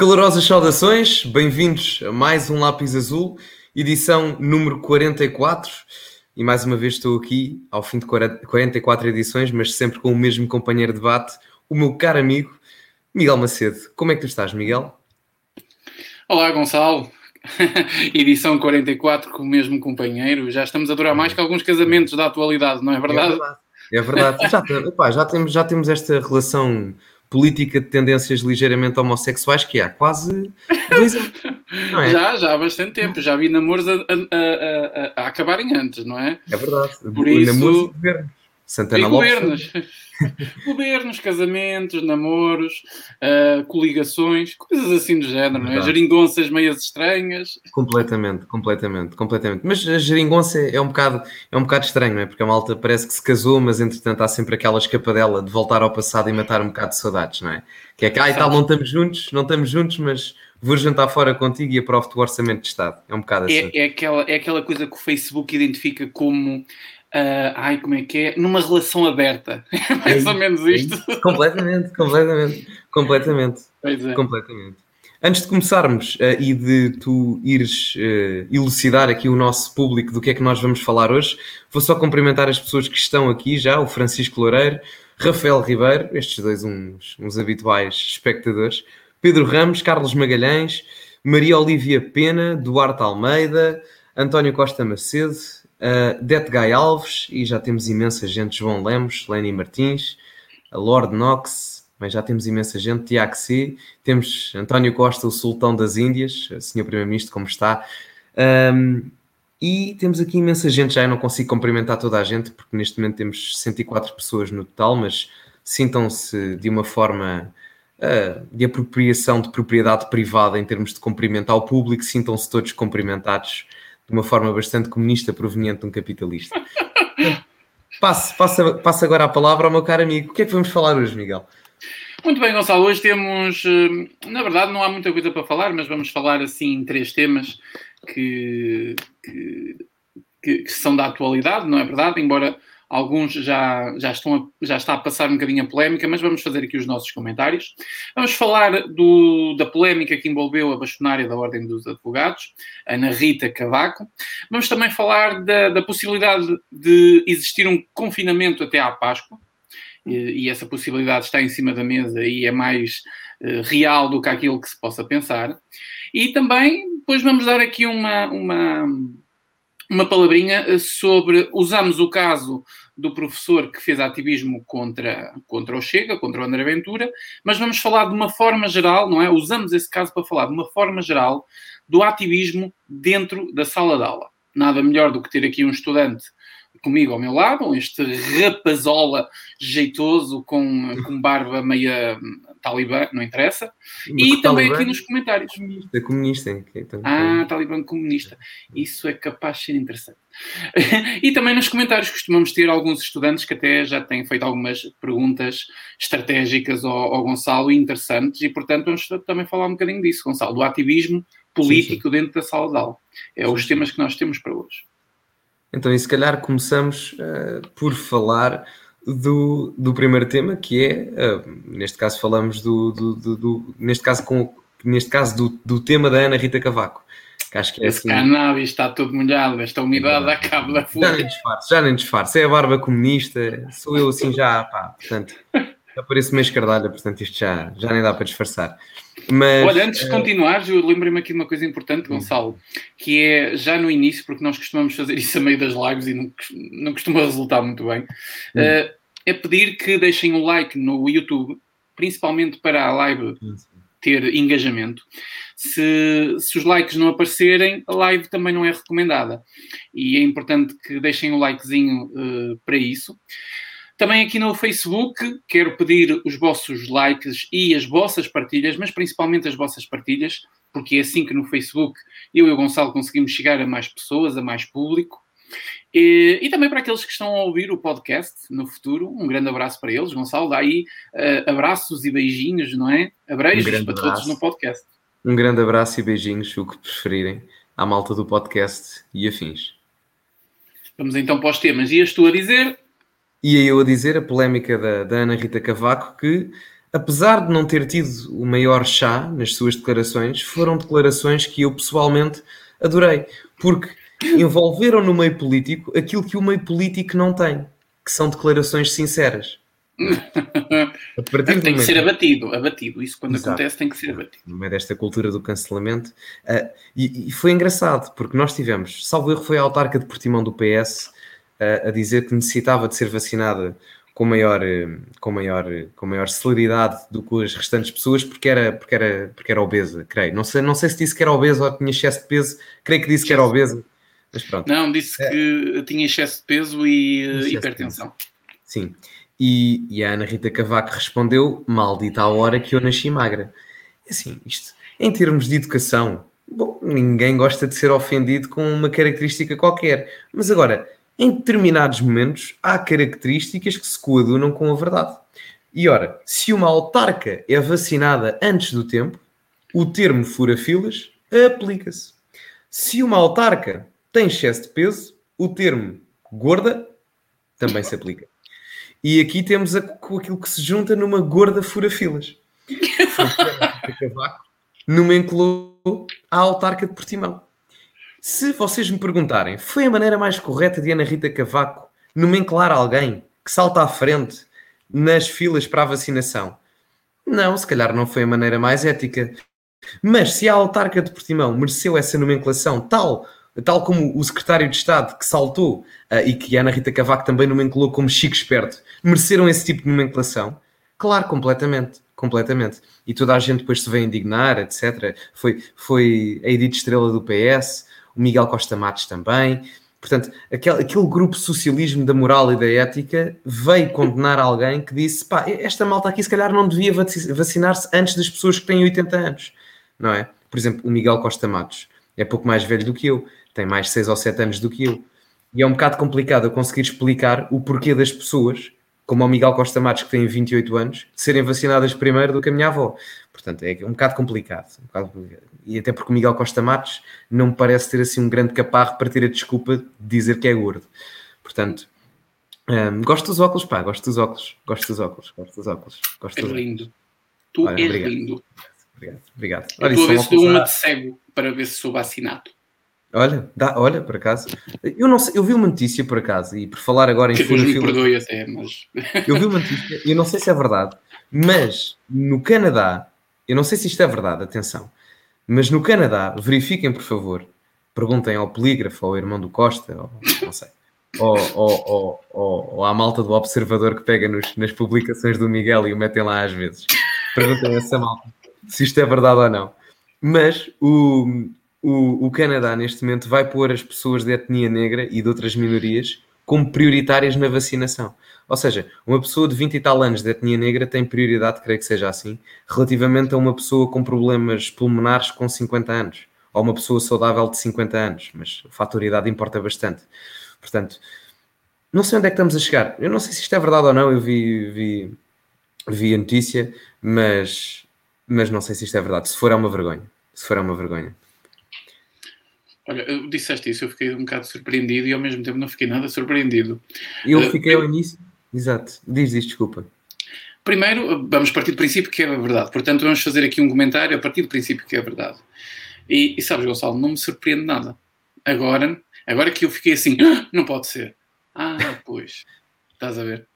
Calorosas saudações, bem-vindos a mais um Lápis Azul, edição número 44. E mais uma vez estou aqui ao fim de 44 edições, mas sempre com o mesmo companheiro de debate, o meu caro amigo Miguel Macedo. Como é que tu estás, Miguel? Olá, Gonçalo. edição 44 com o mesmo companheiro. Já estamos a durar mais que alguns casamentos da atualidade, não é verdade? É verdade. É verdade. já, já, temos, já temos esta relação política de tendências ligeiramente homossexuais que há quase dois anos. É? Já, já há bastante tempo. Já vi namoros a, a, a, a acabarem antes, não é? É verdade. Por isso... Namoros e governos. Santana e governos. Governos, casamentos, namoros, uh, coligações, coisas assim do género, não é? Geringonças meias estranhas. Completamente, completamente, completamente. Mas a geringonça é um bocado, é um bocado estranho, não é? Porque a malta parece que se casou, mas entretanto há sempre aquela escapadela de voltar ao passado e matar um bocado de saudades, não é? Que é que, ah, e tal, não estamos juntos, não estamos juntos, mas vou jantar fora contigo e aprovo-te o orçamento de Estado. É um bocado é, assim. É, é, aquela, é aquela coisa que o Facebook identifica como Uh, ai, como é que é? Numa relação aberta. É mais ou menos isto. completamente, completamente, completamente. É. Completamente. Antes de começarmos uh, e de tu ires uh, elucidar aqui o nosso público do que é que nós vamos falar hoje, vou só cumprimentar as pessoas que estão aqui já, o Francisco Loureiro, Rafael Ribeiro, estes dois uns, uns habituais espectadores, Pedro Ramos, Carlos Magalhães, Maria Olívia Pena, Duarte Almeida, António Costa Macedo, Uh, Death Guy Alves, e já temos imensa gente, João Lemos, Lenny Martins, Lord Knox, mas já temos imensa gente, Tiago C, temos António Costa, o Sultão das Índias, Senhor Primeiro-Ministro, como está? Um, e temos aqui imensa gente, já eu não consigo cumprimentar toda a gente, porque neste momento temos 104 pessoas no total, mas sintam-se de uma forma uh, de apropriação de propriedade privada em termos de cumprimento ao público, sintam-se todos cumprimentados de uma forma bastante comunista proveniente de um capitalista. passo, passo, passo agora a palavra ao meu caro amigo. O que é que vamos falar hoje, Miguel? Muito bem, Gonçalo. Hoje temos, eh, na verdade, não há muita coisa para falar, mas vamos falar assim três temas que, que, que, são da atualidade, não é verdade? Embora alguns já, já, estão a, já está a passar um bocadinho a polémica, mas vamos fazer aqui os nossos comentários. Vamos falar do, da polémica que envolveu a bastonária da Ordem dos Advogados, Ana Rita Cavaco. Vamos também falar da, da possibilidade de existir um confinamento até à Páscoa, e, e essa possibilidade está em cima da mesa e é mais uh, real do que aquilo que se possa pensar. E também, depois vamos dar aqui uma, uma uma palavrinha eh, sobre. Usamos o caso do professor que fez ativismo contra, contra o Chega, contra o André Ventura, mas vamos falar de uma forma geral, não é? Usamos esse caso para falar de uma forma geral do ativismo dentro da sala de aula. Nada melhor do que ter aqui um estudante comigo ao meu lado, este rapazola jeitoso com, com barba meia talibã, não interessa. Mas e também talibã, aqui nos comentários. Comunista, comunista. Então, ah, talibã comunista. Isso é capaz de ser interessante. e também nos comentários costumamos ter alguns estudantes que até já têm feito algumas perguntas estratégicas ao, ao Gonçalo e interessantes, e portanto vamos também falar um bocadinho disso, Gonçalo, do ativismo político sim, sim. dentro da sala de aula. É sim, os temas que nós temos para hoje. Então, e se calhar começamos uh, por falar do, do primeiro tema, que é, uh, neste caso falamos do, do, do, do, neste caso com neste caso do, do tema da Ana Rita Cavaco. Que acho que é Esse assim, cannabis está todo molhado, esta umidade é, acaba da folha. Já nem disfarce, já nem disfarce. É a barba comunista, sou eu assim já, pá, portanto, já pareço meio escardalha, portanto isto já, já nem dá para disfarçar. Mas, Olha, antes de uh... continuar, eu lembrei-me aqui de uma coisa importante, Gonçalo, que é já no início, porque nós costumamos fazer isso a meio das lives e não, não costuma resultar muito bem, uh, é pedir que deixem um like no YouTube, principalmente para a live ter engajamento. Se, se, os likes não aparecerem, a live também não é recomendada. E é importante que deixem um likezinho uh, para isso. Também aqui no Facebook, quero pedir os vossos likes e as vossas partilhas, mas principalmente as vossas partilhas, porque é assim que no Facebook eu e o Gonçalo conseguimos chegar a mais pessoas, a mais público. E, e, também para aqueles que estão a ouvir o podcast no futuro, um grande abraço para eles. Gonçalo, dá aí uh, abraços e beijinhos, não é? Abreijos um para abraço. todos no podcast. Um grande abraço e beijinhos, o que preferirem, à malta do podcast e afins. Vamos então para os temas. Ias tu a dizer? E eu a dizer a polémica da, da Ana Rita Cavaco que apesar de não ter tido o maior chá nas suas declarações, foram declarações que eu pessoalmente adorei, porque envolveram no meio político aquilo que o meio político não tem, que são declarações sinceras. A partir tem que ser abatido, abatido. Isso quando Exato. acontece tem que ser abatido. No meio desta cultura do cancelamento. Uh, e, e, foi engraçado, porque nós tivemos, salvo erro, foi a autarca de Portimão do PS uh, a dizer que necessitava de ser vacinada com maior, com maior, com maior celeridade do que as restantes pessoas porque era, porque era, porque era obesa, creio. Não sei, não sei se disse que era obesa ou tinha excesso de peso, creio que disse que era obesa. Mas pronto. Não, disse é. que tinha excesso de peso e excesso hipertensão. Sim. E, e, a Ana Rita Cavaco respondeu: Maldita a hora que eu nasci magra. Assim, isto, em termos de educação, bom, ninguém gosta de ser ofendido com uma característica qualquer. Mas agora, em determinados momentos, há características que se coadunam com a verdade. E ora, se uma autarca é vacinada antes do tempo, o termo fura-filas aplica-se. Se uma autarca tem excesso de peso, o termo gorda também se aplica. E aqui temos aquilo que se junta numa gorda fura-filas. nomenclou a autarca de Portimão. Se vocês me perguntarem, foi a maneira mais correta de Ana Rita Cavaco nomenclar alguém que salta à frente nas filas para a vacinação? Não, se calhar não foi a maneira mais ética. Mas se a autarca de Portimão mereceu essa nomenclação tal tal como o secretário de Estado que saltou uh, e que Ana Rita Cavaco também nomenclou como chico esperto, mereceram esse tipo de nomenclação? Claro, completamente, completamente. E toda a gente depois se veio indignar, etc. Foi, foi a Edith Estrela do PS, o Miguel Costa Matos também. Portanto, aquele, aquele grupo socialismo da moral e da ética veio condenar alguém que disse: pá, esta malta aqui se calhar não devia vacinar-se antes das pessoas que têm 80 anos, não é? Por exemplo, o Miguel Costa Matos é pouco mais velho do que eu tem mais 6 ou 7 anos do que eu. E é um bocado complicado eu conseguir explicar o porquê das pessoas, como o Miguel Costa Matos, que tem 28 anos, serem vacinadas primeiro do que a minha avó. Portanto, é um bocado complicado. Um bocado complicado. E até porque o Miguel Costa Matos não me parece ter assim um grande caparro para ter a desculpa de dizer que é gordo. Portanto, um, gosto dos óculos, pá, gosto dos óculos, gosto dos óculos, gosto dos óculos. Gosto é lindo. Tu Olha, és obrigado. lindo. Obrigado, obrigado. Olha, estou a ver se dou uma de cego para ver se sou vacinado. Olha, dá, olha, por acaso. Eu não sei, eu vi uma notícia por acaso, e por falar agora em que Deus me perdoe até, mas. Eu vi uma notícia, eu não sei se é verdade, mas no Canadá, eu não sei se isto é verdade, atenção, mas no Canadá, verifiquem por favor, perguntem ao polígrafo, ao irmão do Costa, ou, não sei, ou, ou, ou, ou, à malta do observador que pega nos, nas publicações do Miguel e o metem lá às vezes. Perguntem a essa malta se isto é verdade ou não. Mas o, o, o Canadá, neste momento, vai pôr as pessoas de etnia negra e de outras minorias como prioritárias na vacinação. Ou seja, uma pessoa de 20 e tal anos de etnia negra tem prioridade, creio que seja assim, relativamente a uma pessoa com problemas pulmonares com 50 anos, ou uma pessoa saudável de 50 anos, mas a fator idade importa bastante. Portanto, não sei onde é que estamos a chegar. Eu não sei se isto é verdade ou não, eu vi, vi, vi a notícia, mas, mas não sei se isto é verdade. Se for, é uma vergonha. Se for, é uma vergonha. Olha, eu disseste isso, eu fiquei um bocado surpreendido e ao mesmo tempo não fiquei nada surpreendido. Eu uh, fiquei ao início. Exato, diz isto, desculpa. Primeiro, vamos partir do princípio que é verdade. Portanto, vamos fazer aqui um comentário a partir do princípio que é verdade. E, e sabes, Gonçalo, não me surpreende nada. Agora, agora que eu fiquei assim, ah, não pode ser. Ah, pois. Estás a ver?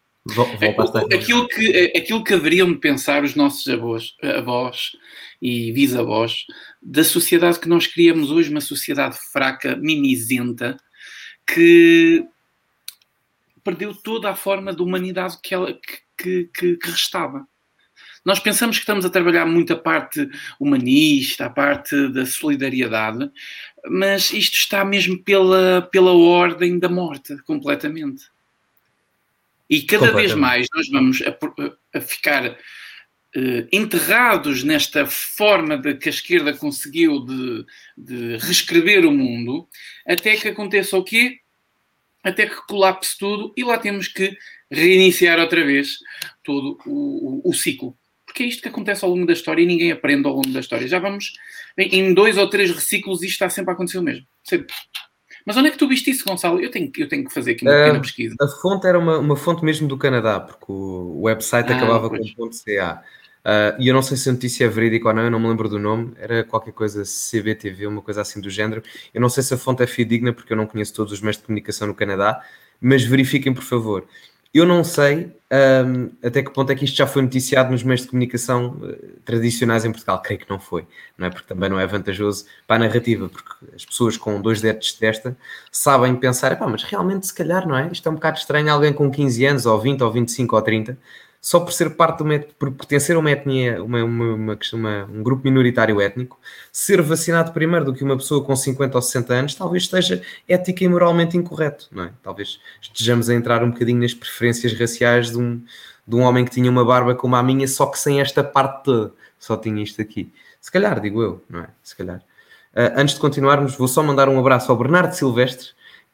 É, aquilo, que, é, aquilo que haveriam de pensar os nossos avós, avós e bisavós da sociedade que nós criamos hoje, uma sociedade fraca, mimizenta, que perdeu toda a forma de humanidade que, ela, que, que, que restava. Nós pensamos que estamos a trabalhar muito a parte humanista, a parte da solidariedade, mas isto está mesmo pela, pela ordem da morte, completamente. E cada vez mais nós vamos a, a ficar uh, enterrados nesta forma de que a esquerda conseguiu de, de reescrever o mundo, até que aconteça o quê? Até que colapse tudo e lá temos que reiniciar outra vez todo o, o, o ciclo. Porque é isto que acontece ao longo da história e ninguém aprende ao longo da história. Já vamos em dois ou três reciclos isto está sempre a acontecer o mesmo. Sempre. Mas onde é que tu viste isso, Gonçalo? Eu tenho, eu tenho que fazer aqui uma pequena uh, pesquisa. A fonte era uma, uma fonte mesmo do Canadá, porque o, website ah, acabava pois. com .ca. Uh, e eu não sei se a notícia é verídica ou não, eu não me lembro do nome, era qualquer coisa CBTV, uma coisa assim do género. Eu não sei se a fonte é fidedigna, porque eu não conheço todos os meios de comunicação no Canadá, mas verifiquem, por favor. Eu não sei um, até que ponto é que isto já foi noticiado nos meios de comunicação uh, tradicionais em Portugal. Creio que não foi, não é? Porque também não é vantajoso para a narrativa, porque as pessoas com dois dedos de testa sabem pensar, mas realmente se calhar, não é? Isto é um bocado estranho, alguém com 15 anos, ou 20, ou 25, ou 30, só por ser parte de uma, por pertencer a uma etnia, uma, uma, uma, um grupo minoritário étnico, ser vacinado primeiro do que uma pessoa com 50 ou 60 anos, talvez esteja ética e moralmente incorreto, não é? Talvez estejamos a entrar um bocadinho nas preferências raciais de um, de um homem que tinha uma barba como a minha, só que sem esta parte toda, só tinha isto aqui. Se calhar, digo eu, não é? Se calhar. Uh, antes de continuarmos, vou só mandar um abraço ao Bernardo Silvestre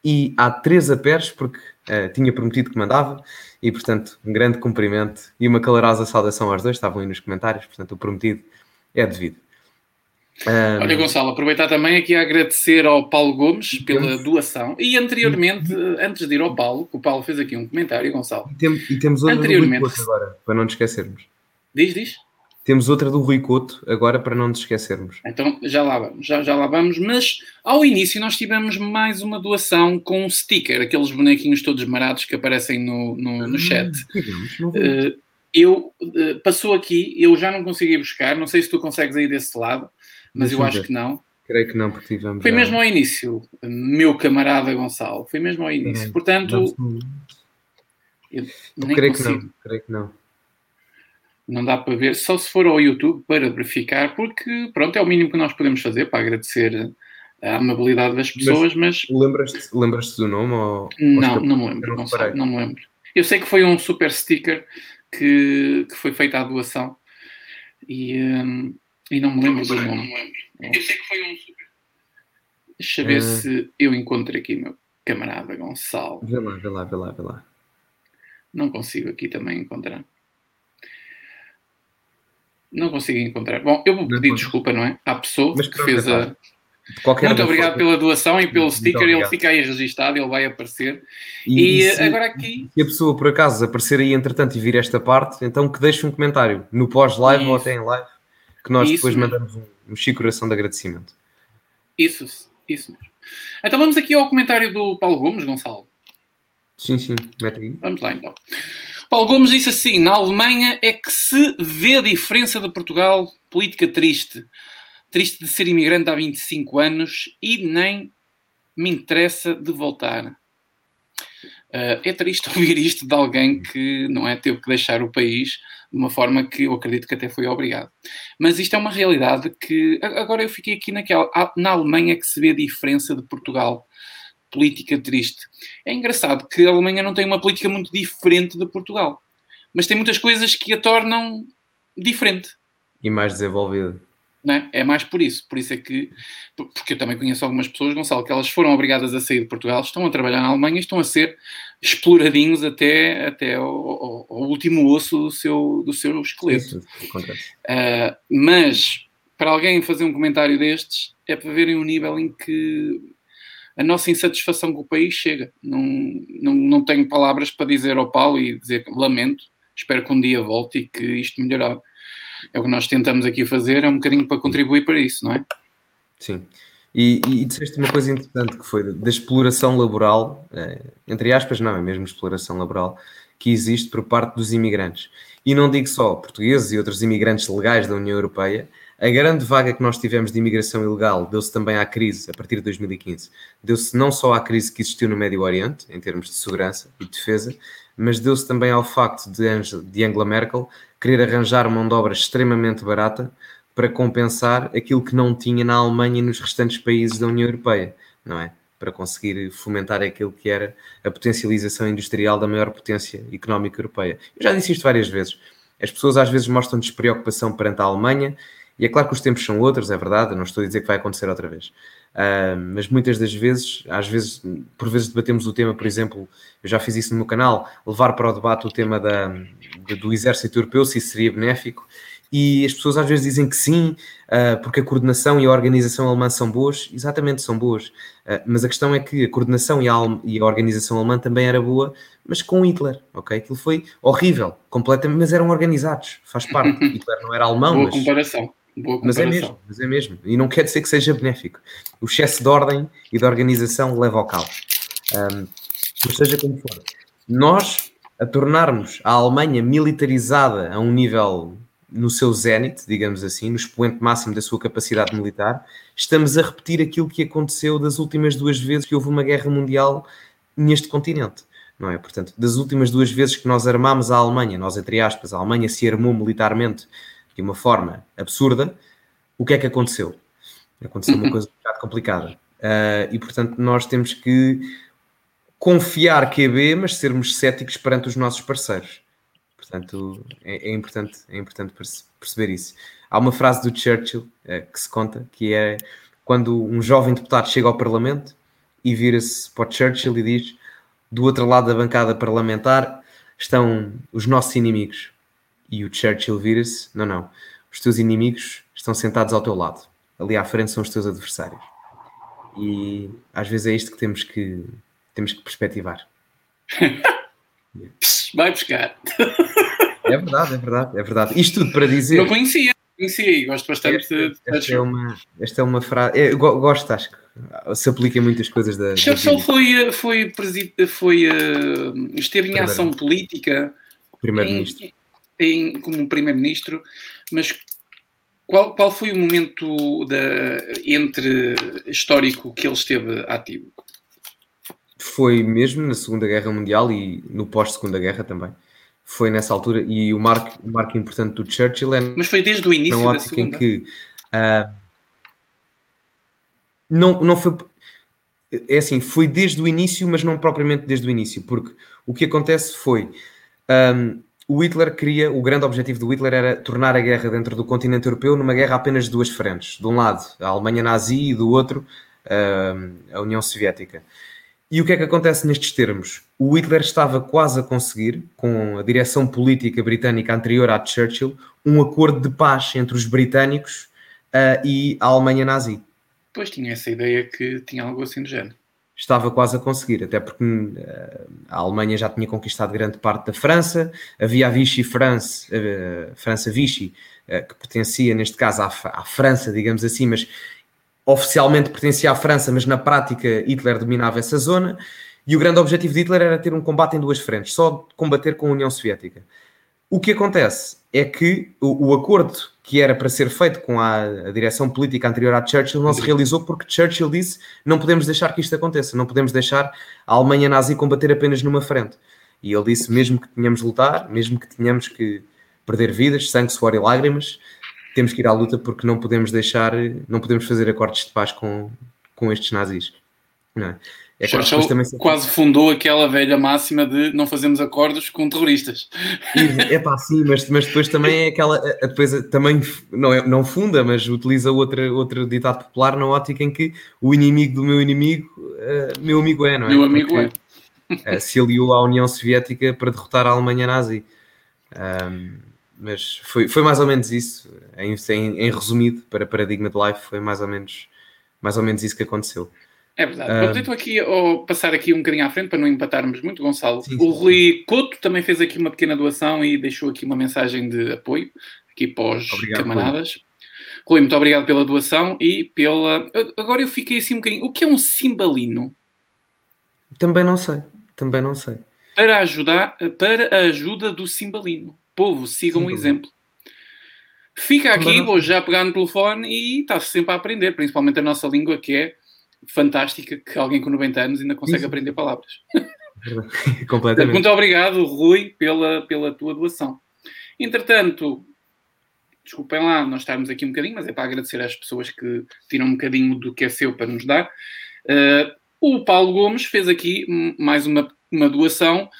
e à Teresa Pérez, porque uh, tinha prometido que mandava. E, portanto, um grande cumprimento e uma calorosa saudação aos dois, estavam aí nos comentários, portanto, o prometido é devido. Um... Olha, Gonçalo, aproveitar também aqui a agradecer ao Paulo Gomes pela doação e anteriormente, antes de ir ao Paulo, o Paulo fez aqui um comentário, Gonçalo. E, tem, e temos outro anteriormente... agora, para não nos esquecermos. Diz, diz. Temos outra do Rui Couto, agora para não nos esquecermos. Então já lá vamos, já, já lá vamos, mas ao início nós tivemos mais uma doação com um sticker, aqueles bonequinhos todos marados que aparecem no, no, no ah, chat. Uh, eu uh, passou aqui, eu já não consegui buscar, não sei se tu consegues aí desse lado, mas eu acho que não. Creio que não, porque tivemos. Foi já... mesmo ao início, meu camarada Gonçalo, foi mesmo ao início. Portanto, eu, eu creio consigo. que não, creio que não não dá para ver, só se for ao YouTube para verificar, porque pronto, é o mínimo que nós podemos fazer para agradecer a amabilidade das pessoas, mas. mas... Lembras-te lembras do nome? Ou... Não, ou não me lembro, não, sabe, não me lembro. Eu sei que foi um super sticker que, que foi feita à doação e, um, e não me lembro do nome. Eu sei que foi um super. Deixa ver uh... se eu encontro aqui meu camarada Gonçalo. Vê lá, vê lá, vê lá, vê lá. Não consigo aqui também encontrar. Não consigo encontrar. Bom, eu vou pedir desculpa, não é? À pessoa Mas que fez a. Muito obrigado pela doação e pelo Muito sticker, obrigado. ele fica aí registado, ele vai aparecer. E, e, e se, agora aqui. Se a pessoa por acaso aparecer aí entretanto e vir esta parte, então que deixe um comentário no pós-live ou até em live, que nós isso depois mesmo. mandamos um, um chico coração de agradecimento. Isso, isso mesmo. Então vamos aqui ao comentário do Paulo Gomes, Gonçalo. Sim, sim, mete aí. Vamos lá então. Paulo Gomes disse assim: na Alemanha é que se vê a diferença de Portugal, política triste. Triste de ser imigrante há 25 anos e nem me interessa de voltar. Uh, é triste ouvir isto de alguém que não é teve que deixar o país de uma forma que eu acredito que até foi obrigado. Mas isto é uma realidade que agora eu fiquei aqui naquela na Alemanha é que se vê a diferença de Portugal política triste. É engraçado que a Alemanha não tem uma política muito diferente de Portugal, mas tem muitas coisas que a tornam diferente. E mais desenvolvida. É? é? mais por isso. Por isso é que, porque eu também conheço algumas pessoas, Gonçalo, que elas foram obrigadas a sair de Portugal, estão a trabalhar na Alemanha e estão a ser exploradinhos até, até ao, ao último osso do seu, do seu esqueleto. Isso. Uh, mas, para alguém fazer um comentário destes, é para verem o nível em que a nossa insatisfação com o país chega. Não, não, não tenho palavras para dizer ao Paulo e dizer lamento, espero que um dia volte e que isto melhorar. É o que nós tentamos aqui fazer, é um bocadinho para contribuir para isso, não é? Sim. E, e disseste uma coisa interessante que foi da exploração laboral, eh, entre aspas, não, é mesmo exploração laboral, que existe por parte dos imigrantes. E não digo só portugueses e outros imigrantes legais da União Europeia, a grande vaga que nós tivemos de imigração ilegal deu-se também à crise, a partir de 2015. Deu-se não só à crise que existiu no Médio Oriente, em termos de segurança e defesa, mas deu-se também ao facto de, de Angela Merkel querer arranjar mão de obra extremamente barata para compensar aquilo que não tinha na Alemanha e nos restantes países da União Europeia, não é? Para conseguir fomentar aquilo que era a potencialização industrial da maior potência económica europeia. Eu já disse isto várias vezes. As pessoas às vezes mostram despreocupação perante a Alemanha e é claro que os tempos são outros, é verdade, eu não estou a dizer que vai acontecer outra vez. Uh, mas muitas das vezes, às vezes, por vezes debatemos o tema, por exemplo, eu já fiz isso no meu canal, levar para o debate o tema da, do exército europeu, se isso seria benéfico, E as pessoas às vezes dizem que sim, uh, porque a coordenação e a organização alemã são boas. Exatamente, são boas. Uh, mas a questão é que a coordenação e a, e a, organização alemã também era boa, mas com Hitler, ok? Aquilo foi horrível, completamente, mas eram organizados, faz parte. Hitler não era alemão, boa mas... comparação. Mas é mesmo, mas é mesmo. E não quer dizer que seja benéfico. O excesso de ordem e de organização leva ao caos. Um, mas seja como for, nós a tornarmos a Alemanha militarizada a um nível no seu zénite, digamos assim, no expoente máximo da sua capacidade militar, estamos a repetir aquilo que aconteceu das últimas duas vezes que houve uma guerra mundial neste continente. Não é? Portanto, das últimas duas vezes que nós armámos a Alemanha, nós, entre aspas, a Alemanha se armou militarmente de uma forma absurda, o que é que aconteceu? Aconteceu uma coisa um bocado complicada. Uh, e, portanto, nós temos que confiar que é B, mas sermos céticos perante os nossos parceiros. Portanto, é, é, importante, é importante perceber isso. Há uma frase do Churchill é, que se conta, que é quando um jovem deputado chega ao Parlamento e vira-se para o Churchill e diz do outro lado da bancada parlamentar estão os nossos inimigos. E o Churchill vira-se, não, não, os teus inimigos estão sentados ao teu lado. Ali à frente são os teus adversários. E às vezes é isto que temos que, temos que perspectivar. Vai buscar. É verdade, é verdade, é verdade. Isto tudo para dizer. Não conhecia, conhecia e gosto bastante esta, de. Esta é, uma, esta é uma frase. Eu gosto, acho que se aplica em muitas coisas da. Churchill foi, foi, foi, foi uh, esteve em ação política. Primeiro-ministro. Como primeiro-ministro, mas qual, qual foi o momento da, entre histórico que ele esteve ativo? Foi mesmo na Segunda Guerra Mundial e no pós-Segunda Guerra também. Foi nessa altura e o marco, o marco importante do Churchill é. Mas foi desde o início da Segunda. em que. Uh, não, não foi. É assim, foi desde o início, mas não propriamente desde o início, porque o que acontece foi. Um, o Hitler queria, o grande objetivo do Hitler era tornar a guerra dentro do continente europeu numa guerra apenas de duas frentes. De um lado, a Alemanha nazi e do outro, a União Soviética. E o que é que acontece nestes termos? O Hitler estava quase a conseguir, com a direção política britânica anterior à Churchill, um acordo de paz entre os britânicos uh, e a Alemanha nazi. Pois tinha essa ideia que tinha algo assim do género. Estava quase a conseguir, até porque uh, a Alemanha já tinha conquistado grande parte da França, havia a Vichy France, uh, França Vichy, que pertencia neste caso à, à França, digamos assim, mas oficialmente pertencia à França, mas na prática Hitler dominava essa zona. E o grande objetivo de Hitler era ter um combate em duas frentes, só combater com a União Soviética. O que acontece é que o, o acordo que era para ser feito com a, a, direção política anterior à Churchill não se realizou porque Churchill disse não podemos deixar que isto aconteça, não podemos deixar a Alemanha nazi combater apenas numa frente. E ele disse mesmo que tínhamos de lutar, mesmo que tínhamos que perder vidas, sangue, suor e lágrimas, temos que ir à luta porque não podemos deixar, não podemos fazer acordos de paz com, com estes nazis. É? É Churchill quase fundou aquela velha máxima de não fazemos acordos com terroristas. É pá, sim, mas, mas depois também é aquela. Depois também não, é, não funda, mas utiliza outra, outro ditado popular na ótica em que o inimigo do meu inimigo, uh, meu amigo é, não é? Meu amigo Porque, é. Uh, se aliou à União Soviética para derrotar a Alemanha nazi. Um, mas foi, foi mais ou menos isso, em, em, em, resumido, para Paradigma de Life, foi mais ou menos, mais ou menos isso que aconteceu. É verdade. Vamos então aqui, ou passar aqui um bocadinho à frente para não empatarmos muito, Gonçalo. Sim, sim, o Rui Couto também fez aqui uma pequena doação e deixou aqui uma mensagem de apoio aqui para os obrigado, camaradas. Rui. Rui, muito obrigado pela doação e pela. Agora eu fiquei assim um bocadinho. O que é um cimbalino? Também não sei. Também não sei. Para ajudar, para a ajuda do cimbalino. Povo, sigam o exemplo. Fica aqui, vou já pegar no telefone e está-se sempre a aprender, principalmente a nossa língua que é fantástica, que alguém com 90 anos ainda consegue Isso. aprender palavras. Completamente. Muito obrigado, Rui, pela, pela tua doação. Entretanto, desculpem lá nós estarmos aqui um bocadinho, mas é para agradecer às pessoas que tiram um bocadinho do que é seu para nos dar. Uh, o Paulo Gomes fez aqui mais uma, uma doação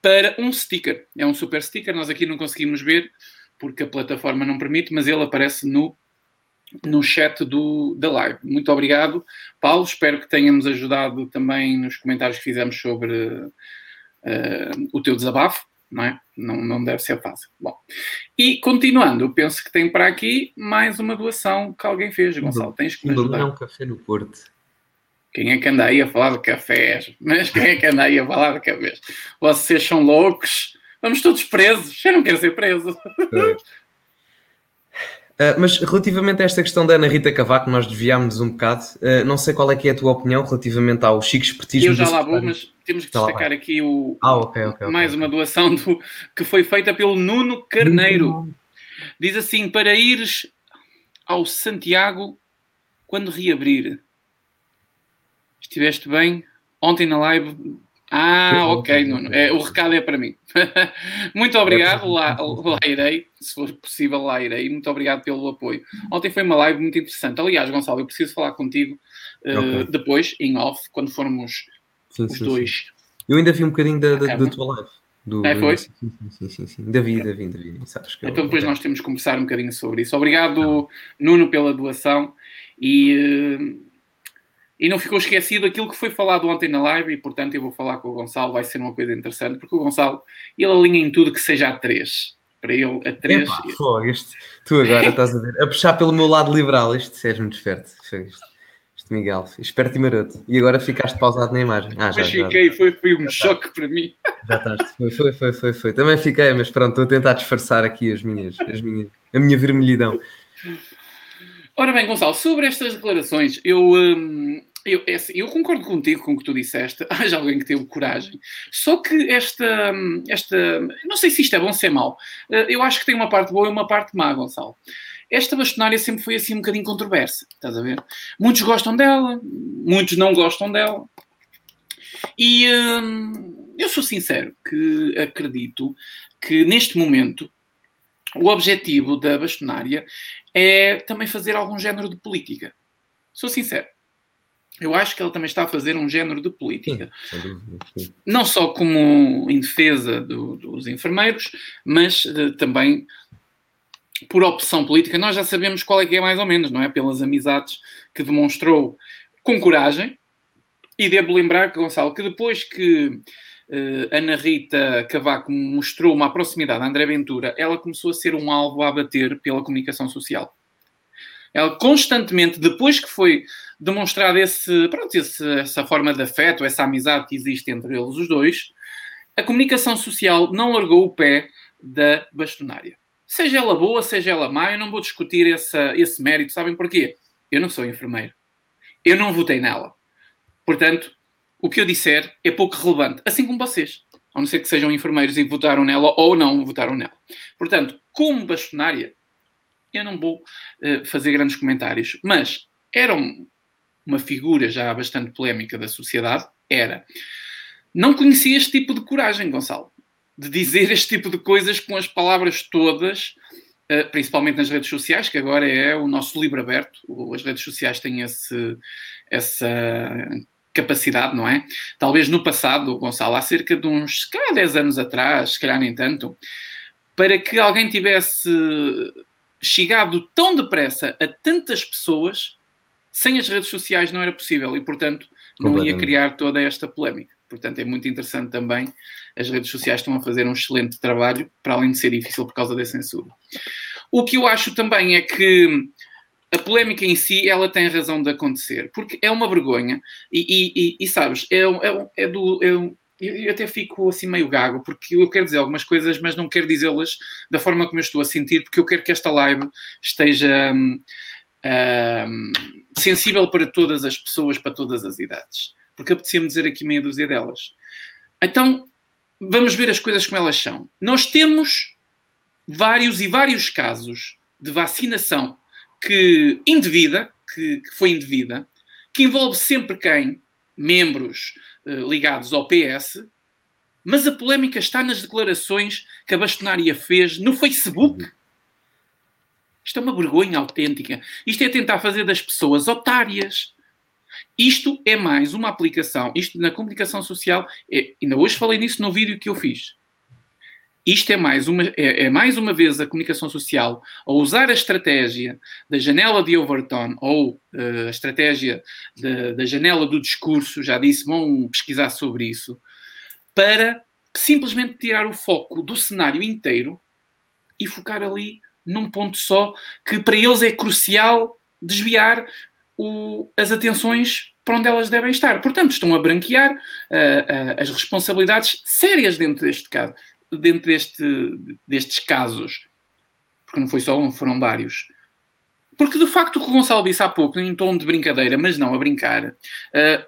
para um sticker. É um super sticker, nós aqui não conseguimos ver porque a plataforma não permite, mas ele aparece no, no chat do, da live. Muito obrigado, Paulo. Espero que tenhamos ajudado também nos comentários que fizemos sobre uh, o teu desabafo. não é? Não, não deve ser fácil. Bom, e continuando, eu penso que tem para aqui mais uma doação que alguém fez, Gonçalo. Tens que me ajudar. Não, um café no Porto. Quem é que anda aí a falar de cafés? Mas quem é que anda aí a falar de cafés? Vocês são loucos? Vamos todos presos. Eu não quero ser preso. Uh, mas relativamente a esta questão da Ana Rita Cavaco, nós desviámos um bocado. Uh, não sei qual é que é a tua opinião relativamente ao chique espertismo. Eu já lá vou, mas temos que destacar aqui o, ah, okay, okay, mais okay. uma doação do, que foi feita pelo Nuno Carneiro. Diz assim: para ires ao Santiago quando reabrir. Estiveste bem? Ontem na live ah, ok, Nuno. É, o recado é para mim. Muito obrigado, lá, lá irei, se for possível, lá irei. Muito obrigado pelo apoio. Ontem foi uma live muito interessante. Aliás, Gonçalo, eu preciso falar contigo uh, okay. depois, em off, quando formos sim, os sim, dois. Sim. Eu ainda vi um bocadinho da, da, da tua live. Do, é, foi? Sim, sim, sim, sim. Davi, Davi, Davi. Sabes que então depois nós temos que conversar um bocadinho sobre isso. Obrigado, Nuno, pela doação. E... Uh, e não ficou esquecido aquilo que foi falado ontem na live, e portanto eu vou falar com o Gonçalo, vai ser uma coisa interessante, porque o Gonçalo, ele alinha em tudo que seja a 3. Para ele, a 3. Epá, ele... este, tu agora estás a ver, a puxar pelo meu lado liberal, este és muito esperto. Este, este Miguel, esperto e maroto. E agora ficaste pausado na imagem. Ah, já, mas fiquei, já, foi, foi um já choque está. para mim. Já estás, foi, foi, foi, foi, foi. Também fiquei, mas pronto, estou a tentar disfarçar aqui as minhas, as minhas, a minha vermelhidão. Ora bem, Gonçalo, sobre estas declarações, eu. Hum, eu, é assim, eu, concordo contigo com o que tu disseste. Haja alguém que teve coragem. Só que esta, esta. Não sei se isto é bom ou se é mau. Eh, eu acho que tem uma parte boa e uma parte má, Gonçalo. Esta bastonária sempre foi assim um bocadinho controversa. Estás a ver? Muitos gostam dela, muitos não gostam dela. E hum, eu sou sincero que acredito que neste momento o objetivo da bastonária é também fazer algum género de política. Sou sincero eu acho que ela também está a fazer um género de política. Sim. Não só como em defesa do, dos enfermeiros, mas uh, também por opção política. Nós já sabemos qual é que é mais ou menos, não é? Pelas amizades que demonstrou com coragem. E devo lembrar Gonçalo, que depois que uh, Ana Rita Cavaco mostrou uma proximidade a André Ventura, ela começou a ser um alvo a abater pela comunicação social. Ela constantemente, depois que foi demonstrado esse, pronto, esse, essa forma de afeto, essa amizade que existe entre eles os dois, a comunicação social não largou o pé da bastonária. Seja ela boa, seja ela má, eu não vou discutir essa, esse mérito. Sabem porquê? Eu não sou enfermeiro. Eu não votei nela. Portanto, o que eu disser é pouco relevante, assim como vocês. A não ser que sejam enfermeiros e votaram nela ou não votaram nela. Portanto, como bastonária, eu não vou uh, fazer grandes comentários. Mas era um, uma figura já bastante polémica da sociedade. Era. Não conhecia este tipo de coragem, Gonçalo. De dizer este tipo de coisas com as palavras todas, uh, principalmente nas redes sociais, que agora é o nosso livro aberto. As redes sociais têm esse, essa capacidade, não é? Talvez no passado, Gonçalo, há cerca de uns, se calhar 10 anos atrás, se calhar nem tanto, para que alguém tivesse chegado tão depressa a tantas pessoas, sem as redes sociais não era possível e, portanto, não ia criar toda esta polémica. Portanto, é muito interessante também. As redes sociais estão a fazer um excelente trabalho, para além de ser difícil por causa da censura. O que eu acho também é que a polémica em si, ela tem razão de acontecer, porque é uma vergonha. E, e, e, e sabes, é, é, é do, é, eu, até fico assim meio gago, porque eu quero dizer algumas coisas, mas não quero dizê-las da forma como eu estou a sentir, porque eu quero que esta live esteja um, sensível para todas as pessoas, para todas as idades. Porque apetecia-me dizer aqui meia dúzia delas. Então, vamos ver as coisas como elas são. Nós temos vários e vários casos de vacinação que indevida, que, que foi indevida, que envolve sempre quem? Membros eh, ligados ao PS, mas a polémica está nas declarações que a bastonária fez no Facebook. Isto é uma vergonha autêntica. Isto é tentar fazer das pessoas otárias. Isto é mais uma aplicação. Isto na comunicação social, é, ainda hoje falei nisso no vídeo que eu fiz. Isto é mais, uma, é, é, mais uma vez a comunicação social a usar a estratégia da janela de Overton ou uh, a estratégia de, da janela do discurso, já disse, vão pesquisar sobre isso, para simplesmente tirar o foco do cenário inteiro e focar ali num ponto só que para eles é crucial desviar o, as atenções para onde elas devem estar. Portanto, estão a branquear uh, uh, as responsabilidades sérias dentro deste caso, dentro deste, destes casos. Porque não foi só um, foram vários. Porque de facto o que o Gonçalo disse há pouco, em tom de brincadeira, mas não a brincar, uh,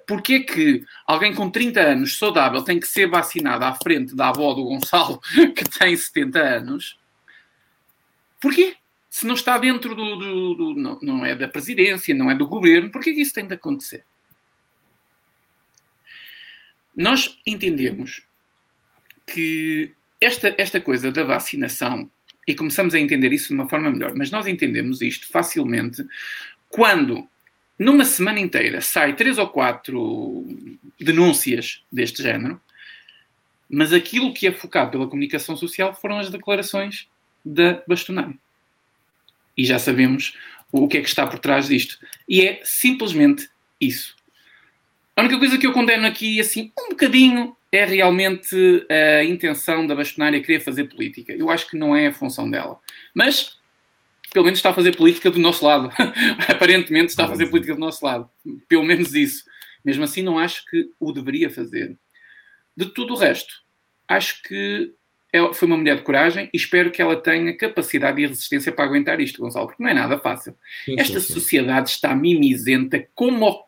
porque é que alguém com 30 anos saudável tem que ser vacinado à frente da avó do Gonçalo, que tem 70 anos? Porquê? Se não está dentro do. do, do não, não, é da presidência, não é do governo, porquê que isso tem de acontecer? Nós entendemos que esta, esta coisa da vacinação e começamos a entender isso de uma forma melhor. Mas nós entendemos isto facilmente quando, numa semana inteira, sai três ou quatro denúncias deste género, mas aquilo que é focado pela comunicação social foram as declarações da bastonária. E já sabemos o que é que está por trás disto. E é simplesmente isso. A única coisa que eu condeno aqui, assim, um bocadinho, é realmente a intenção da bastonária querer fazer política. Eu acho que não é a função dela. Mas, pelo menos está a fazer política do nosso lado. Aparentemente está a fazer política do nosso lado. Pelo menos isso. Mesmo assim, não acho que o deveria fazer. De tudo o resto, acho que ela foi uma mulher de coragem e espero que ela tenha capacidade e resistência para aguentar isto, Gonçalo, porque não é nada fácil. Sim, Esta sim, sim. sociedade está mimizenta como.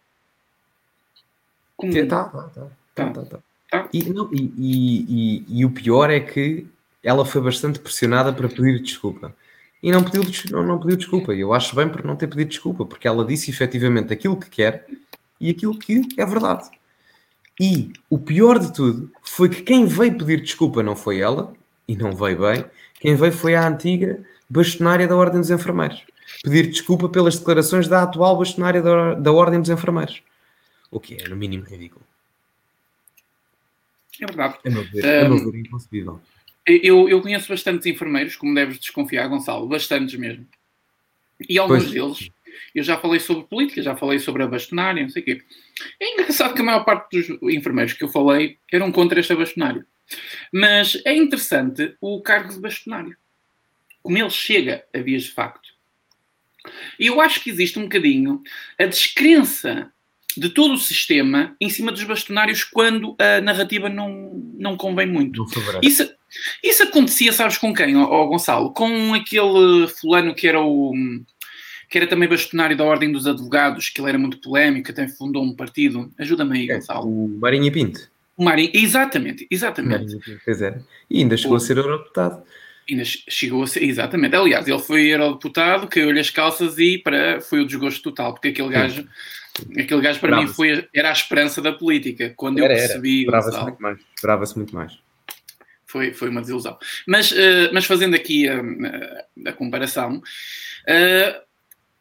como... Tá, tá, tá, tá, tá, tá. Ah. E, não, e, e, e, o pior é que ela foi bastante pressionada para pedir desculpa. E não pediu, não, não pediu desculpa. E eu acho bem por não ter pedido desculpa, porque ela disse efetivamente aquilo que quer e aquilo que é verdade. E o pior de tudo foi que quem veio pedir desculpa não foi ela, e não veio bem, quem veio foi a antiga bastonária da Ordem dos Enfermeiros. Pedir desculpa pelas declarações da atual bastonária da, da Ordem dos Enfermeiros. O que é, no mínimo, ridículo. É verdade. É meu ver, é meu ver inconcebível. Eu, eu conheço bastantes enfermeiros, como deves desconfiar, Gonçalo, bastantes mesmo. E alguns pois. deles, eu já falei sobre política, já falei sobre a bastonária, não sei o quê. É engraçado que a maior parte dos enfermeiros que eu falei eram contra esta bastonária. Mas é interessante o cargo de bastonário. Como ele chega a vias de facto. E eu acho que existe um bocadinho a descrença de todo o sistema em cima dos bastonários quando a narrativa não, não convém muito. Isso, isso acontecia, sabes com quem, oh, Gonçalo? Com aquele fulano que era o que era também bastonário da Ordem dos Advogados, que ele era muito polémico, até fundou um partido. Ajuda-me aí, é, Gonçalo. O Marinho Pinto. O Marinho, exatamente, exatamente. Marinho pois é. E ainda chegou o... a ser eurodeputado. Ainda chegou a ser, exatamente. Aliás, ele foi eurodeputado, caiu-lhe as calças e para, foi o desgosto total, porque aquele gajo Aquele gajo para mim foi, era a esperança da política. Quando era, eu percebi. Esperava-se muito mais. Esperava-se muito mais. Foi, foi uma desilusão. Mas, uh, mas fazendo aqui a, a, a comparação, uh,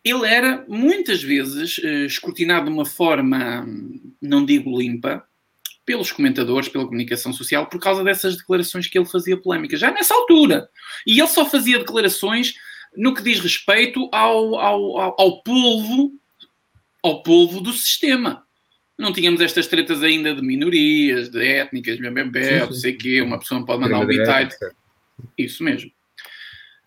ele era muitas vezes uh, escrutinado de uma forma, não digo limpa, pelos comentadores, pela comunicação social, por causa dessas declarações que ele fazia polémicas, já nessa altura. E ele só fazia declarações no que diz respeito ao, ao, ao, ao polvo ao povo do sistema. Não tínhamos estas tretas ainda de minorias, de étnicas, bebê, não sei o quê, uma pessoa pode mandar um bitite. Isso mesmo.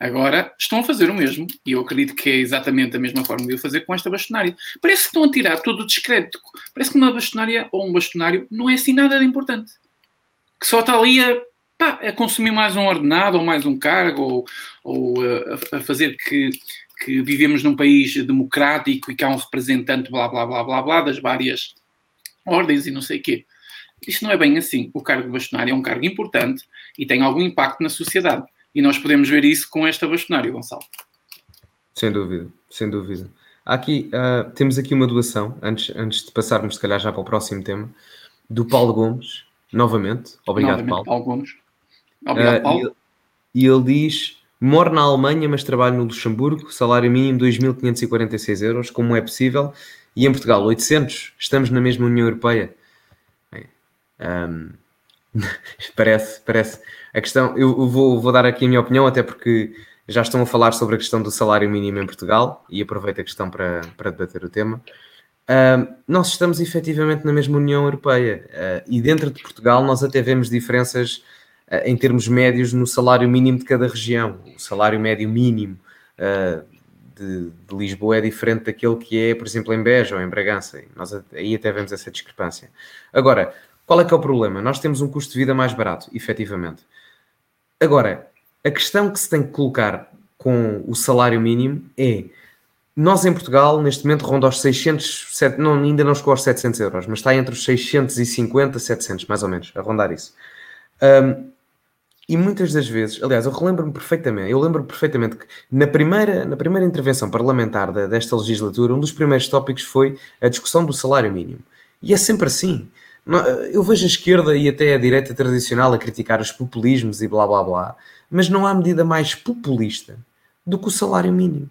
Agora estão a fazer o mesmo, e eu acredito que é exatamente a mesma forma de o fazer com esta bastonária. Parece que estão a tirar todo o descrédito. Parece que uma bastonária ou um bastonário não é assim nada de importante. Que só está ali a, pá, a consumir mais um ordenado ou mais um cargo ou, ou a, a fazer que que vivemos num país democrático e que há um representante, blá, blá, blá, blá, blá, das várias ordens e não sei o quê. Isto não é bem assim. O cargo de bastonário é um cargo importante e tem algum impacto na sociedade. E nós podemos ver isso com esta bastonária, Gonçalo. Sem dúvida, sem dúvida. Aqui, uh, temos aqui uma doação, antes, antes de passarmos, se calhar, já para o próximo tema, do Paulo Gomes, novamente. Obrigado, novamente, Paulo. Paulo Gomes. Obrigado, uh, Paulo. E, e ele diz Moro na Alemanha, mas trabalho no Luxemburgo. Salário mínimo 2.546 euros. Como é possível? E em Portugal, 800. Estamos na mesma União Europeia. um, parece, parece. A questão, eu vou, vou dar aqui a minha opinião, até porque já estão a falar sobre a questão do salário mínimo em Portugal e aproveito a questão para, para debater o tema. Uh, nós estamos efetivamente na mesma União Europeia uh, e dentro de Portugal nós até vemos diferenças em termos médios no salário mínimo de cada região. O salário médio mínimo uh, de, de, Lisboa é diferente daquele que é, por exemplo, em Beja ou em Bragança. Nós aí até vemos essa discrepância. Agora, qual é que é o problema? Nós temos um custo de vida mais barato, efetivamente. Agora, a questão que se tem que colocar com o salário mínimo é nós em Portugal, neste momento, ronda aos 600, não, ainda não chegou aos 700 euros, mas está entre os 650 e 700, mais ou menos, a rondar isso. Um, e muitas das vezes, aliás, eu relembro-me perfeitamente, eu lembro perfeitamente que na primeira, na primeira intervenção parlamentar desta legislatura, um dos primeiros tópicos foi a discussão do salário mínimo. E é sempre assim. Eu vejo a esquerda e até a direita tradicional a criticar os populismos e blá blá blá, mas não há medida mais populista do que o salário mínimo.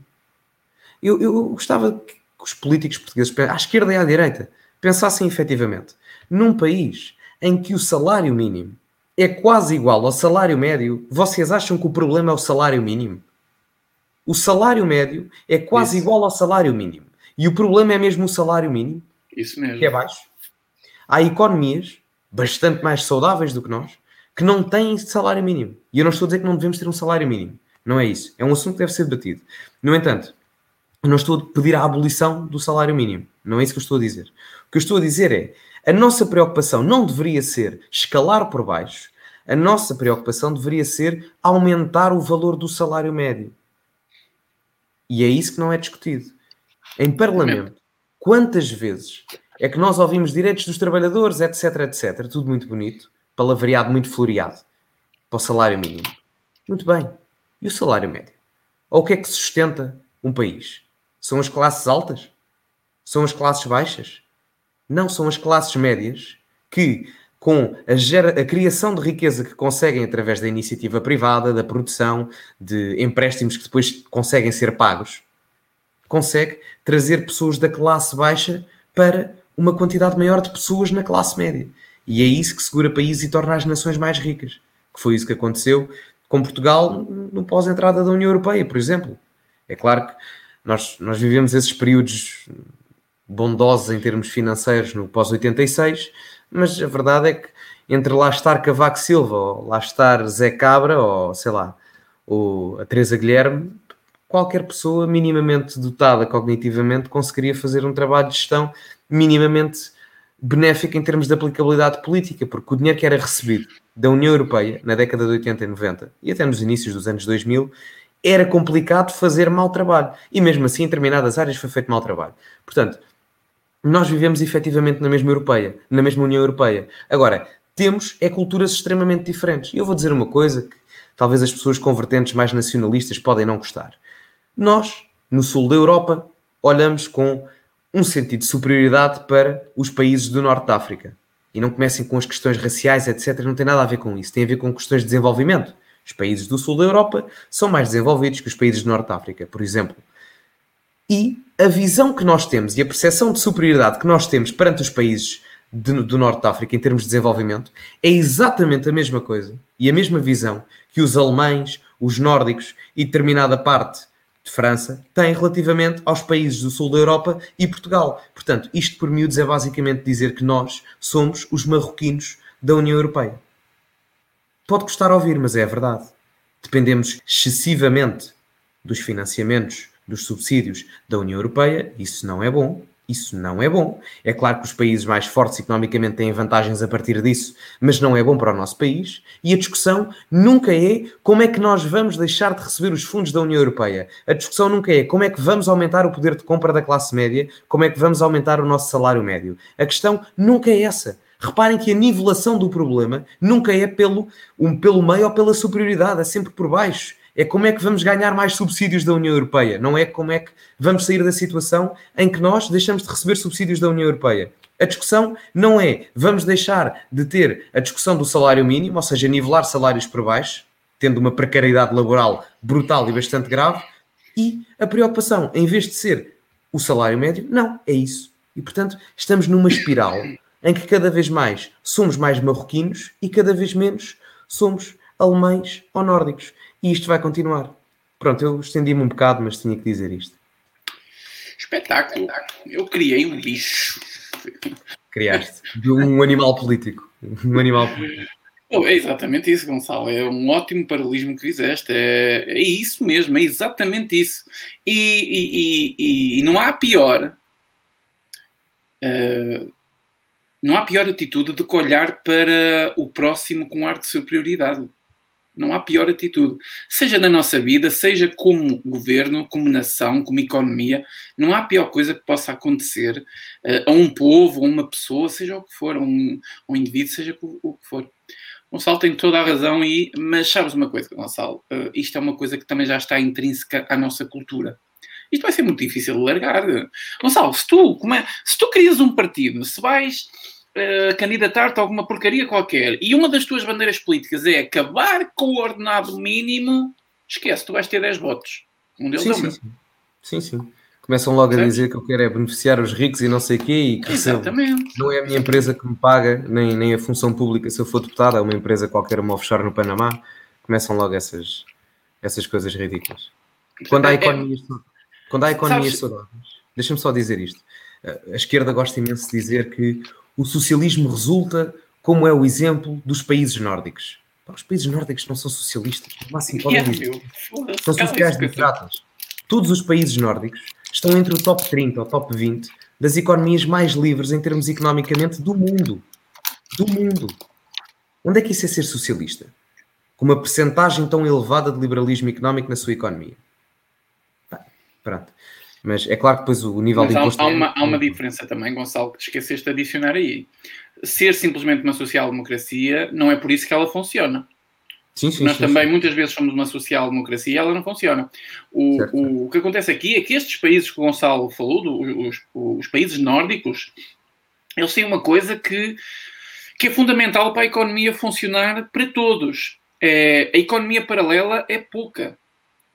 Eu, eu gostava que os políticos portugueses, à esquerda e à direita, pensassem efetivamente num país em que o salário mínimo é quase igual ao salário médio, vocês acham que o problema é o salário mínimo? O salário médio é quase Isso. igual ao salário mínimo. E o problema é mesmo o salário mínimo. Isso mesmo. Que é baixo. Há economias bastante mais saudáveis do que nós que não têm salário mínimo. E eu não estou a dizer que não devemos ter um salário mínimo. Não é isso. É um assunto que deve ser debatido. No entanto, eu não estou a pedir a abolição do salário mínimo. Não é isso que eu estou a dizer. O que eu estou a dizer é a nossa preocupação não deveria ser escalar por baixo, a nossa preocupação deveria ser aumentar o valor do salário médio. E é isso que não é discutido. Em Parlamento, quantas vezes é que nós ouvimos direitos dos trabalhadores, etc, etc, tudo muito bonito, palavreado, muito floreado, para o salário mínimo. Muito bem. E o salário médio? Ou o que é que sustenta um país? São as classes altas? São as classes baixas? Não, são as classes médias que, com a, gera, a, criação de riqueza que conseguem através da iniciativa privada, da produção, de empréstimos que depois conseguem ser pagos, consegue trazer pessoas da classe baixa para uma quantidade maior de pessoas na classe média. E é isso que segura países e torna as nações mais ricas. Que foi isso que aconteceu com Portugal no pós-entrada da União Europeia, por exemplo. É claro que nós, nós vivemos esses períodos bondosos em termos financeiros no pós-86, mas a verdade é que entre lá estar Cavaco Silva ou lá estar Zé Cabra ou sei lá, ou a Teresa Guilherme, qualquer pessoa minimamente dotada cognitivamente conseguiria fazer um trabalho de gestão minimamente benéfico em termos de aplicabilidade política, porque o dinheiro que era recebido da União Europeia na década de 80 e 90 e até nos inícios dos anos 2000 era complicado fazer mau trabalho. E mesmo assim, em determinadas áreas foi feito mau trabalho. Portanto, nós vivemos efetivamente na mesma Europeia, na mesma União Europeia. Agora, temos é culturas extremamente diferentes. E eu vou dizer uma coisa que talvez as pessoas convertentes mais nacionalistas podem não gostar. Nós, no sul da Europa, olhamos com um sentido de superioridade para os países do norte da África. E não comecem com as questões raciais, etc. Não tem nada a ver com isso. Tem a ver com questões de desenvolvimento. Os países do sul da Europa são mais desenvolvidos que os países do norte da África, por exemplo. E a visão que nós temos e a percepção de superioridade que nós temos perante os países de, do Norte da África em termos de desenvolvimento é exatamente a mesma coisa e a mesma visão que os alemães, os nórdicos e determinada parte de França têm relativamente aos países do sul da Europa e Portugal. Portanto, isto por miúdos é basicamente dizer que nós somos os marroquinos da União Europeia. Pode custar ouvir, mas é a verdade. Dependemos excessivamente dos financiamentos dos subsídios da União Europeia, isso não é bom. Isso não é bom. É claro que os países mais fortes economicamente têm vantagens a partir disso, mas não é bom para o nosso país. E a discussão nunca é como é que nós vamos deixar de receber os fundos da União Europeia. A discussão nunca é como é que vamos aumentar o poder de compra da classe média, como é que vamos aumentar o nosso salário médio. A questão nunca é essa. Reparem que a nivelação do problema nunca é pelo, um, pelo meio ou pela superioridade, é sempre por baixo é como é que vamos ganhar mais subsídios da União Europeia, não é como é que vamos sair da situação em que nós deixamos de receber subsídios da União Europeia. A discussão não é vamos deixar de ter a discussão do salário mínimo, ou seja, nivelar salários por baixo, tendo uma precariedade laboral brutal e bastante grave, e a preocupação, em vez de ser o salário médio, não, é isso. E portanto, estamos numa espiral em que cada vez mais somos mais marroquinos e cada vez menos somos alemães ou nórdicos. E isto vai continuar. Pronto, eu estendi-me um bocado, mas tinha que dizer isto. Espetáculo. Eu criei um bicho. Criaste. De um animal político. Um animal político. É exatamente isso, Gonçalo. É um ótimo paralelismo que fizeste. É, é isso mesmo, é exatamente isso. E, e, e, e não há pior. Uh, não há pior atitude do que olhar para o próximo com ar de superioridade. Não há pior atitude. Seja na nossa vida, seja como governo, como nação, como economia, não há pior coisa que possa acontecer uh, a um povo, a uma pessoa, seja o que for, a um, um indivíduo, seja o que for. Gonçalo tem toda a razão, e, mas sabes uma coisa, Gonçalo? Uh, isto é uma coisa que também já está intrínseca à nossa cultura. Isto vai ser muito difícil de largar. Gonçalo, se tu, como é, se tu crias um partido, se vais uh, candidatar-te a alguma porcaria qualquer e uma das tuas bandeiras políticas é acabar com o ordenado mínimo, esquece, tu vais ter 10 votos. Um deles sim, é o meu. Sim, sim. sim. Começam logo a dizer que eu quero é beneficiar os ricos e não sei o quê e que Exatamente. não é a minha empresa que me paga, nem, nem a função pública se eu for deputado, é uma empresa qualquer, uma offshore no Panamá. Começam logo essas, essas coisas ridículas. Quando há é, é economias, quando há economias saudáveis, deixa-me só dizer isto. A esquerda gosta imenso de dizer que o socialismo resulta como é o exemplo dos países nórdicos. Os países nórdicos não são socialistas, no máximo podem dizer. São sociais-democratas. Todos os países nórdicos estão entre o top 30 ou top 20 das economias mais livres em termos economicamente do mundo. Do mundo. Onde é que isso é ser socialista? Com uma percentagem tão elevada de liberalismo económico na sua economia. Pronto. Mas é claro que depois o nível Mas de imposto... Há, há, uma, há uma diferença também, Gonçalo, que esqueceste de adicionar aí. Ser simplesmente uma social-democracia não é por isso que ela funciona. Sim, sim, Nós sim, também muitas vezes somos uma social-democracia e ela não funciona. O, o, o, que acontece aqui é que estes países que o Gonçalo falou, do, os, os países nórdicos, eles têm uma coisa que, que é fundamental para a economia funcionar para todos. É, a economia paralela é pouca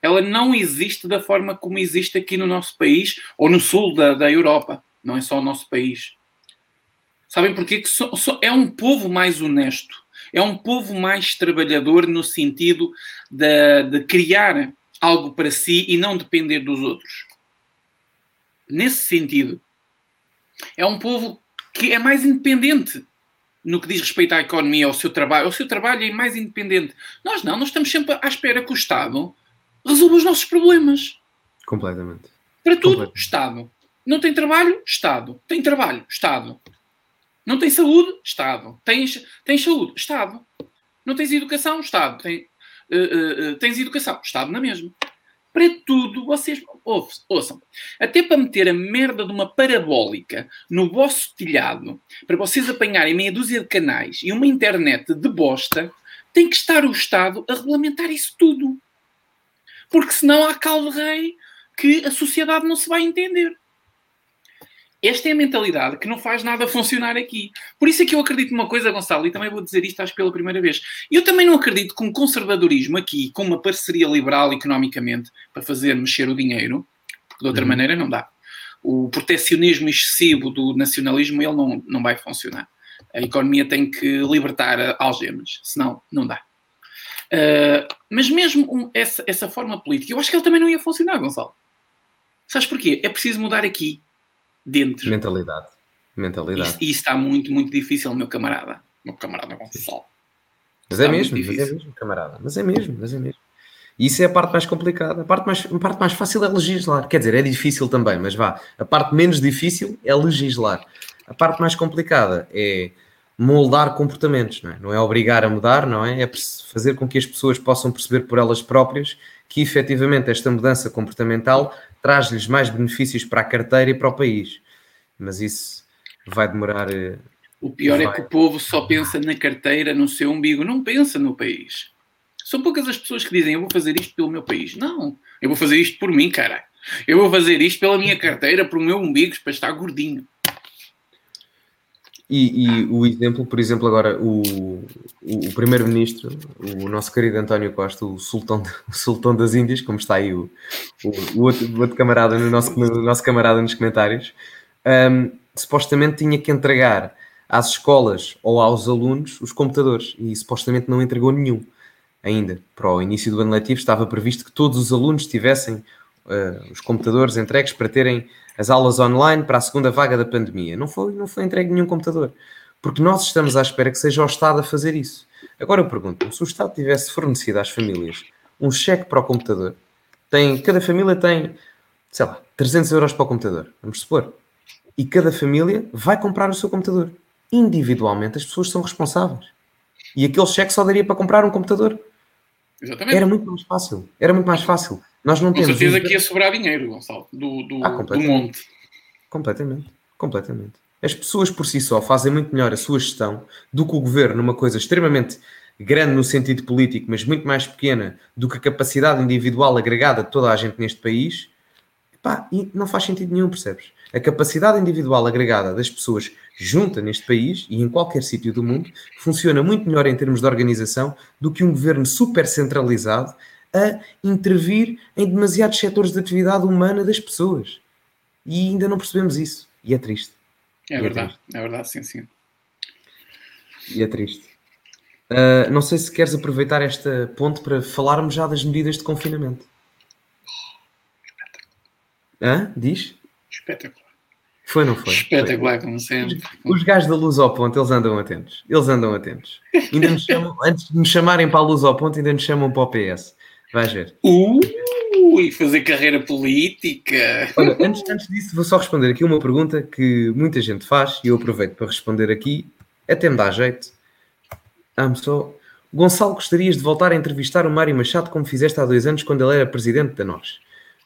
ela não existe da forma como existe aqui no nosso país ou no sul da, da Europa. Não é só o nosso país. Sabem porquê? Que so, so, é um povo mais honesto. É um povo mais trabalhador no sentido de, de criar algo para si e não depender dos outros. Nesse sentido, é um povo que é mais independente no que diz respeito à economia, ao seu trabalho. O seu trabalho é mais independente. Nós não, nós estamos sempre à espera que o Estado resolva os nossos problemas. Completamente. Para tudo, Completamente. Estado. Não tem trabalho? Estado. Tem trabalho? Estado. Não tem saúde? Estado. Tens, tens saúde? Estado. Não tens educação? Estado. Tem, uh, uh, tens educação? Estado na mesma. Para tudo, vocês ouçam. Até para meter a merda de uma parabólica no vosso telhado, para vocês apanharem meia dúzia de canais e uma internet de bosta, tem que estar o Estado a regulamentar isso tudo porque senão há caldo rei que a sociedade não se vai entender. Esta é a mentalidade que não faz nada funcionar aqui. Por isso é que eu acredito numa coisa, Gonçalo, e também vou dizer isto acho pela primeira vez. Eu também não acredito que um conservadorismo aqui, com uma parceria liberal economicamente, para fazer mexer o dinheiro, porque de outra uhum. maneira não dá. O protecionismo excessivo do nacionalismo, ele não, não vai funcionar. A economia tem que libertar algemas, senão não dá. Uh, mas mesmo um, essa, essa forma política, eu acho que ele também não ia funcionar, Gonçalo. Sabes porquê? É preciso mudar aqui, dentro. Mentalidade. Mentalidade. E isso está muito, muito difícil, meu camarada. Meu camarada Gonçalo. Mas é mesmo, mas é mesmo, camarada. Mas é mesmo, mas é mesmo. E isso é a parte mais complicada. A parte mais, a parte mais fácil é legislar. Quer dizer, é difícil também, mas vá. A parte menos difícil é legislar. A parte mais complicada é moldar comportamentos, não é? Não é obrigar a mudar, não é? É fazer com que as pessoas possam perceber por elas próprias que efetivamente esta mudança comportamental traz-lhes mais benefícios para a carteira e para o país. Mas isso vai demorar. Eh, o pior vai... é que o povo só pensa na carteira, no seu umbigo, não pensa no país. São poucas as pessoas que dizem eu vou fazer isto pelo meu país. Não, eu vou fazer isto por mim, cara. Eu vou fazer isto pela minha carteira, para o meu umbigo, para estar gordinho. E, e, o exemplo, por exemplo, agora o, o, primeiro-ministro, o nosso querido António Costa, o sultão, o sultão das Índias, como está aí o, o, outro, outro, camarada no nosso, no nosso camarada nos comentários, um, supostamente tinha que entregar às escolas ou aos alunos os computadores e supostamente não entregou nenhum ainda. Para o início do ano letivo estava previsto que todos os alunos tivessem uh, os computadores entregues para terem as aulas online para a segunda vaga da pandemia. Não foi, não foi entregue nenhum computador. Porque nós estamos à espera que seja o Estado a fazer isso. Agora eu pergunto se o Estado tivesse fornecido às famílias um cheque para o computador, tem, cada família tem, sei lá, 300 euros para o computador, vamos supor, e cada família vai comprar o seu computador. Individualmente as pessoas são responsáveis. E aquele cheque só daria para comprar um computador. Exatamente. Era muito mais fácil. Era muito mais fácil. Nós não Com temos. certeza um- que ia sobrar dinheiro, Gonçalo, do, do, Ah, do completamente. monte. Completamente. Completamente. As pessoas por si só fazem muito melhor a sua gestão do que o governo numa coisa extremamente grande no sentido político, mas muito mais pequena do que a capacidade individual agregada de toda a gente neste país. Pá, e não faz sentido nenhum, percebes? A capacidade individual agregada das pessoas junta neste país e em qualquer sítio do mundo funciona muito melhor em termos de organização do que um governo super centralizado a intervir em demasiados setores de atividade humana das pessoas. E ainda não percebemos isso. E é triste. É é verdade, é verdade, sim, sim. E é triste. Ah, não sei se queres aproveitar esta ponte para falarmos já das medidas de confinamento. Hã? Diz? Espetacular. Foi, não foi? Espetacular, como sempre. Foi. Os gajos da luz ao ponto, eles andam atentos. Eles andam atentos. Ainda nos chamam, antes de nos chamarem para a luz ao ponto, ainda nos chamam para o PS. Vais ver. Ui, fazer carreira política. Olha, antes, antes disso, vou só responder aqui uma pergunta que muita gente faz e eu aproveito para responder aqui. Até me dá jeito. Amo só. Gonçalo, gostarias de voltar a entrevistar o Mário Machado como fizeste há dois anos quando ele era presidente da nós?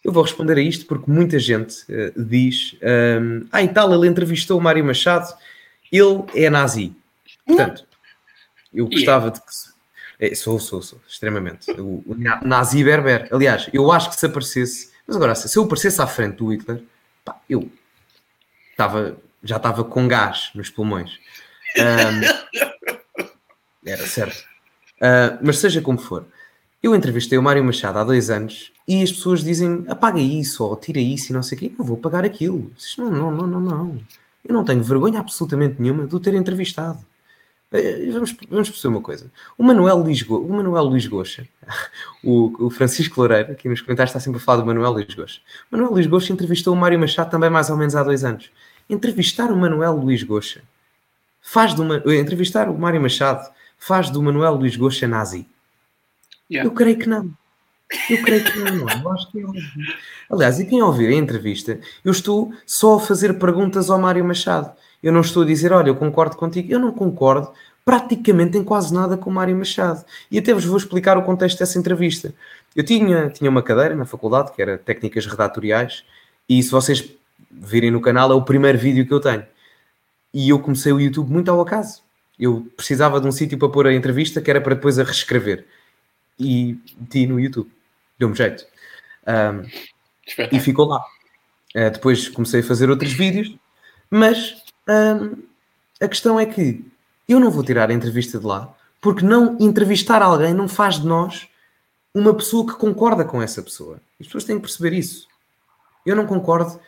Eu vou responder a isto porque muita gente eh, diz: ehm, Ah, e tal, ele entrevistou o Mário Machado, ele é nazi. Portanto, eu E gostava de que. se- É, sou, sou, sou, extremamente. O, o na- nazi berber. Aliás, eu acho que se aparecesse. Mas agora, se eu aparecesse à frente do Hitler, pá, eu estava, já estava com gás nos pulmões. Ahm, era certo. Ah, mas seja como for, eu entrevistei o Mário Machado há dois anos e as pessoas dizem apaga isso ou tira isso e não sei o quê. Eu vou pagar aquilo. Não, não, não, não, não. Eu não tenho vergonha absolutamente nenhuma de o ter entrevistado. Eh, Vamos, vamos perceber uma coisa. O Manuel Luís, Go- o Manuel Luís Goxa, o, o Francisco Loureiro, aqui nos comentários está sempre a falar do Manuel Luís Goxa. O Manuel Luís Goxa entrevistou o Mário Machado também mais ou menos há dois anos. Entrevistar o Manuel Luís Goxa faz do eh, entrevistar o Mário Machado faz do Manuel Luís Goxa nazi. Yeah. Eu creio que não. Eu creio que não, não. Eu acho que é óbvio. Aliás, e quem ouvir a entrevista, eu estou só a fazer perguntas ao Mário Machado. Eu não estou a dizer, olha, eu concordo contigo. Eu não concordo praticamente em quase nada com o Mário Machado. E até vos vou explicar o contexto dessa entrevista. Eu tinha, tinha uma cadeira na faculdade, que era técnicas redatoriais, e se vocês virem no canal, é o primeiro vídeo que eu tenho. E eu comecei o YouTube muito ao acaso. Eu precisava de um sítio para pôr a entrevista, que era para depois a reescrever. E meti no YouTube. Deu-me jeito. Um, e ficou lá. Uh, depois comecei a fazer outros vídeos, mas a questão é que eu não vou tirar a entrevista de lá, porque não entrevistar alguém não faz de nós uma pessoa que concorda com essa pessoa. As pessoas têm que perceber isso. Eu não concordo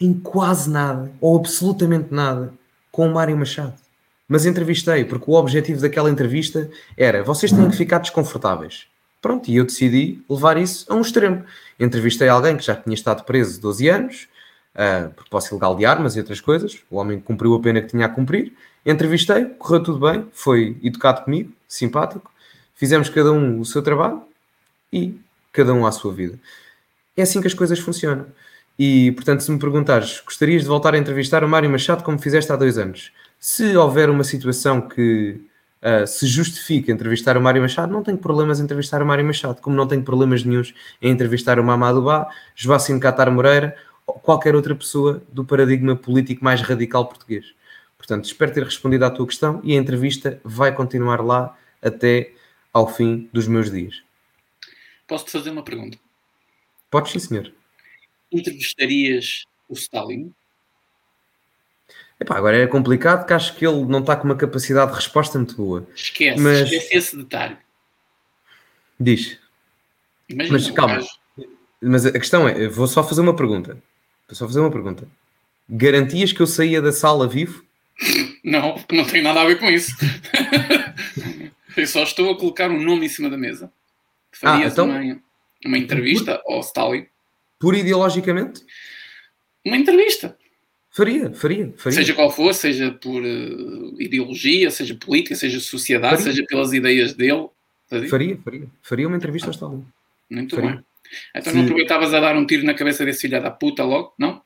em quase nada, ou absolutamente nada, com o Mário Machado. Mas entrevistei, porque o objetivo daquela entrevista era vocês têm que ficar desconfortáveis. Pronto, e eu decidi levar isso a um extremo. Entrevistei alguém que já tinha estado preso 12 anos, uh, por posse ilegal de armas e outras coisas. O homem cumpriu a pena que tinha a cumprir. Entrevistei, correu tudo bem, foi educado comigo, simpático. Fizemos cada um o seu trabalho e cada um à sua vida. É assim que as coisas funcionam. E, portanto, se me perguntares, gostarias de voltar a entrevistar o Mário Machado como fizeste há dois anos? Se houver uma situação que uh, se justifique entrevistar o Mário Machado, não tenho problemas em entrevistar o Mário Machado, como não tenho problemas nenhums em entrevistar o Mamadou Ba, Joacim Catar Moreira qualquer outra pessoa do paradigma político mais radical português. Portanto, espero ter respondido à tua questão e a entrevista vai continuar lá até ao fim dos meus dias. Posso-te fazer uma pergunta? Podes sim, senhor. Entrevistarias o Stalin? Epá, agora é complicado que acho que ele não está com uma capacidade de resposta muito boa. Esquece, Mas- esquece esse detalhe. Diz. Imagina, Mas calma. Mas a questão é, vou só fazer uma pergunta. Vou só fazer uma pergunta. Garantias que eu saía da sala vivo? Não, não tem nada a ver com isso. Eu só estou a colocar um nome em cima da mesa. Farias Ah, então- uma, uma entrevista ao Stalin? Pura ideologicamente? Uma entrevista. Faria, faria, faria. Seja qual for, seja por uh, ideologia, seja política, seja sociedade, faria. seja pelas ideias dele. Faria, faria. Faria uma entrevista ao Stalin. Muito faria. bem. Então não aproveitavas a dar um tiro na cabeça desse filho da puta logo, não?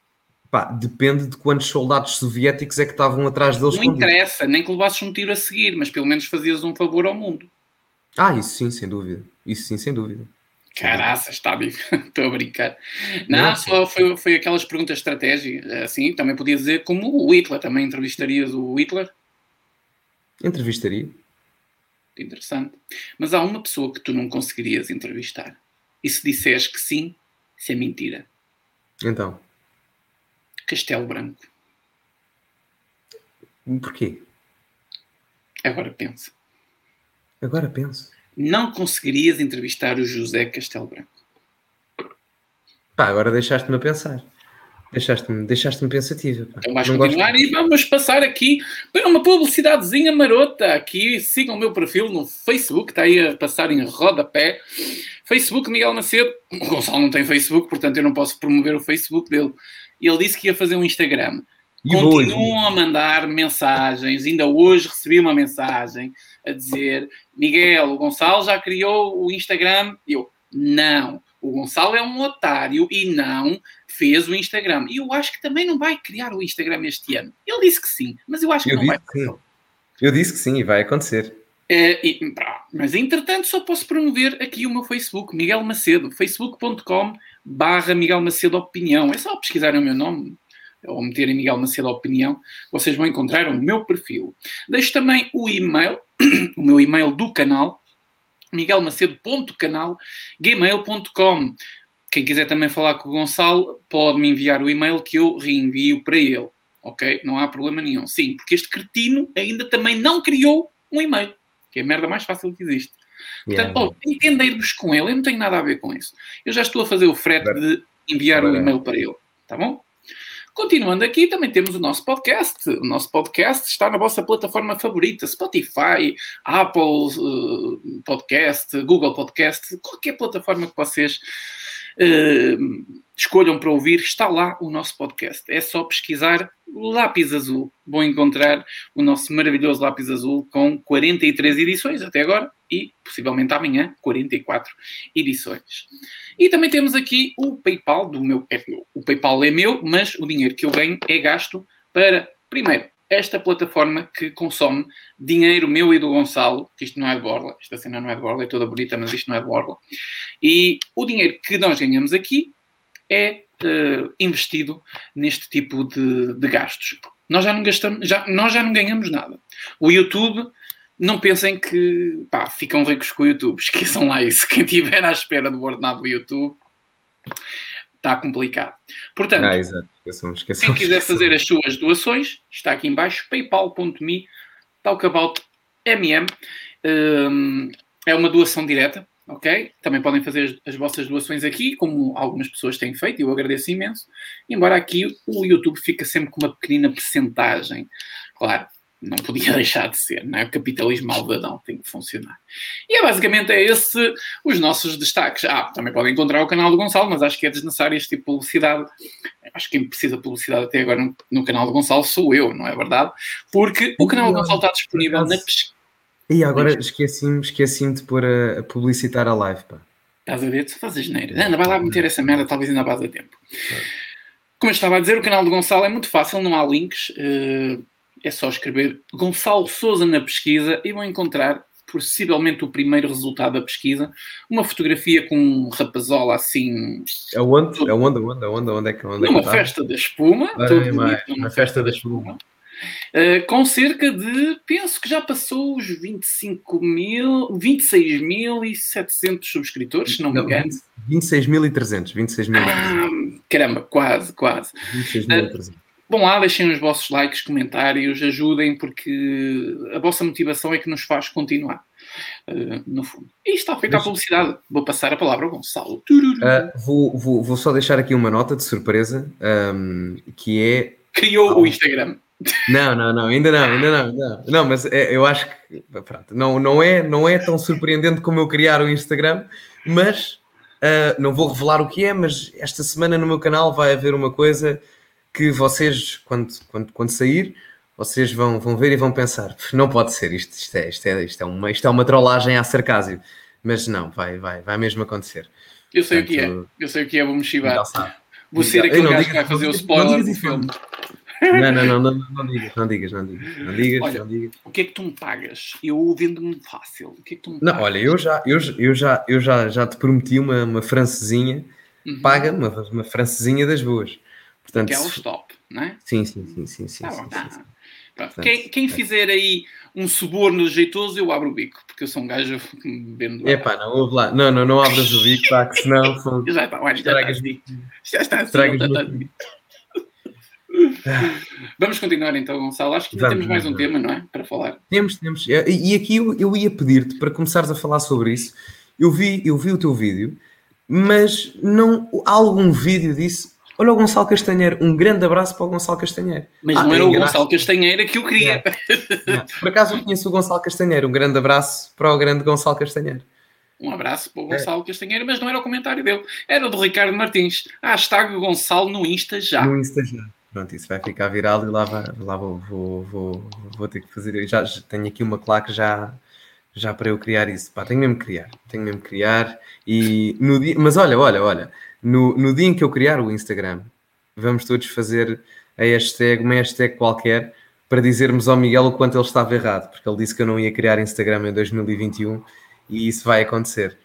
Pá, depende de quantos soldados soviéticos é que estavam atrás deles. Não interessa, nem que levasses um tiro a seguir, mas pelo menos fazias um favor ao mundo. Ah, isso sim, sem dúvida. Isso sim, sem dúvida. Caraças, está. Estou a brincar. Não, só foi, foi aquelas perguntas de estratégia. Assim, também podia dizer como o Hitler. Também entrevistarias o Hitler? Entrevistaria. Interessante. Mas há uma pessoa que tu não conseguirias entrevistar. E se disseres que sim, isso é mentira. Então? Castelo Branco. Porquê? Agora pensa. Agora penso não conseguirias entrevistar o José Castelo Branco? Pá, agora deixaste-me a pensar. Deixaste-me deixaste pensativo. Pá. Então vais não continuar gosto... e vamos passar aqui para uma publicidadezinha marota. Aqui sigam o meu perfil no Facebook, está aí a passar em rodapé. Facebook Miguel Macedo. O Gonçalo não tem Facebook, portanto eu não posso promover o Facebook dele. Ele disse que ia fazer um Instagram. E Continuam hoje? a mandar mensagens. Ainda hoje recebi uma mensagem a dizer: Miguel, o Gonçalo já criou o Instagram. Eu, não. O Gonçalo é um otário e não fez o Instagram. E eu acho que também não vai criar o Instagram este ano. Ele disse que sim, mas eu acho que eu não vai. Sim. Eu disse que sim e vai acontecer. É, e, mas entretanto só posso promover aqui o meu Facebook, Miguel Macedo, facebook.com barra Miguel Macedo Opinião. É só pesquisarem o meu nome, ou meterem Miguel Macedo Opinião, vocês vão encontrar o meu perfil. Deixo também o e-mail, o meu e-mail do canal, miguelmacedo.canal.gmail.com Quem quiser também falar com o Gonçalo, pode me enviar o e-mail que eu reenvio para ele. Ok? Não há problema nenhum. Sim, porque este cretino ainda também não criou um e-mail, que é a merda mais fácil que existe. Portanto, yeah. oh, entender-vos com ele, eu não tenho nada a ver com isso. Eu já estou a fazer o frete de enviar o e-mail para ele. Tá bom? Continuando aqui, também temos o nosso podcast. O nosso podcast está na vossa plataforma favorita: Spotify, Apple uh, Podcast, Google Podcast, qualquer plataforma que vocês uh, escolham para ouvir, está lá o nosso podcast. É só pesquisar Lápis Azul. Vão encontrar o nosso maravilhoso Lápis Azul com 43 edições até agora e possivelmente amanhã 44 edições. E também temos aqui o PayPal do meu. É, o PayPal é meu, mas o dinheiro que eu ganho é gasto para, primeiro, esta plataforma que consome dinheiro meu e do Gonçalo, que isto não é de borla, esta cena não é de borla, é toda bonita, mas isto não é de borla. E o dinheiro que nós ganhamos aqui é uh, investido neste tipo de, de, gastos. Nós já não gastamos, já, nós já não ganhamos nada. O YouTube, não pensem que pá, ficam ricos com o YouTube, esqueçam lá isso. Quem estiver à espera do ordenado do YouTube está complicado. Portanto, ah, esqueçam, quem quiser fazer as suas doações, está aqui embaixo, paypal.me, talkaboutmm. Um, é uma doação direta, ok? Também podem fazer as, as, vossas doações aqui, como algumas pessoas têm feito, e eu agradeço imenso. Embora aqui o YouTube fica sempre com uma pequenina percentagem. Claro, não podia deixar de ser, não é? O capitalismo malvadão tem que funcionar. E é basicamente é esse os nossos destaques. Ah, também podem encontrar o canal do Gonçalo, mas acho que é desnecessário este tipo de publicidade. Acho que quem precisa de publicidade até agora no, no, canal do Gonçalo sou eu, não é verdade? Porque o canal do Gonçalo está disponível na pesquisa e agora esqueci-me esqueci de pôr a, a, publicitar a live, pá. Estás a ver? Tu fazes geneira. Anda, vai lá meter essa merda, talvez ainda vais a tempo. Como eu estava a dizer, o canal do Gonçalo é muito fácil, não há links. Uh, é só escrever Gonçalo Souza na pesquisa e vão encontrar possivelmente o primeiro resultado da pesquisa, uma fotografia com um rapazola assim. Aonde? Todo... Aonde? Aonde? Aonde? Aonde é que onde Numa é que festa da espuma. Ai, mais, uma festa da espuma. Uh, com cerca de, penso que já passou os 25 mil, 26.700 subscritores, se não me engano. 26.300, 26 ah, caramba, quase, quase. 26.300. Uh, Bom lá, deixem os vossos likes, comentários, ajudem, porque a vossa motivação é que nos faz continuar, uh, no fundo. E está feita a publicidade. Vou passar a palavra ao Gonçalo. Uh, vou, vou, vou, só deixar aqui uma nota de surpresa, um, que é... Criou oh. o Instagram. Não, não, não, ainda não, ainda não. Não, não mas é, eu acho que pronto, não, não, é, não é tão surpreendente como eu criar o Instagram, mas uh, não vou revelar o que é, mas esta semana no meu canal vai haver uma coisa que vocês, quando, quando, quando sair, vocês vão, vão ver e vão pensar: não pode ser, isto, isto, é, isto, é, isto, é uma, isto é uma trollagem a sarcásio. Mas não, vai, vai, vai mesmo acontecer. Eu sei Portanto, o que é, eu sei o que é, vou-me chivar. Vou ser aquele gajo que vai fazer o spoiler do filme. Não, não, não, não, não, digas, não digas, não digas, não digas, olha, não digas. O que é que tu me pagas? Eu vendo-me fácil. O que é que tu me não, pagas? olha, eu já, eu, eu já, eu já, já te prometi uma, uma francesinha, uhum. paga uma, uma francesinha das boas. Portanto, que é o stop, não é? Sim, sim, sim, sim, sim. Tá sim, tá. sim, sim. Portanto, quem, quem fizer aí um suborno jeitoso, eu abro o bico, porque eu sou um gajo que me. É pá, não, ouve lá. Não, não, não abras o bico, pá, que senão. já está, olha, já está. Já está assim, já está. Vamos continuar então, Gonçalo. Acho que ainda temos mais um tema, não é? Para falar. Temos, temos. E aqui eu, eu ia pedir-te para começares a falar sobre isso. Eu vi, eu vi o teu vídeo, mas não há algum vídeo disso Olha o Gonçalo Castanheiro, um grande abraço para o Gonçalo Castanheiro. Mas ah, não era o Gonçalo Castanheiro que eu queria. Não. Não. Por acaso eu conheço o Gonçalo Castanheiro, um grande abraço para o grande Gonçalo Castanheiro. Um abraço para o Gonçalo é. Castanheiro, mas não era o comentário dele, era o do Ricardo Martins. Hashtag Gonçalo no Insta já. No Insta já. Pronto, isso vai ficar viral e lá, vai, lá vou, vou, vou, vou ter que fazer. Já, já tenho aqui uma claque já, já para eu criar isso. Pá, tenho mesmo que criar. Tenho mesmo que criar. E no dia, mas olha, olha, olha no, no dia em que eu criar o Instagram, vamos todos fazer a hashtag, uma hashtag qualquer, para dizermos ao Miguel o quanto ele estava errado, porque ele disse que eu não ia criar Instagram em 2021 e isso vai acontecer.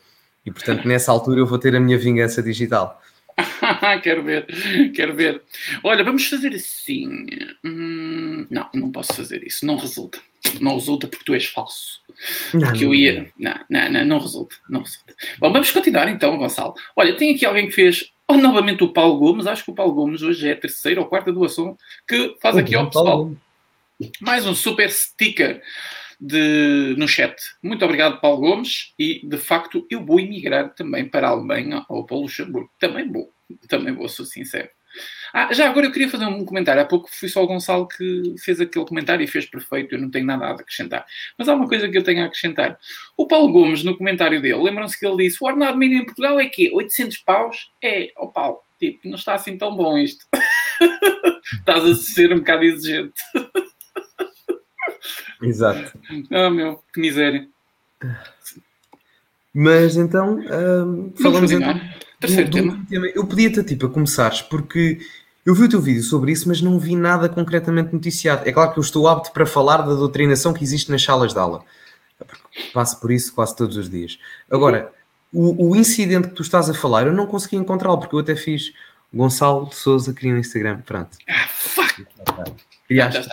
E portanto, nessa altura, eu vou ter a minha vingança digital. quero ver, quero ver. Olha, vamos fazer assim. Hum, não, não posso fazer isso, não resulta. Não resulta porque tu és falso. Não, porque eu ia. Não, não, não, não resulta, não resulta. Bom, vamos continuar então, Gonçalo. Olha, tem aqui alguém que fez oh, novamente o Paulo Gomes. Acho que o Paulo Gomes hoje é a terceira ou quarta doação que faz aqui ao pessoal. Mais um super sticker de, no chat. Muito obrigado, Paulo Gomes. E de facto, eu vou emigrar também para a Alemanha ou para o Luxemburgo. Também vou, também vou, sou sincero. Ah, já agora eu queria fazer um comentário. Há pouco foi só o Gonçalo que fez aquele comentário e fez perfeito. Eu não tenho nada a acrescentar. Mas há uma coisa que eu tenho a acrescentar. O Paulo Gomes, no comentário dele, lembram-se que ele disse: o ordenado mínimo em Portugal é quê? 800 paus? É, ó oh, Paulo, tipo, não está assim tão bom isto. Estás a ser um bocado exigente. Exato. Oh meu, que miséria. Mas então, um, falamos então. Terceiro do, tema. tema. Eu pedia-te a ti para começares, porque eu vi o teu vídeo sobre isso, mas não vi nada concretamente noticiado. É claro que eu estou apto para falar da doutrinação que existe nas salas de aula. Passo por isso quase todos os dias. Agora, o, o incidente que tu estás a falar, eu não consegui encontrá-lo, porque eu até fiz Gonçalo de Souza cria um Instagram. Pronto. Ah, fuck! Criaste,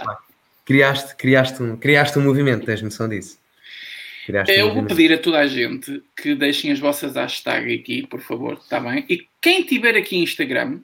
criaste, criaste, um, criaste um movimento, tens noção disso? Criaste eu vou pedir a toda a gente que deixem as vossas hashtags aqui, por favor, está bem? E quem tiver aqui Instagram,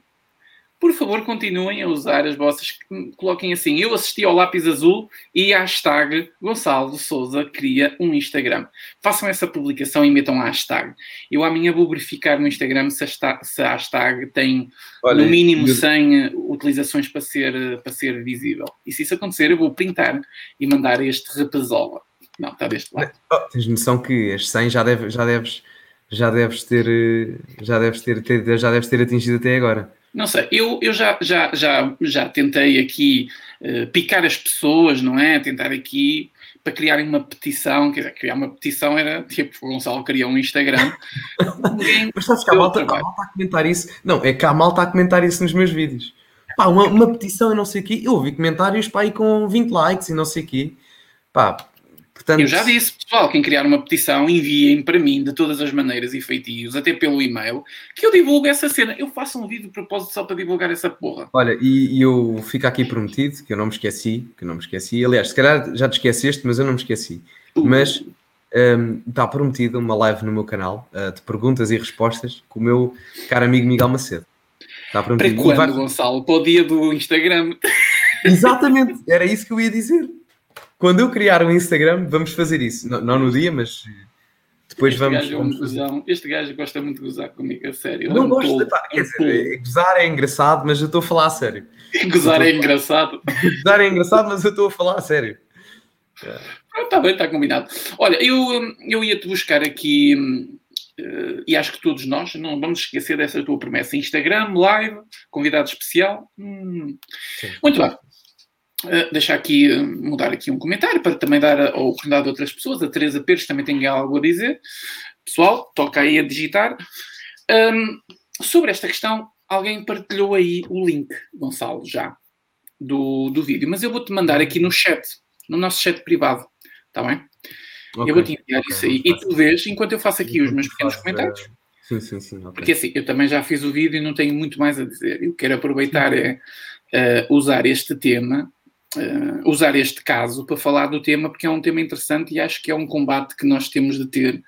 por favor, continuem a usar as vossas. Coloquem assim: eu assisti ao lápis azul e hashtag Gonçalo Souza cria um Instagram. Façam essa publicação e metam a hashtag. Eu amanhã vou verificar no Instagram se a, hashtag tem Olha, no mínimo eu... 100 utilizações para ser, para ser visível. E se isso acontecer, eu vou printar e mandar este repesola. Não, está deste lado. Oh, tens noção que as 100 já, deve, já deves já deves ter já deves ter, ter, já deves ter atingido até agora. Não sei, eu, eu já, já, já, já tentei aqui uh, picar as pessoas, não é? Tentar aqui para criarem uma petição, quer dizer, criar uma petição era tipo, o Gonçalo criou um Instagram. Mas sabes que a malta, a malta a comentar isso? Não, é que a malta a comentar isso nos meus vídeos. Pá, uma, uma petição e não sei o quê. Eu ouvi comentários pá, aí com 20 likes e não sei o quê. Pá, Portanto, eu já disse, pessoal, quem criar uma petição, enviem para mim de todas as maneiras e feitios, até pelo e-mail, que eu divulgo essa cena. Eu faço um vídeo de propósito só para divulgar essa porra. Olha, e, e eu fico aqui prometido, que eu não me esqueci, que eu não me esqueci. Aliás, se calhar já te esqueceste, mas eu não me esqueci. Uh. Mas um, está prometido uma live no meu canal uh, de perguntas e respostas com o meu caro amigo Miguel Macedo. Está prometido. Para quando, vai... Gonçalo? Para o dia do Instagram. Exatamente, era isso que eu ia dizer. Quando eu criar um Instagram, vamos fazer isso. Não, não no dia, mas depois este vamos. Gajo é um gozão. Este gajo gosta muito de gozar comigo, a sério. Não é um gosto, de, pá, quer dizer, gozar é engraçado, mas eu estou a falar a sério. gozar é engraçado. gozar é engraçado, mas eu estou a falar a sério. Está bem, está combinado. Olha, eu, eu ia-te buscar aqui. Uh, e acho que todos nós não vamos esquecer dessa tua promessa. Instagram, live, convidado especial. Hum. Muito bem. Uh, deixar aqui, uh, mudar aqui um comentário para também dar a, a oportunidade a outras pessoas. A Teresa Pires também tem algo a dizer. Pessoal, toca aí a digitar. Um, sobre esta questão, alguém partilhou aí o link, Gonçalo, já, do, do vídeo. Mas eu vou-te mandar aqui no chat, no nosso chat privado. Está bem? Okay. Eu vou-te enviar okay. isso aí. E tu vês, enquanto eu faço aqui os meus pequenos comentários. Sim, sim, sim. Okay. Porque assim, eu também já fiz o vídeo e não tenho muito mais a dizer. Eu quero aproveitar é, uh, usar este tema, uh, usar este caso para falar do tema, porque é um tema interessante e acho que é um combate que nós temos de ter,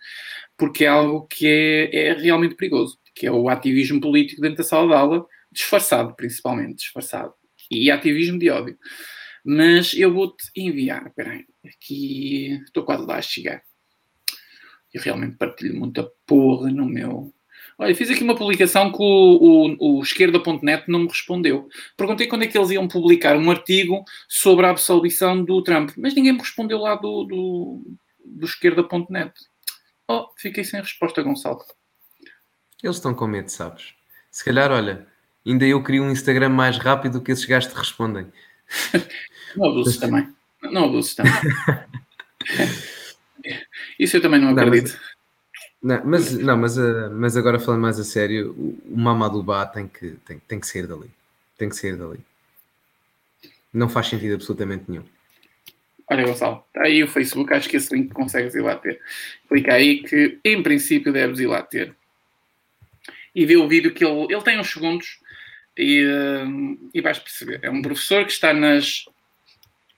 porque é algo que é, é realmente perigoso, que é o ativismo político dentro da sala de aula, disfarçado, principalmente, disfarçado. E ativismo de ódio. Mas eu vou-te enviar, espera aí, aqui, estou quase lá a chegar. Eu realmente partilho muita porra no meu. Olha, fiz aqui uma publicação que o, o, o esquerda.net não me respondeu. Perguntei quando é que eles iam publicar um artigo sobre a absolvição do Trump, mas ninguém me respondeu lá do, do, do esquerda.net. Oh, fiquei sem resposta, Gonçalo. Eles estão com medo, sabes? Se calhar, olha, ainda eu crio um Instagram mais rápido que esses gajos te respondem. Não abuses também. Não abuses também. Isso eu também não acredito. Não, mas, não, mas, uh, mas agora falando mais a sério, o, Mamadou Ba tem que, tem, tem que sair dali. Tem que sair dali. Não faz sentido absolutamente nenhum. Olha, Gonçalo, está aí o Facebook, acho que esse link consegues ir lá ter. Clica aí que, em princípio, deves ir lá ter. E vê o vídeo que ele, ele tem uns segundos e, uh, e vais perceber. É um professor que está nas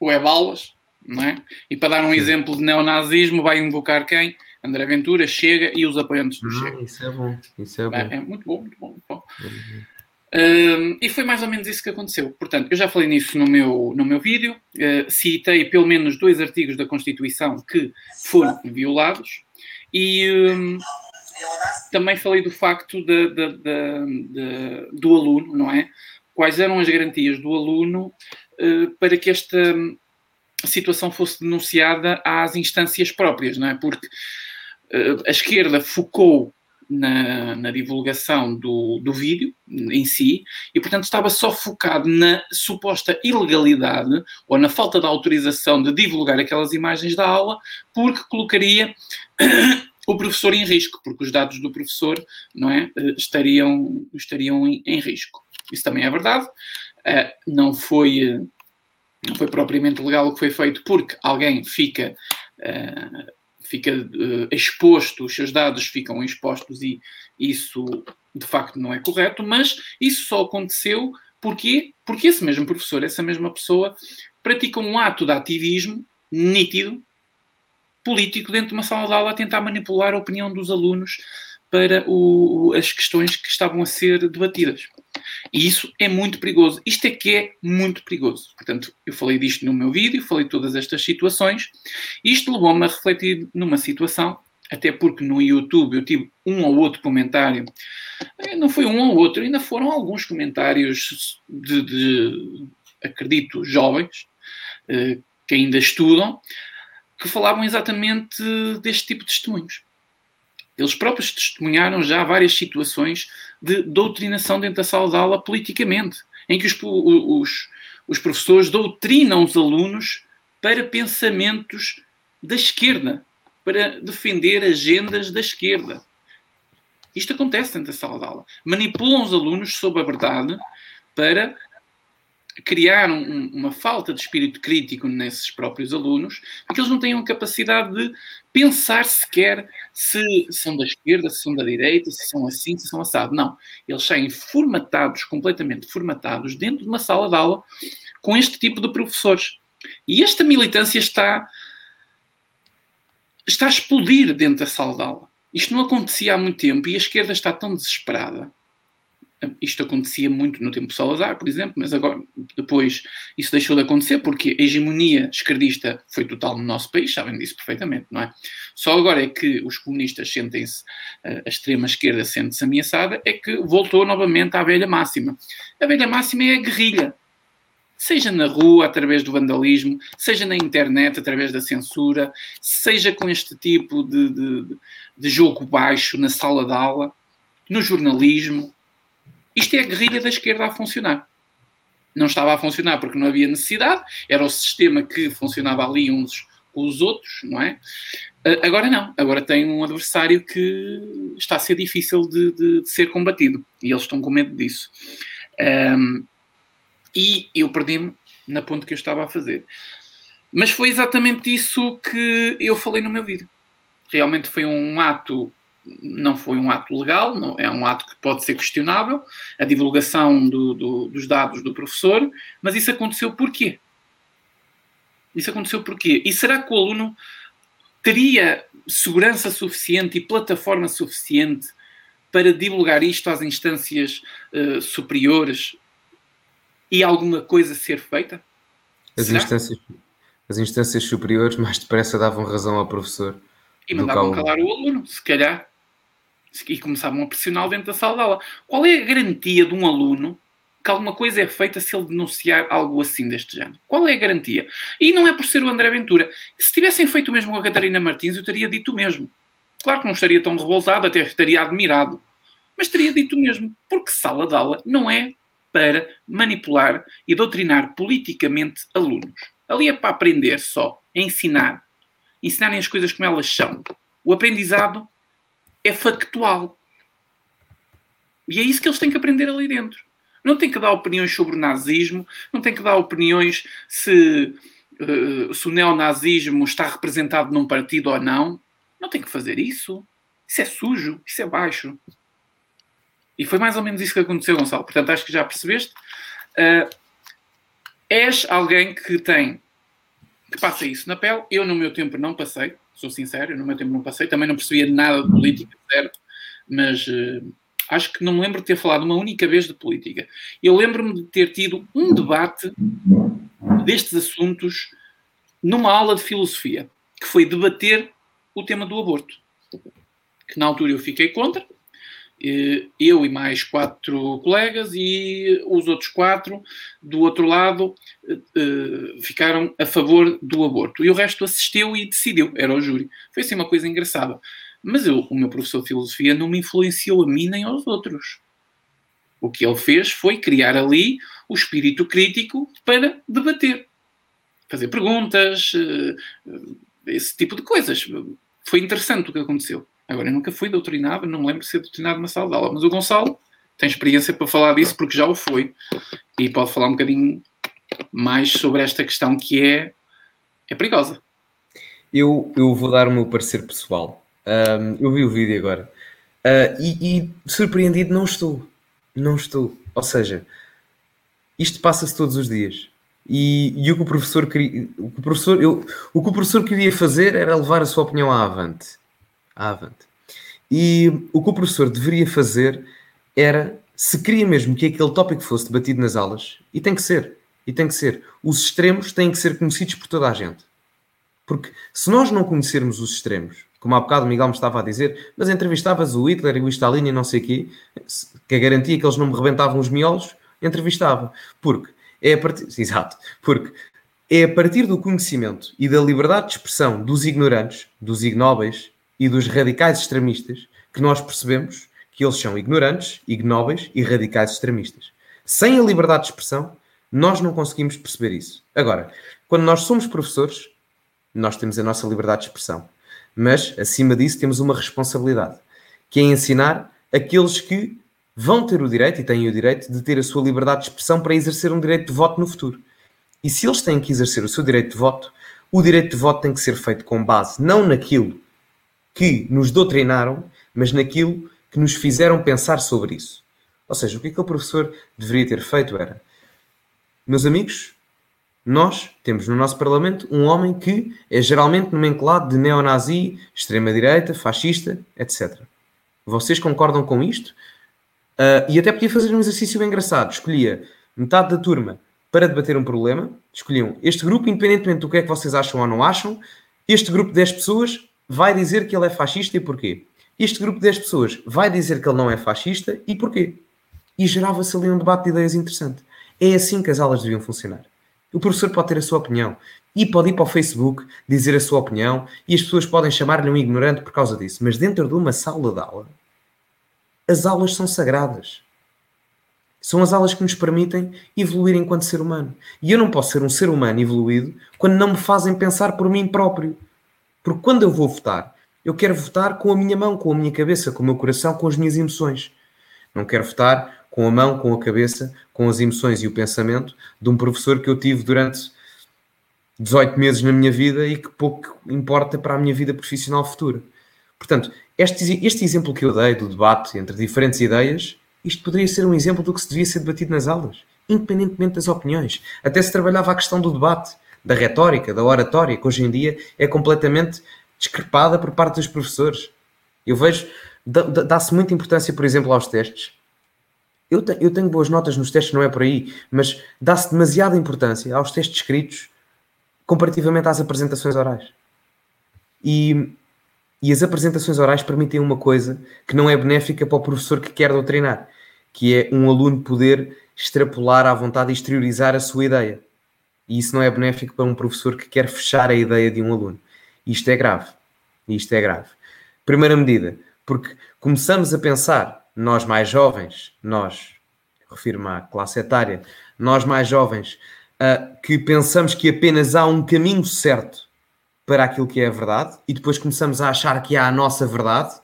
web-aulas, não é? E para dar um Sim. exemplo de neonazismo, vai invocar quem? André Ventura, Chega e os apoiantes do ah, Chega. Isso é bom, isso é bom. É, é muito bom, muito bom. Muito bom. Uhum. Uh, e foi mais ou menos isso que aconteceu. Portanto, eu já falei nisso no meu, no meu vídeo, uh, citei pelo menos dois artigos da Constituição que foram violados e uh, também falei do facto de, de, de, do aluno, não é? Quais eram as garantias do aluno uh, para que esta situação fosse denunciada às instâncias próprias, não é? Porque a esquerda focou na, na, divulgação do, do vídeo em si e, portanto, estava só focado na suposta ilegalidade ou na falta de autorização de divulgar aquelas imagens da aula, porque colocaria o professor em risco, porque os dados do professor não é, eh, estariam, estariam em, em risco. Isso também é verdade. Uh, não foi não foi propriamente legal o que foi feito, porque alguém fica, fica uh, exposto, os seus dados ficam expostos e isso de facto não é correto, mas isso só aconteceu porque, porque esse mesmo professor, essa mesma pessoa, pratica um ato de ativismo nítido, político, dentro de uma sala de aula a tentar manipular a opinião dos alunos para o, as questões que estavam a ser debatidas. E isso é muito perigoso. Isto é que é muito perigoso. Portanto, eu falei disto no meu vídeo, falei todas estas situações. Isto levou-me a refletir numa situação, até porque no YouTube eu tive um ou outro comentário. Eh, não foi um ou outro, ainda foram alguns comentários de, de acredito, jovens, eh, que ainda estudam, que falavam exatamente deste tipo de testemunhos. Eles próprios testemunharam já várias situações de doutrinação dentro da sala de aula politicamente, em que os, os, os professores doutrinam os alunos para pensamentos da esquerda, para defender agendas da esquerda. Isto acontece dentro da sala de aula. Manipulam os alunos sob a verdade para criar um, uma falta de espírito crítico nesses próprios alunos, porque eles não têm a capacidade de pensar sequer se são da esquerda, se são da direita, se são assim, se são assado. Não. Eles saem formatados, completamente formatados, dentro de uma sala de aula com este tipo de professores. E esta militância está, está a explodir dentro da sala de aula. Isto não acontecia há muito tempo e a esquerda está tão desesperada isto acontecia muito no tempo de Salazar, por exemplo, mas agora, depois, isso deixou de acontecer porque a hegemonia esquerdista foi total no nosso país, sabem disso perfeitamente, não é? Só agora é que os comunistas sentem-se, a extrema esquerda sente-se ameaçada, é que voltou novamente à velha máxima. A velha máxima é a guerrilha. seja na rua, através do vandalismo, seja na internet, através da censura, seja com este tipo de, de, de jogo baixo na sala de aula, no jornalismo. Isto é a guerrilha da esquerda a funcionar. Não estava a funcionar porque não havia necessidade, era o sistema que funcionava ali uns com os outros, não é? Ah, agora não, agora tem um adversário que está a ser difícil de, de, de ser combatido e eles estão com medo disso. Um, e eu perdi-me na ponta que eu estava a fazer. Mas foi exatamente isso que eu falei no meu vídeo. Realmente foi um ato, não foi um ato legal, não, é um ato que pode ser questionável, a divulgação do, do, dos dados do professor, mas isso aconteceu porquê? Isso aconteceu porquê? E será que o aluno teria segurança suficiente e plataforma suficiente para divulgar isto às instâncias uh, superiores e alguma coisa ser feita? As instâncias, as instâncias superiores mais depressa davam razão ao professor. E mandavam calar o aluno, se calhar. E começavam a pressioná-lo dentro da sala de aula. Qual é a garantia de um aluno que alguma coisa é feita se ele denunciar algo assim deste género? Qual é a garantia? E não é por ser o André Ventura. Se tivessem feito o mesmo com a Catarina Martins, eu teria dito o mesmo. Claro que não estaria tão revoltado, até estaria admirado. Mas teria dito o mesmo. Porque sala de aula não é para manipular e doutrinar politicamente alunos. Ali é para aprender só, é ensinar. Ensinarem as coisas como elas são. O aprendizado é factual. E é isso que eles têm que aprender ali dentro. Não tem que dar opiniões sobre o nazismo, não tem que dar opiniões se, uh, se o neonazismo está representado num partido ou não. Não tem que fazer isso. Isso é sujo, isso é baixo. E foi mais ou menos isso que aconteceu, Gonçalo. Portanto, acho que já percebeste. Uh, és alguém que tem, que passa isso na pele. Eu, no meu tempo, não passei. Sou sincero, no meu tempo não passei. Também não percebia nada de política, certo? Mas uh, acho que não me lembro de ter falado uma única vez de política. Eu lembro-me de ter tido um debate destes assuntos numa aula de filosofia, que foi debater o tema do aborto. Que na altura eu fiquei contra, eu e mais quatro colegas e os outros quatro do outro lado eh, eh, ficaram a favor do aborto e o resto assistiu e decidiu, era o júri. Foi assim uma coisa engraçada. Mas eu, o meu professor de filosofia não me influenciou a mim nem aos outros. O que ele fez foi criar ali o espírito crítico para debater, fazer perguntas, esse tipo de coisas. Foi interessante o que aconteceu. Agora, eu nunca fui doutrinado, não me lembro de ser doutrinado numa sala de aula, mas o Gonçalo tem experiência para falar disso porque já o foi e pode falar um bocadinho mais sobre esta questão que é, é perigosa. Eu, eu vou dar o meu parecer pessoal. Um, eu vi o vídeo agora uh, e, e surpreendido não estou. Não estou. Ou seja, isto passa-se todos os dias. E, e, o que o professor queria, o que o professor, eu, o que o professor queria fazer era levar a sua opinião à avante avante. E o que o professor deveria fazer era, se queria mesmo que aquele tópico fosse debatido nas aulas, e tem que ser, e tem que ser, os extremos têm que ser conhecidos por toda a gente. Porque se nós não conhecermos os extremos, como há bocado o Miguel me estava a dizer, mas entrevistavas o Hitler e o Stalin e não sei o quê, que a garantia que eles não me rebentavam os miolos, entrevistava. Porque é a partir... Exato. Porque é a partir do conhecimento e da liberdade de expressão dos ignorantes, dos ignóbeis, e dos radicais extremistas que nós percebemos que eles são ignorantes, ignóbeis e radicais extremistas. Sem a liberdade de expressão, nós não conseguimos perceber isso. Agora, quando nós somos professores, nós temos a nossa liberdade de expressão. Mas, acima disso, temos uma responsabilidade, que é ensinar aqueles que vão ter o direito e têm o direito de ter a sua liberdade de expressão para exercer um direito de voto no futuro. E se eles têm que exercer o seu direito de voto, o direito de voto tem que ser feito com base não naquilo que nos doutrinaram, mas naquilo que nos fizeram pensar sobre isso. Ou seja, o que aquele professor deveria ter feito era: meus amigos, nós temos no nosso Parlamento um homem que é geralmente nomenclado de neonazi, extrema-direita, fascista, etc. Vocês concordam com isto? Uh, e até podia fazer um exercício bem engraçado. Escolhia metade da turma para debater um problema. Escolhiam este grupo, independentemente do que é que vocês acham ou não acham. Este grupo de 10 pessoas vai dizer que ele é fascista e porquê? Este grupo de 10 pessoas vai dizer que ele não é fascista e porquê? E gerava-se ali um debate de ideias interessante. É assim que as aulas deviam funcionar. O professor pode ter a sua opinião e pode ir para o Facebook dizer a sua opinião e as pessoas podem chamar-lhe um ignorante por causa disso. Mas dentro de uma sala de aula, as aulas são sagradas. São as aulas que nos permitem evoluir enquanto ser humano. E eu não posso ser um ser humano evoluído quando não me fazem pensar por mim próprio. Porque quando eu vou votar, eu quero votar com a minha mão, com a minha cabeça, com o meu coração, com as minhas emoções. Não quero votar com a mão, com a cabeça, com as emoções e o pensamento de um professor que eu tive durante 18 meses na minha vida e que pouco importa para a minha vida profissional futura. Portanto, este, este exemplo que eu dei do debate entre diferentes ideias isto poderia ser um exemplo do que se devia ser debatido nas aulas, independentemente das opiniões. Até se trabalhava a questão do debate, da retórica, da oratória, que hoje em dia é completamente discrepada por parte dos professores. Eu vejo, dá-se muita importância, por exemplo, aos testes. Eu, te, eu tenho boas notas nos testes, não é por aí, mas dá-se demasiada importância aos testes escritos comparativamente às apresentações orais. E e as apresentações orais permitem uma coisa que não é benéfica para o professor que quer doutrinar, que é um aluno poder extrapolar à vontade e exteriorizar a sua ideia. E isso não é benéfico para um professor que quer fechar a ideia de um aluno. Isto é grave. Isto é grave. Primeira medida, porque começamos a pensar, nós mais jovens, nós, refiro-me à classe etária, nós mais jovens, uh, que pensamos que apenas há um caminho certo para aquilo que é a verdade e depois começamos a achar que há a nossa verdade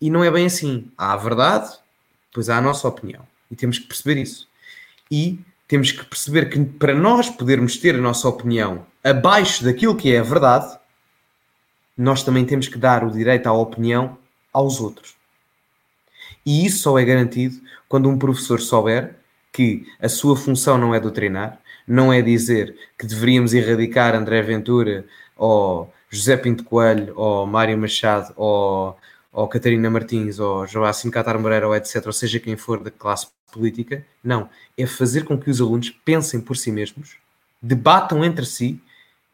e não é bem assim. Há a verdade, depois há a nossa opinião e temos que perceber isso. E temos que perceber que para nós podermos ter a nossa opinião abaixo daquilo que é a verdade, nós também temos que dar o direito à opinião aos outros. E isso só é garantido quando um professor souber que a sua função não é doutrinar, não é dizer que deveríamos erradicar André Ventura ou José Pinto Coelho, ou Mário Machado, ou, ou Catarina Martins, ou Joacim Catar Moreira, ou etc., ou seja quem for da classe política. Não. É fazer com que os alunos pensem por si mesmos, debatam entre si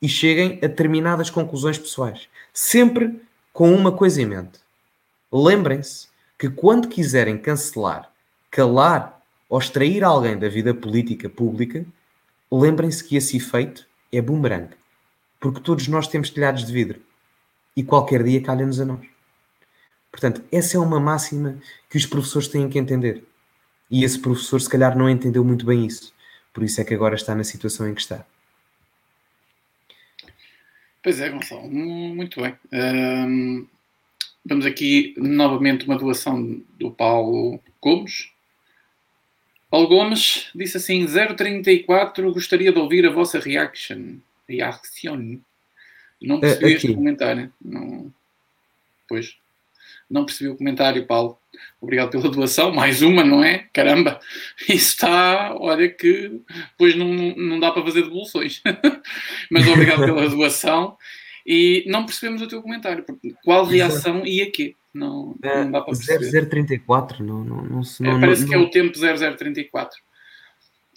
e cheguem a determinadas conclusões pessoais. Sempre com uma coisa em mente. Lembrem-se que quando quiserem cancelar, calar ou extrair alguém da vida política pública, lembrem-se que esse efeito é boomerang porque todos nós temos telhados de vidro e qualquer dia calha-nos a nós. Portanto, essa é uma máxima que os professores têm que entender. E esse professor, se calhar, não entendeu muito bem isso. Por isso é que agora está na situação em que está. Pois é, Gonçalo, muito bem. Um, vamos aqui novamente uma doação do Paulo Gomes. Paulo Gomes disse assim: 034, gostaria de ouvir a vossa reaction reaction. Não percebi este comentário. Não... Pois. Não percebi o comentário, Paulo. Obrigado pela doação. Mais uma, não é? Caramba. Isso está. Olha que. Pois não, não dá para fazer devoluções. Mas obrigado pela doação. E não percebemos o teu comentário. Qual reação e a quê? Não, não dá para perceber. 0034, não, não, não, não, é, Parece não, que é o tempo 0034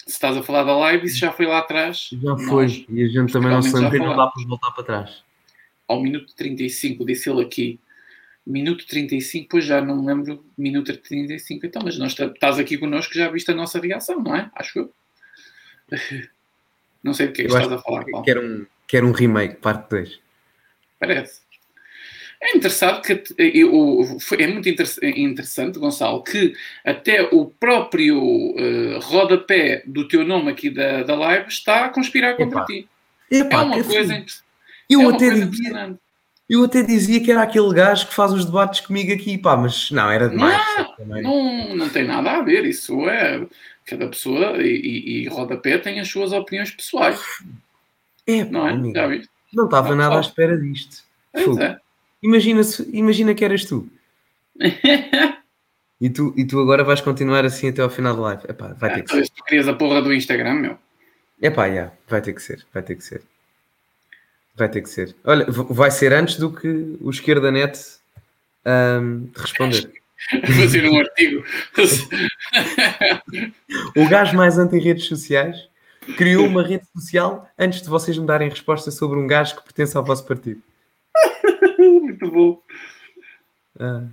se estás a falar da live, isso já foi lá atrás. Já foi, nós, e a gente também não se lembra não dá para voltar para trás. Ao minuto 35, disse ele aqui. Minuto 35, pois já não me lembro, minuto 35. Então, mas nós estás aqui connosco, já viste a nossa reação, não é? Acho eu. Não sei do que é que estás a falar, Paulo. Quer um, quer um remake, parte 2. Parece. É interessante que é muito interessante, Gonçalo, que até o próprio uh, rodapé do teu nome aqui da, da live está a conspirar contra ti. Epa, é uma coisa, assim, eu é uma até coisa dizia, Eu até dizia que era aquele gajo que faz os debates comigo aqui, pá, mas não, era demais. Não, não, não tem nada a ver, isso é. Cada pessoa e, e, e rodapé tem as suas opiniões pessoais. É, não é? Amigo, não estava nada à espera disto. É. Imagina, imagina que eras tu. e, tu. E tu agora vais continuar assim até ao final da live. Epá, vai ter que ser. Tu querias a porra do Instagram, meu. Epá, yeah, vai ter que ser, vai ter que ser. Vai ter que ser. Olha, vai ser antes do que o Esquerda Net um, responder. Fazer um artigo. o gajo mais anti-redes sociais criou uma rede social antes de vocês me darem resposta sobre um gajo que pertence ao vosso partido. Muito bom. Uh,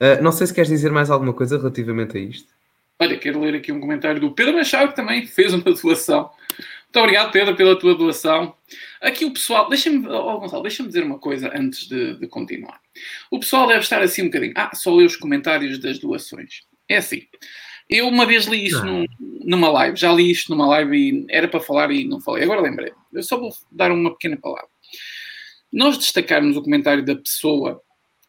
uh, não sei se queres dizer mais alguma coisa relativamente a isto. Olha, quero ler aqui um comentário do Pedro Machado, que também fez uma doação. Muito obrigado, Pedro, pela tua doação. Aqui o pessoal, deixa-me, oh, Gonçalo, deixa-me dizer uma coisa antes de, de, continuar. O pessoal deve estar assim um bocadinho. Ah, só lê os comentários das doações. É assim. Eu uma vez li isso num, numa live, já li isto numa live e era para falar e não falei. Agora lembrei. Eu só vou dar uma pequena palavra. Nós destacarmos o comentário da pessoa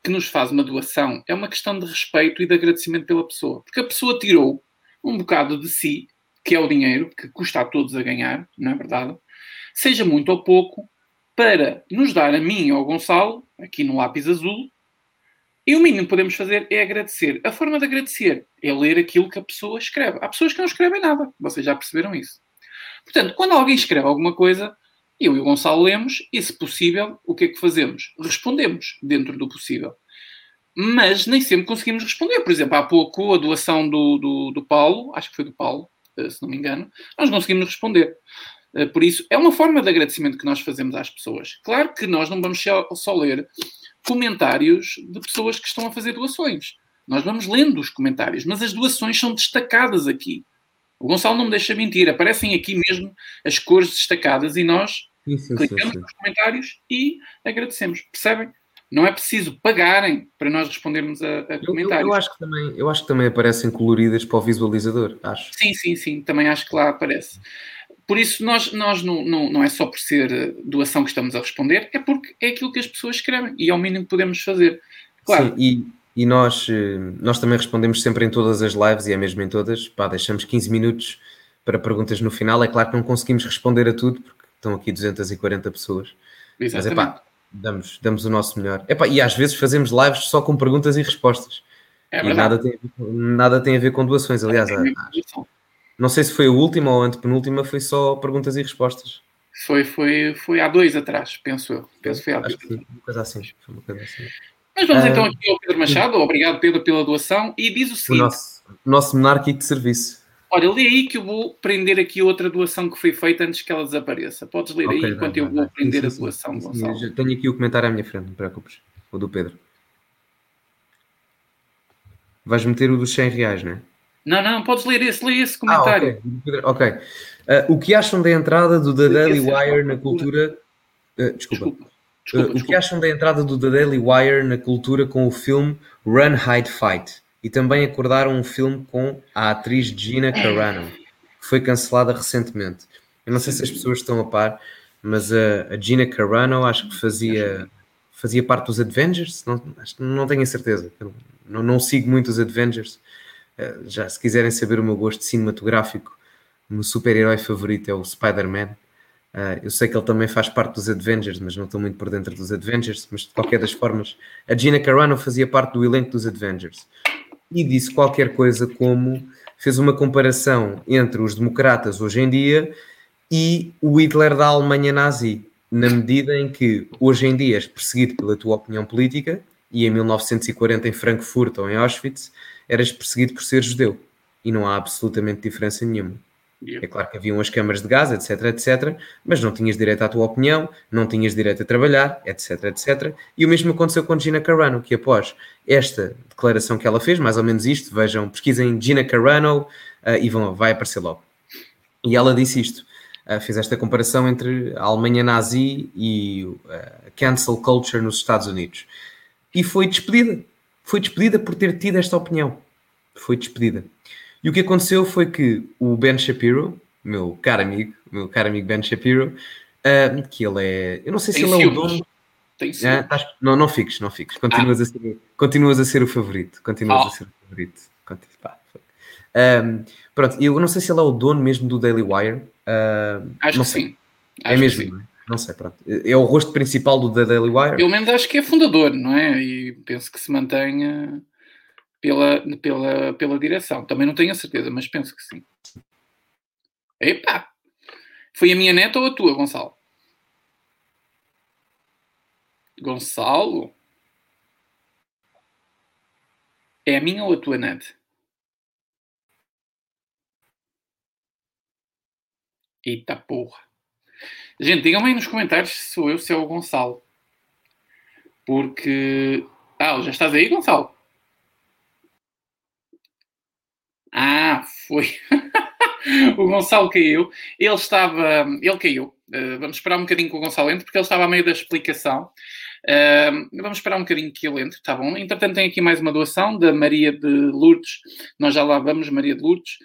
que nos faz uma doação é uma questão de respeito e de agradecimento pela pessoa. Porque a pessoa tirou um bocado de si, que é o dinheiro, que custa a todos a ganhar, não é verdade? Seja muito ou pouco, para nos dar a mim ou ao Gonçalo, aqui no lápis azul, e o mínimo que podemos fazer é agradecer. A forma de agradecer é ler aquilo que a pessoa escreve. Há pessoas que não escrevem nada, vocês já perceberam isso. Portanto, quando alguém escreve alguma coisa, eu e o Gonçalo lemos e, se possível, o que é que fazemos? Respondemos dentro do possível. Mas nem sempre conseguimos responder. Por exemplo, há pouco a doação do, do, do Paulo, acho que foi do Paulo, se não me engano, nós conseguimos responder. Eh, por isso, é uma forma de agradecimento que nós fazemos às pessoas. Claro que nós não vamos só ler comentários de pessoas que estão a fazer doações. Nós vamos lendo os comentários, mas as doações são destacadas aqui. O Gonçalo não me deixa mentir, aparecem aqui mesmo as cores destacadas e nós sim, clicamos nos comentários e agradecemos. Percebem? Não é preciso pagarem para nós respondermos a, a comentários. Eu, eu, acho que também, eu acho que também aparecem coloridas para o visualizador, acho. Sim, sim, sim, também acho que lá aparece. Por isso, nós, nós não, não, não é só por ser doação que estamos a responder, é porque é aquilo que as pessoas escrevem e é o mínimo que podemos fazer. Claro. Sim, e, e nós, eh, nós também respondemos sempre em todas as lives e é mesmo em todas. Pá, deixamos 15 minutos para perguntas no final. É claro que não conseguimos responder a tudo porque estão aqui 240 pessoas. Exatamente. Mas é pá, damos, damos o nosso melhor. Epá, e às vezes fazemos lives só com perguntas e respostas. É e nada tem, nada tem a ver com doações. Aliás, é não sei se foi a última ou a antepenúltima, foi só perguntas e respostas. Foi, foi, foi há dois atrás, penso eu. Penso foi há dois. Foi uma coisa assim. Foi uma coisa assim. Mas vamos então aqui ao Pedro Machado. Obrigado, Pedro, pela doação. E diz o seguinte: o nosso, nosso monárquico de serviço. Olha, lê aí que eu vou prender aqui outra doação que foi feita antes que ela desapareça. Podes ler okay, aí enquanto eu vou prender a doação, sim, Gonçalo. Tenho aqui o comentário à minha frente, não te preocupes. O do Pedro. Vais meter o dos 100 reais, não é? Não, não, podes ler esse, lê esse comentário. Ah, ok. okay. Uh, o que acham da entrada do The Daily Wire na cultura. Uh, desculpa. desculpa. Desculpa, uh, o que acham da entrada do The Daily Wire na cultura com o filme Run, Hide, Fight? E também acordaram um filme com a atriz Gina Carano, que foi cancelada recentemente. Eu não sei se as pessoas estão a par, mas a, a Gina Carano acho que fazia, fazia parte dos Avengers, não, não tenho a certeza. Não, não, sigo muito os Avengers. Eh, já se quiserem saber o meu gosto cinematográfico, o meu super-herói favorito é o Spider-Man. Uh, eu sei que ele também faz parte dos Avengers, mas não estou muito por dentro dos Avengers. Mas de qualquer das formas, a Gina Carano fazia parte do elenco dos Avengers e disse qualquer coisa como fez uma comparação entre os democratas hoje em dia e o Hitler da Alemanha nazi, na medida em que hoje em dia és perseguido pela tua opinião política e em 1940 em Frankfurt ou em Auschwitz eras perseguido por ser judeu e não há absolutamente diferença nenhuma. É claro que haviam as câmaras de gás, etc, etc, mas não tinhas direito à tua opinião, não tinhas direito a trabalhar, etc, etc. E o mesmo aconteceu com Gina Carano, que após esta declaração que ela fez, mais ou menos isto, vejam, pesquisem Gina Carano uh, e vão, vai aparecer logo. E ela disse isto, uh, fez esta comparação entre a Alemanha nazi e uh, cancel culture nos Estados Unidos. E foi despedida. Foi despedida por ter tido esta opinião. Foi despedida. E o que aconteceu foi que o Ben Shapiro, meu caro amigo, meu caro amigo Ben Shapiro, uh, que ele é. Eu não sei se Tem ele é o dono. Tem ah, estás, não, não fiques, não fiques. Continuas, ah. a ser, continuas a ser o favorito. Continuas oh. a ser o favorito. Um, pronto, eu não sei se ele é o dono mesmo do Daily Wire. Uh, acho que sim. É acho mesmo, sim. não sei, pronto. É o rosto principal do The Daily Wire. Pelo menos acho que é fundador, não é? E penso que se mantenha pela, pela, pela direção. Também não tenho a certeza, mas penso que sim. Epá! Foi a minha neta ou a tua, Gonçalo? Gonçalo? É a minha ou a tua neta? Eita porra. Gente, digam-me aí nos comentários se sou eu, se é o Gonçalo. Porque. Ah, já estás aí, Gonçalo? Ah, foi. o Gonçalo caiu. Ele estava. Ele caiu. Uh, vamos esperar um bocadinho que o Gonçalo entre, porque ele estava a meio da explicação. Uh, vamos esperar um bocadinho que ele entre, está bom? Entretanto, tem aqui mais uma doação da Maria de Lourdes. Nós já lá vamos, Maria de Lourdes.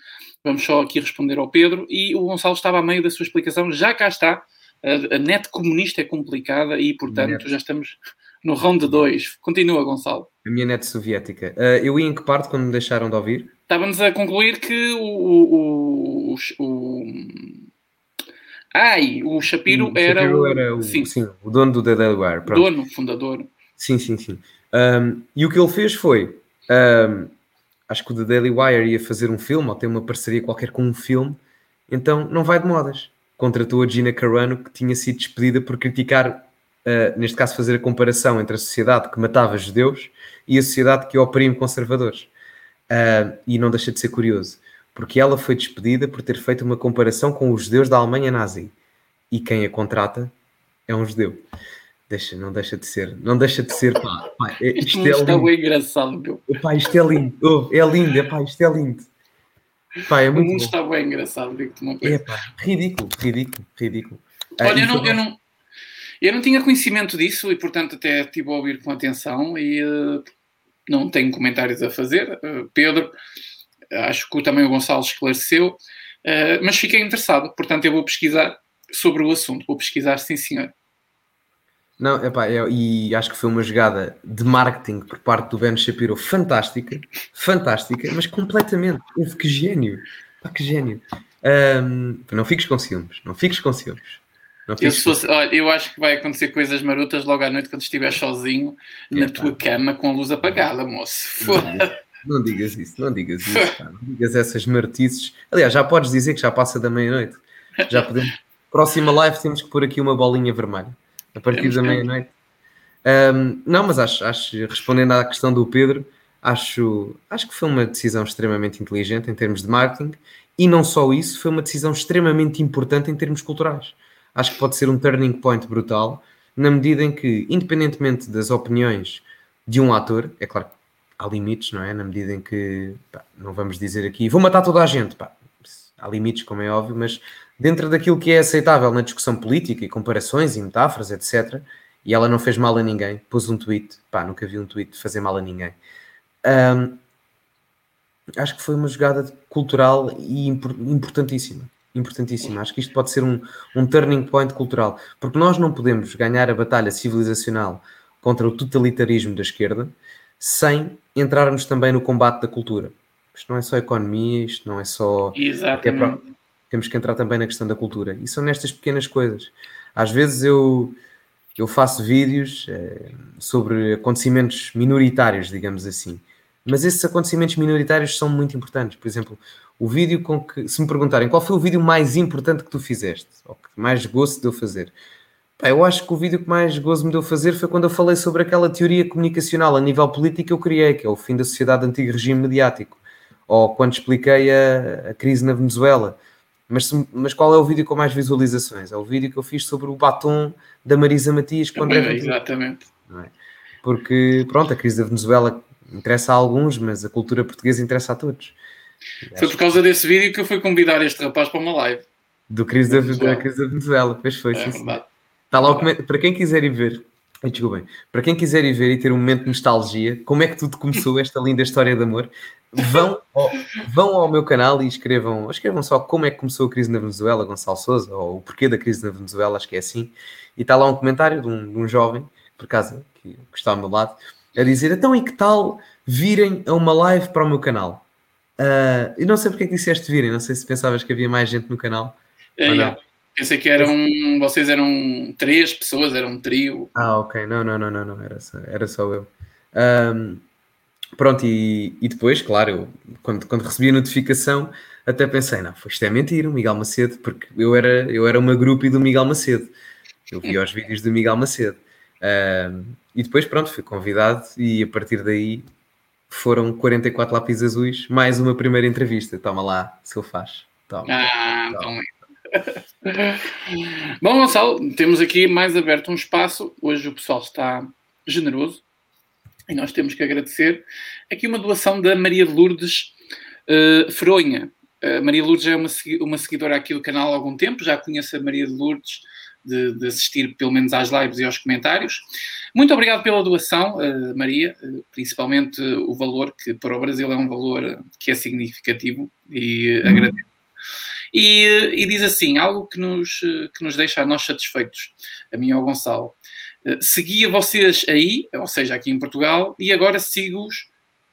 Vamos só aqui responder ao Pedro. E o Gonçalo estava a meio da sua explicação. Já cá está. A, a net comunista é complicada e, portanto, já estamos no round 2. Continua, Gonçalo. A minha net soviética. Uh, eu ia em que parte quando me deixaram de ouvir? Estávamos a concluir que o, o, o, o Ai, o Shapiro, o era, Shapiro o... era o, sim. sim. o dono do The Dead Wire. Pronto. Dono, fundador. Sim, sim, sim. Um, e o que ele fez foi, um, acho que o The Daily Wire ia fazer um filme, ou ter uma parceria qualquer com um filme, então não vai de modas. Contratou a Gina Carano, que tinha sido despedida por criticar, uh, neste caso fazer a comparação entre a sociedade que matava judeus e a sociedade que oprime conservadores. Uh, e não deixa de ser curioso, porque ela foi despedida por ter feito uma comparação com os judeus da Alemanha nazi. E quem a contrata é um judeu. Deixa, não deixa de ser, não deixa de ser, pá, pá é, isto, isto é lindo. bem engraçado, meu. Pá, isto é lindo, oh, é lindo, é pá, isto é lindo. Pá, é muito o mundo bom. está bem engraçado, digo-te uma coisa. É pá, ridículo, ridículo, ridículo. Olha, eu, não, eu, não, eu não tinha conhecimento disso e, portanto, até estive a ouvir com atenção e uh, não tenho comentários a fazer. Uh, Pedro, acho que também o Gonçalo esclareceu, uh, mas fiquei interessado, portanto, eu vou pesquisar sobre o assunto. Vou pesquisar, sim, senhor. Não, epá, é, e acho que foi uma jogada de marketing por parte do Ben Shapiro fantástica, fantástica, mas completamente. Houve que gênio, que gênio. Um, não fiques com ciúmes, não fiques com ciúmes. Eu, fosse, olha, eu, acho que vai acontecer coisas marotas logo à noite quando estiveres sozinho na tua cama com a luz apagada, moço. Não, não digas isso, não digas isso, pá, não digas essas martices. Aliás, já podes dizer que já passa da meia-noite. Já podemos. Próxima live temos que pôr aqui uma bolinha vermelha a partir da meia-noite. Um, não, mas acho, acho, respondendo à questão do Pedro, acho, acho que foi uma decisão extremamente inteligente em termos de marketing e não só isso, foi uma decisão extremamente importante em termos culturais. Acho que pode ser um turning point brutal, na medida em que, independentemente das opiniões de um ator, é claro que há limites, não é? Na medida em que, pá, não vamos dizer aqui, vou matar toda a gente, pá, há limites, como é óbvio, mas dentro daquilo que é aceitável na discussão política e comparações e metáforas, etc. E ela não fez mal a ninguém, pôs um tweet, pá, nunca vi um tweet fazer mal a ninguém. Um, acho que foi uma jogada cultural e importantíssima. Importantíssima. Acho que isto pode ser um, um turning point cultural, porque nós não podemos ganhar a batalha civilizacional contra o totalitarismo da esquerda sem entrarmos também no combate da cultura. Isto não é só economia, isto não é só. Exatamente temos que entrar também na questão da cultura. E são nestas pequenas coisas. Às vezes eu, eu faço vídeos eh, sobre acontecimentos minoritários, digamos assim. Mas esses acontecimentos minoritários são muito importantes. Por exemplo, o vídeo com que, se me perguntarem qual foi o vídeo mais importante que tu fizeste, ou que mais gosto deu fazer, Pá, eu acho que o vídeo que mais gozo me deu fazer foi quando eu falei sobre aquela teoria comunicacional a nível político que eu criei, que é o fim da sociedade antigo regime mediático, ou quando expliquei a, a crise na Venezuela mas, mas qual é o vídeo com mais visualizações? É o vídeo que eu fiz sobre o batom da Marisa Matias com André é, Exatamente. É? Porque, pronto, a crise da Venezuela interessa a alguns, mas a cultura portuguesa interessa a todos. Foi por causa desse vídeo que eu fui convidar este rapaz para uma live. Do crise da, da, crise da Venezuela, pois foi. É, sim, Está lá o Para quem quiser ir ver, desculpem, para quem quiser ir ver e ter um momento de nostalgia, como é que tudo começou, esta linda história de amor, vão ao, vão ao meu canal e escrevam, escrevam só como é que começou a crise na Venezuela, Gonçalo Souza, ou o porquê da crise na Venezuela, acho que é assim. E está lá um comentário de um, de um jovem, por acaso, que, que, está ao meu lado, a dizer: então, e que tal virem a uma live para o meu canal? Uh, eu não sei porque é que disseste virem, não sei se pensavas que havia mais gente no canal. É, é. Pensei que eram, vocês eram três pessoas, era um trio. Ah, ok, não, não, não, não, não. Era, só, era só eu. Um, Pronto, e, e depois, claro, eu, quando, quando recebi a notificação, até pensei, não, isto é mentira, o Miguel Macedo, porque eu era, eu era uma grupo do Miguel Macedo. Eu vi os vídeos do Miguel Macedo. Uh, e depois, pronto, fui convidado e a partir daí foram 44 lápis azuis, mais uma primeira entrevista. Toma lá, se eu faz. Toma. Ah, toma. Bom, Gonçalo, temos aqui mais aberto um espaço. Hoje o pessoal está generoso e nós temos que agradecer aqui uma doação da Maria de Lourdes uh, Fronha. A Maria Lourdes é uma, uma seguidora aqui do canal há algum tempo, já conheço a Maria de Lourdes de, de, assistir pelo menos às lives e aos comentários. Muito obrigado pela doação, uh, Maria, uh, principalmente uh, o valor, que para o Brasil é um valor que é significativo e uhum. agradeço. E, e, diz assim, algo que nos, que nos deixa a nós satisfeitos, a mim e ao Gonçalo. seguia vocês aí, ou seja, aqui em Portugal, e agora sigo-os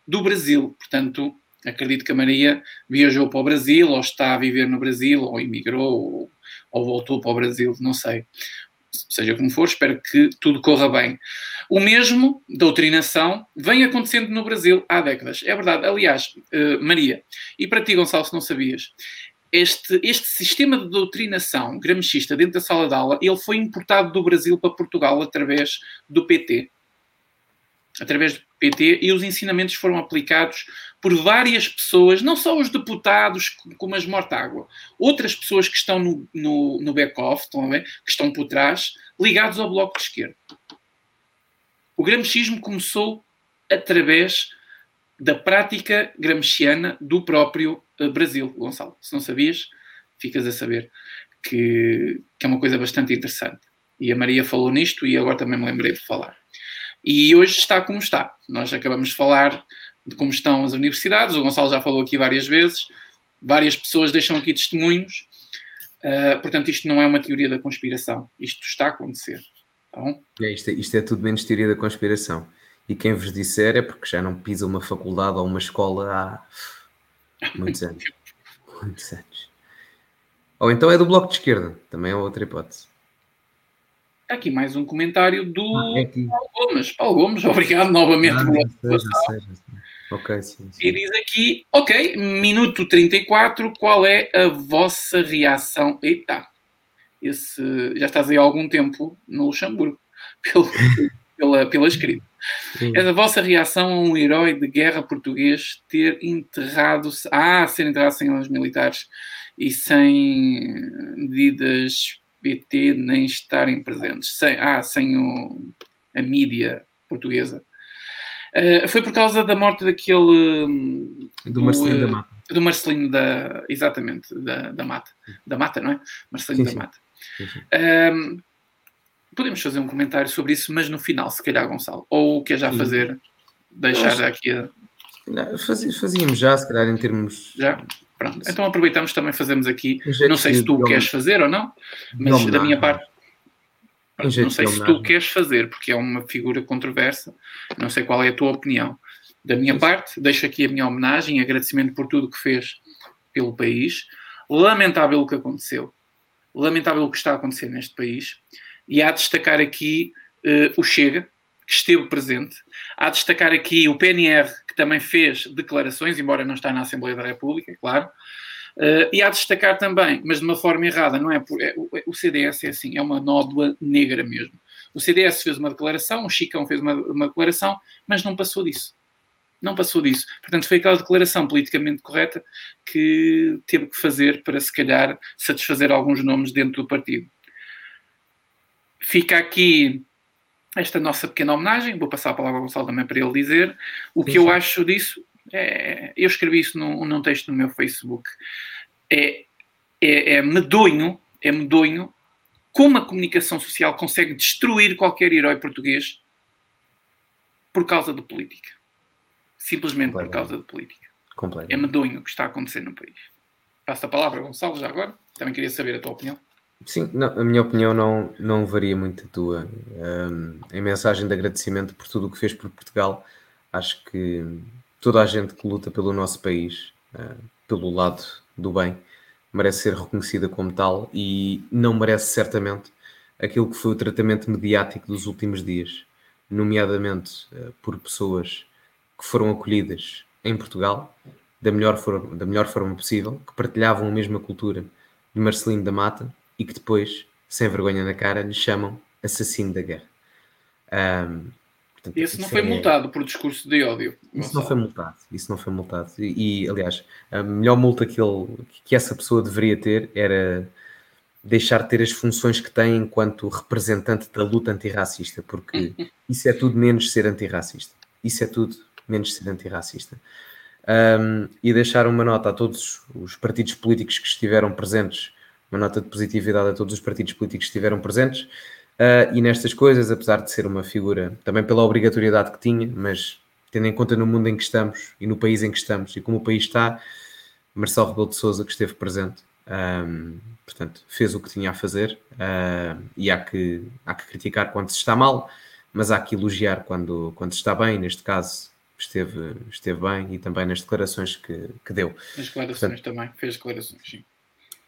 do Brasil. Portanto, acredito que a Maria viajou para o Brasil, ou está a viver no Brasil, ou imigrou, ou ou voltou para o Brasil, não sei. Seja como for, espero que tudo corra bem. O mesmo, doutrinação, vem acontecendo no Brasil há décadas. É verdade. Aliás, uh, Maria, e para ti, Gonçalo, se não sabias, este, este sistema de doutrinação gramscista dentro da sala de aula, ele foi importado do Brasil para Portugal através do PT. Através do PT, e os ensinamentos foram aplicados por várias pessoas, não só os deputados como as Mortágua, outras pessoas que estão no, no, no back-off, que estão por trás, ligados ao Bloco de Esquerda. O gramscismo começou através da prática gramsciana do próprio eh, Brasil, Gonçalo. Se não sabias, ficas a saber que, que é uma coisa bastante interessante. E a Maria falou nisto e agora também me lembrei de falar. E hoje está como está. Nós acabamos de falar de como estão as universidades. O Gonçalo já falou aqui várias vezes, várias pessoas deixam aqui testemunhos. Uh, portanto, isto não é uma teoria da conspiração, isto está a acontecer. Tá é, isto, é, isto é tudo menos teoria da conspiração. E quem vos disser é porque já não pisa uma faculdade ou uma escola há muitos anos. muitos anos. Ou então é do Bloco de Esquerda, também é outra hipótese. Aqui mais um comentário do ah, é Paulo Gomes. Paulo Gomes, obrigado novamente ah, pela seja, seja, Ok, sim, sim. E diz aqui, ok, minuto 34, qual é a vossa reação? Eita, esse, já estás aí há algum tempo no Luxemburgo, pelo, pela, pela escrita. Sim. É a vossa reação a um herói de guerra português ter enterrado, ah, ser enterrado sem os militares e sem medidas PT nem estarem presentes, sem, ah, sem o, a mídia portuguesa. Uh, foi por causa da morte daquele. Do, do Marcelino uh, da Mata. Do Marcelino da. Exatamente, da, da Mata. Da Mata, não é? Marcelino sim, da Mata. Sim, sim. Uh, podemos fazer um comentário sobre isso, mas no final, se calhar, Gonçalo. Ou quer já fazer? Deixar aqui a. Fazíamos já, se calhar, em termos. Já? Pronto. Então aproveitamos também fazemos aqui. Não sei se tu queres fazer ou não, mas da minha parte não sei se tu queres fazer, porque é uma figura controversa, não sei qual é a tua opinião. Da minha parte, deixo aqui a minha homenagem e agradecimento por tudo que fez pelo país. Lamentável o que aconteceu, lamentável o que está a acontecer neste país. E há de destacar aqui uh, o Chega, que esteve presente. Há de destacar aqui o PNR, que também fez declarações, embora não está na Assembleia da República, é claro. Uh, e há de destacar também, mas de uma forma errada, não é? Por, é o, CDS é assim, é uma nódoa negra mesmo. O CDS fez uma declaração, o Chicão fez uma, uma declaração, mas não passou disso. Não passou disso. Portanto, foi aquela declaração politicamente correta que teve que fazer para, se calhar, satisfazer alguns nomes dentro do partido. Fica aqui esta nossa pequena homenagem. Vou passar a palavra ao Gonçalo também para ele dizer o que Sim. eu acho disso é, eu escrevi isso num, num, texto no meu Facebook. É, é, é medonho, é medonho como a comunicação social consegue destruir qualquer herói português por causa de política. Simplesmente por causa de política. É medonho o que está a acontecer no país. Passo a palavra, Gonçalo, já agora. Também queria saber a tua opinião. Sim, não, a minha opinião não, não varia muito a tua. Um, em mensagem de agradecimento por tudo o que fez por Portugal, acho que toda a gente que luta pelo nosso país, uh, pelo lado do bem, merece ser reconhecida como tal e não merece certamente aquilo que foi o tratamento mediático dos últimos dias, nomeadamente uh, por pessoas que foram acolhidas em Portugal da melhor, forma, da melhor forma possível, que partilhavam a mesma cultura de Marcelino da Mata e que depois, sem vergonha na cara, lhe chamam assassino da guerra. Um, Portanto, Esse não foi é... multado por discurso de ódio. Isso não foi multado. Isso não foi multado. E, e, aliás, a melhor multa que, ele, que essa pessoa deveria ter era deixar de ter as funções que tem enquanto representante da luta antirracista, porque isso é tudo menos ser antirracista. Isso é tudo menos ser antirracista. um, e deixar uma nota a todos os partidos políticos que estiveram presentes, uma nota de positividade a todos os partidos políticos que estiveram presentes. Uh, e nestas coisas, apesar de ser uma figura também pela obrigatoriedade que tinha, mas tendo em conta no mundo em que estamos e no país em que estamos e como o país está, Marcelo Rebelo de Souza que esteve presente, um, portanto, fez o que tinha a fazer uh, e há que, há que criticar quando se está mal, mas há que elogiar quando, quando se está bem, neste caso esteve, esteve bem e também nas declarações que, que deu. Nas declarações Portanto, também, fez declarações, sim.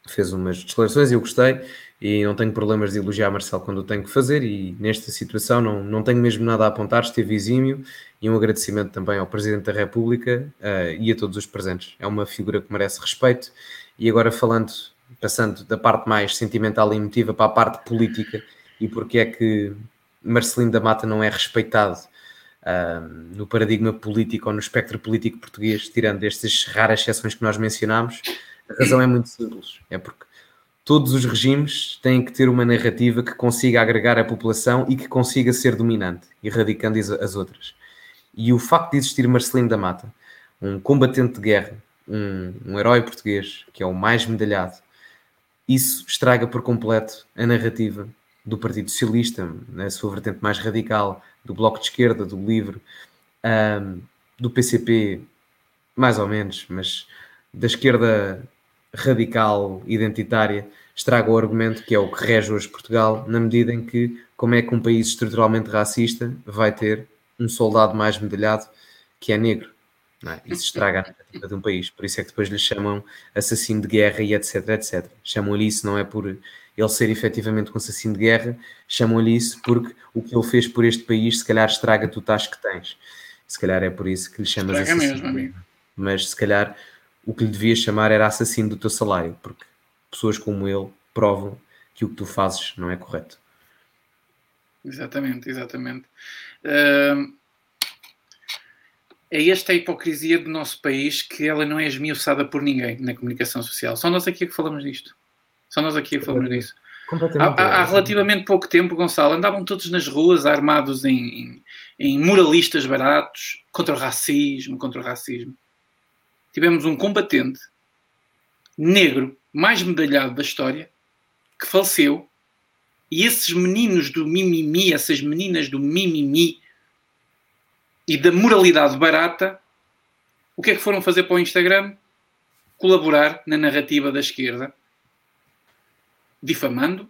Fez umas declarações e eu gostei e não tenho problemas de elogiar Marcelo quando o tenho que fazer e nesta situação não, não tenho mesmo nada a apontar, esteve exímio e um agradecimento também ao Presidente da República uh, e a todos os presentes. É uma figura que merece respeito e agora falando, passando da parte mais sentimental e emotiva para a parte política e porque é que Marcelino da Mata não é respeitado no paradigma político ou no espectro político português, tirando estas raras exceções que nós mencionámos, a razão é muito simples. É porque todos os regimes têm que ter uma narrativa que consiga agregar a população e que consiga ser dominante, erradicando as outras. E o facto de existir Marcelino da Mata, um combatente de guerra, um, um herói português, que é o mais medalhado, isso estraga por completo a narrativa do Partido Socialista, na sua vertente mais radical, do Bloco de Esquerda, do Livre, um, do PCP, mais ou menos, mas da esquerda radical, identitária, estraga o argumento que é o que rege hoje Portugal, na medida em que, como é que um país estruturalmente racista vai ter um soldado mais medalhado que é negro? É? Isso estraga a narrativa de um país. Por isso é que depois lhe chamam assassino de guerra e etc, etc. Chamam-lhe isso não é por ele ser efetivamente um assassino de guerra, chamam-lhe isso porque o que ele fez por este país se calhar estraga-te o tacho que tens. Se calhar é por isso que lhe chamas estraga assassino. Mesmo, amigo. Mas se calhar o que lhe devias chamar era assassino do teu salário, porque pessoas como ele provam que o que tu fazes não é correto. Exatamente, exatamente. Uh, é esta a hipocrisia do nosso país que ela não é esmiuçada por ninguém na comunicação social. Só nós aqui é que falamos disto. Só nós aqui falamos disso. Há, há, relativamente pouco tempo, Gonçalo, andavam todos nas ruas armados em, em, em, moralistas baratos contra o racismo, contra o racismo. Tivemos um combatente negro mais medalhado da história que faleceu e esses meninos do mimimi, essas meninas do mimimi e da moralidade barata, o que é que foram fazer para o Instagram? Colaborar na narrativa da esquerda difamando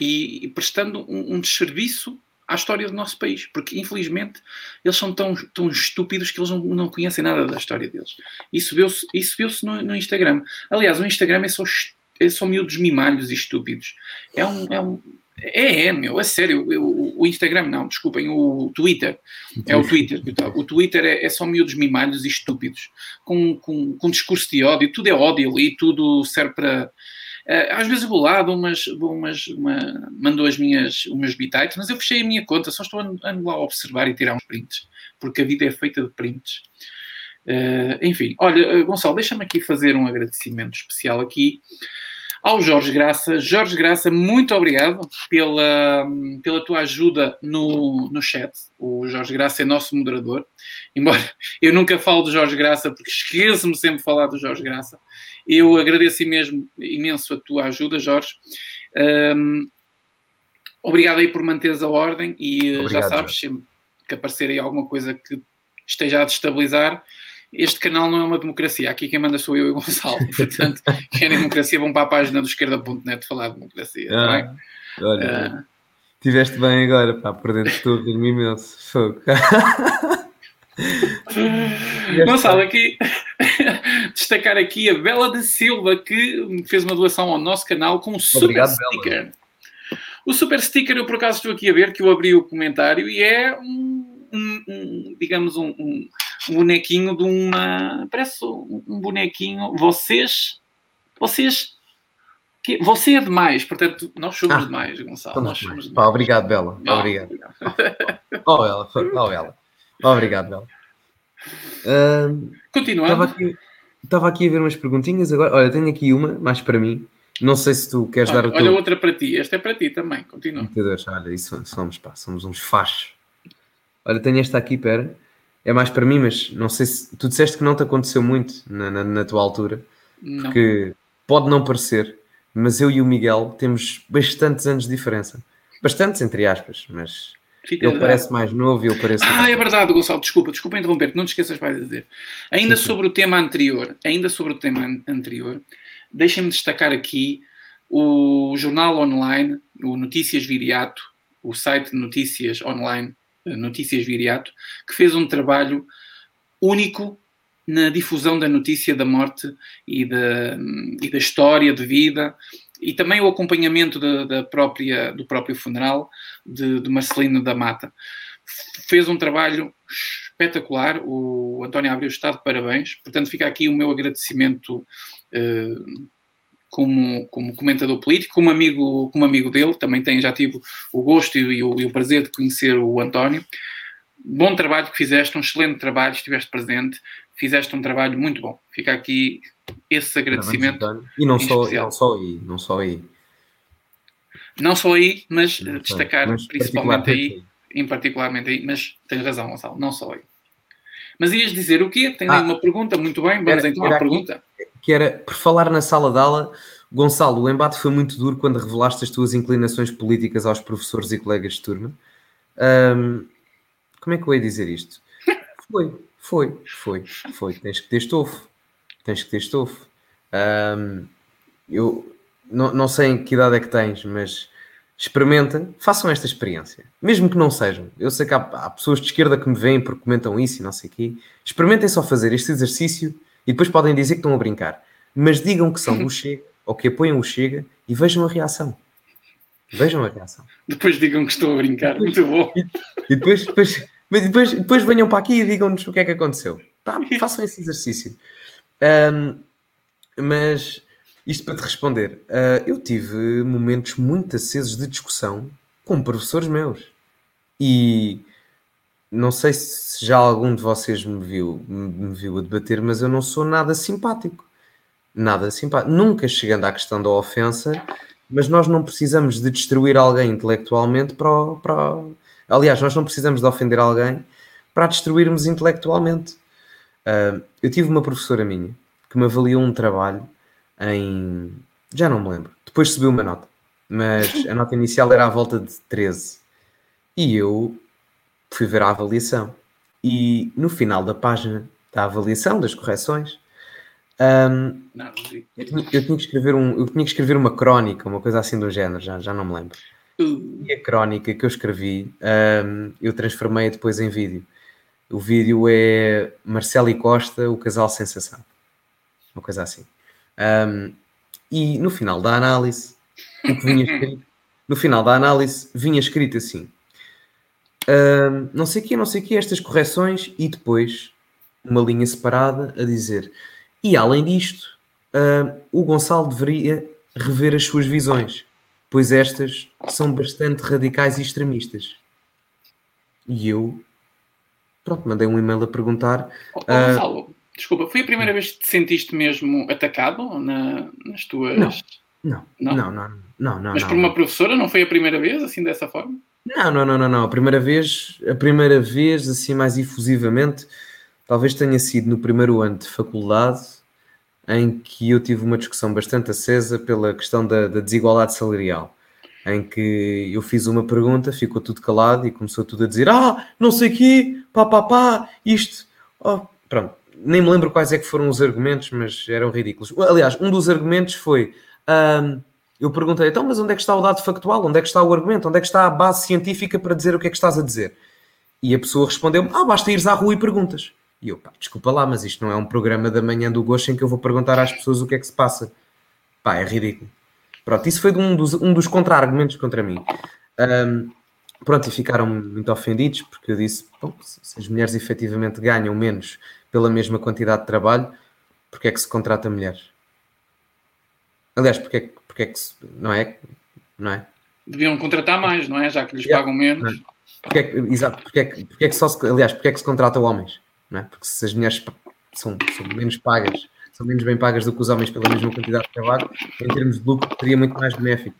e, prestando um, um desserviço à história do nosso país, porque infelizmente eles são tão, tão estúpidos que eles não, não conhecem nada da história deles. Isso viu-se viu no, no Instagram. Aliás, o Instagram é só, é só miúdos mimalhos e estúpidos. É um. É, um, é, é meu, é sério. O, o, Instagram, não, desculpem, o Twitter. É o Twitter. O Twitter é, é só miúdos mimalhos e estúpidos, com, com, com discurso de ódio. Tudo é ódio e tudo serve para às vezes vou lá, dou umas, dou umas uma, mando as minhas, os meus bitites, mas eu fechei a minha conta, só estou ando, ando lá a observar e tirar uns prints, porque a vida é feita de prints. Uh, enfim, olha, eh, Gonçalo, deixa-me aqui fazer um agradecimento especial aqui ao Jorge Graça. Jorge Graça, muito obrigado pela, pela tua ajuda no, no chat. O Jorge Graça é nosso moderador, embora eu nunca falo do Jorge Graça, porque esqueço-me sempre de falar do Jorge Graça. Eu agradeço mesmo, imenso a tua ajuda, Jorge. Um, obrigado aí por manteres a ordem e eh, obrigado, já sabes, sempre que aparecer aí alguma coisa que esteja a destabilizar, este canal não é uma democracia. Aqui quem manda sou eu e o Gonçalo. Portanto, querem democracia, vão para a página do esquerda.net falar de democracia. Ah, tá olha, uh, tiveste bem agora, pá, por dentro de tudo, imenso. Fogo. Gonçalo, aqui destacar aqui a Bela da Silva que fez uma doação ao nosso canal com um super Obrigado, sticker. Bela. O super sticker, eu por acaso estou aqui a ver que eu abri o comentário e é um, um, um digamos, um, um, bonequinho de uma. Parece um bonequinho. Vocês. Vocês. Que, você é demais, portanto, nós somos ah, demais, Gonçalo. Nós somos demais. Pá, obrigado, Bela. Oh, obrigado. oh, Bela. Oh, Bela. Obrigado, Bela. Uh, Continuando. Estava aqui, estava aqui a ver umas perguntinhas agora. Olha, tenho aqui uma, mais para mim. Não sei se tu queres olha, dar o teu... Olha outra para ti. Esta é para ti também. Continua. Olha, isso somos, pá, somos uns fachos. Olha, tenho esta aqui, pera. É mais para mim, mas não sei se tu disseste que não te aconteceu muito na, na, na tua altura, não. porque pode não parecer, mas eu e o Miguel temos bastantes anos de diferença. Bastantes, entre aspas, mas Fica ele parece mais novo e eu pareço. Ah, é verdade, Gonçalo, desculpa, desculpa interromper, não te esqueças para dizer. Ainda sim, sobre sim. o tema anterior, ainda sobre o tema anterior, deixem-me destacar aqui o jornal online, o Notícias Viriato, o site de notícias online, Notícias Viriato, que fez um trabalho único na difusão da notícia da morte e da, e da história de vida e também o acompanhamento da, da própria, do próprio funeral de, de, Marcelino da Mata. Fez um trabalho espetacular, o António Abreu está de parabéns, portanto fica aqui o meu agradecimento eh, como, como comentador político, como amigo, como amigo dele, também tem, já tive o gosto e o, e o prazer de conhecer o António. Bom trabalho que fizeste, um excelente trabalho, estiveste presente, fizeste um trabalho muito bom. Fica aqui esse agradecimento. E não só, não só aí, não só aí. Não só aí, mas não destacar mas principalmente aí, em particularmente aí, mas tens razão, Gonçalo, não só aí. Mas ias dizer o quê? Tenho ah, uma pergunta, muito bem, vamos então à pergunta. Que era, por falar na sala de aula, Gonçalo, o embate foi muito duro quando revelaste as tuas inclinações políticas aos professores e colegas de turma. Um, como é que eu ia dizer isto? Foi, foi, foi, foi. Tens que ter estofo. Tens que ter estofo. Um, eu não, não sei em que idade é que tens, mas experimenta, façam esta experiência. Mesmo que não sejam. Eu sei que há, há, pessoas de esquerda que me veem porque comentam isso e não sei o quê. Experimentem só fazer este exercício e depois podem dizer que estão a brincar. Mas digam que são do Chega ou que apoiam o Chega e vejam a reação. Vejam a reação. Depois digam que estou a brincar. Muito bom. E, depois, depois, depois, depois venham para aqui e digam-nos o que é que aconteceu. Tá, façam esse exercício. Um, mas isto para te responder, uh, eu tive momentos muito acesos de discussão com professores meus. E não sei se já algum de vocês me viu, me viu a debater, mas eu não sou nada simpático. Nada simpático. Nunca chegando à questão da ofensa, mas nós não precisamos de destruir alguém intelectualmente para, para... Aliás, nós não precisamos de ofender alguém para destruirmos intelectualmente. Uh, eu tive uma professora minha que me avaliou um trabalho em. Já não me lembro. Depois subiu uma nota, mas a nota inicial era à volta de 13. E eu fui ver a avaliação. E no final da página da avaliação, das correções, um, não, eu, tinha, eu, tinha, que escrever um, eu tinha que escrever uma crónica, uma coisa assim do género, já, já não me lembro. Uh. E a crónica que eu escrevi, um, eu transformei depois em vídeo. O vídeo é Marcelo e Costa, o casal sensação. Uma coisa assim. Um, e no final da análise, o que vinha escrito, no final da análise, vinha escrito assim: um, não sei o que, não sei o que, estas correções, e depois uma linha separada a dizer: e além disto, um, o Gonçalo deveria rever as suas visões, pois estas são bastante radicais e extremistas. E eu, pronto, mandei um e-mail a perguntar. Oh, oh, Gonçalo, Desculpa, foi a primeira vez que te sentiste mesmo atacado na, nas tuas. Não, não, não, não, não. não, não Mas não, por uma professora não foi a primeira vez, assim, dessa forma? Não, não, não, não, não. A primeira vez, a primeira vez, assim, mais efusivamente, talvez tenha sido no primeiro ano de faculdade, em que eu tive uma discussão bastante acesa pela questão da, da desigualdade salarial em que eu fiz uma pergunta, ficou tudo calado e começou tudo a dizer: Ah, não sei quê, pá, pá, pá, isto. Oh, pronto nem me lembro quais é que foram os argumentos, mas eram ridículos. Aliás, um dos argumentos foi. Um, eu perguntei, então, mas onde é que está o dado factual? Onde é que está o argumento? Onde é que está a base científica para dizer o que é que estás a dizer? E a pessoa respondeu-me, ah, basta ires à rua e perguntas. E eu, pá, desculpa lá, mas isto não é um programa da manhã do Gosto em que eu vou perguntar às pessoas o que é que se passa. Pá, é ridículo. Pronto, isso foi um dos, um dos contra-argumentos contra mim. Um, pronto, e ficaram muito ofendidos porque eu disse, bom, se as mulheres efetivamente ganham menos pela mesma quantidade de trabalho, porque é que se contrata mulheres? Aliás, porque é, porque é que se, não é? Não é? Deviam contratar mais, não é? Já que lhes yeah. pagam menos. Porque é que, exato, porque é que, porque é que só se, aliás, porque é que se contrata homens? Não é? Porque se as mulheres são, são menos pagas, são menos bem pagas do que os homens pela mesma quantidade de trabalho, em termos de lucro, seria muito mais benéfico.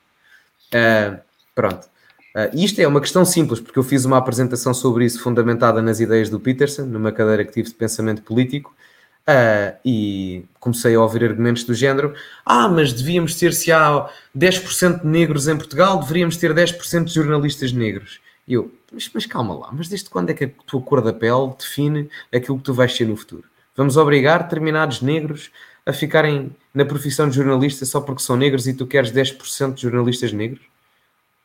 Uh, pronto. Uh, isto é uma questão simples, porque eu fiz uma apresentação sobre isso fundamentada nas ideias do Peterson, numa cadeira que tive de pensamento político, uh, e comecei a ouvir argumentos do género: ah, mas devíamos ter, se há 10% de negros em Portugal, deveríamos ter 10% de jornalistas negros. E eu, mas, mas, calma lá, mas desde quando é que a tua cor da pele define aquilo que tu vais ser no futuro? Vamos obrigar determinados negros a ficarem na profissão de jornalista só porque são negros e tu queres 10% de jornalistas negros?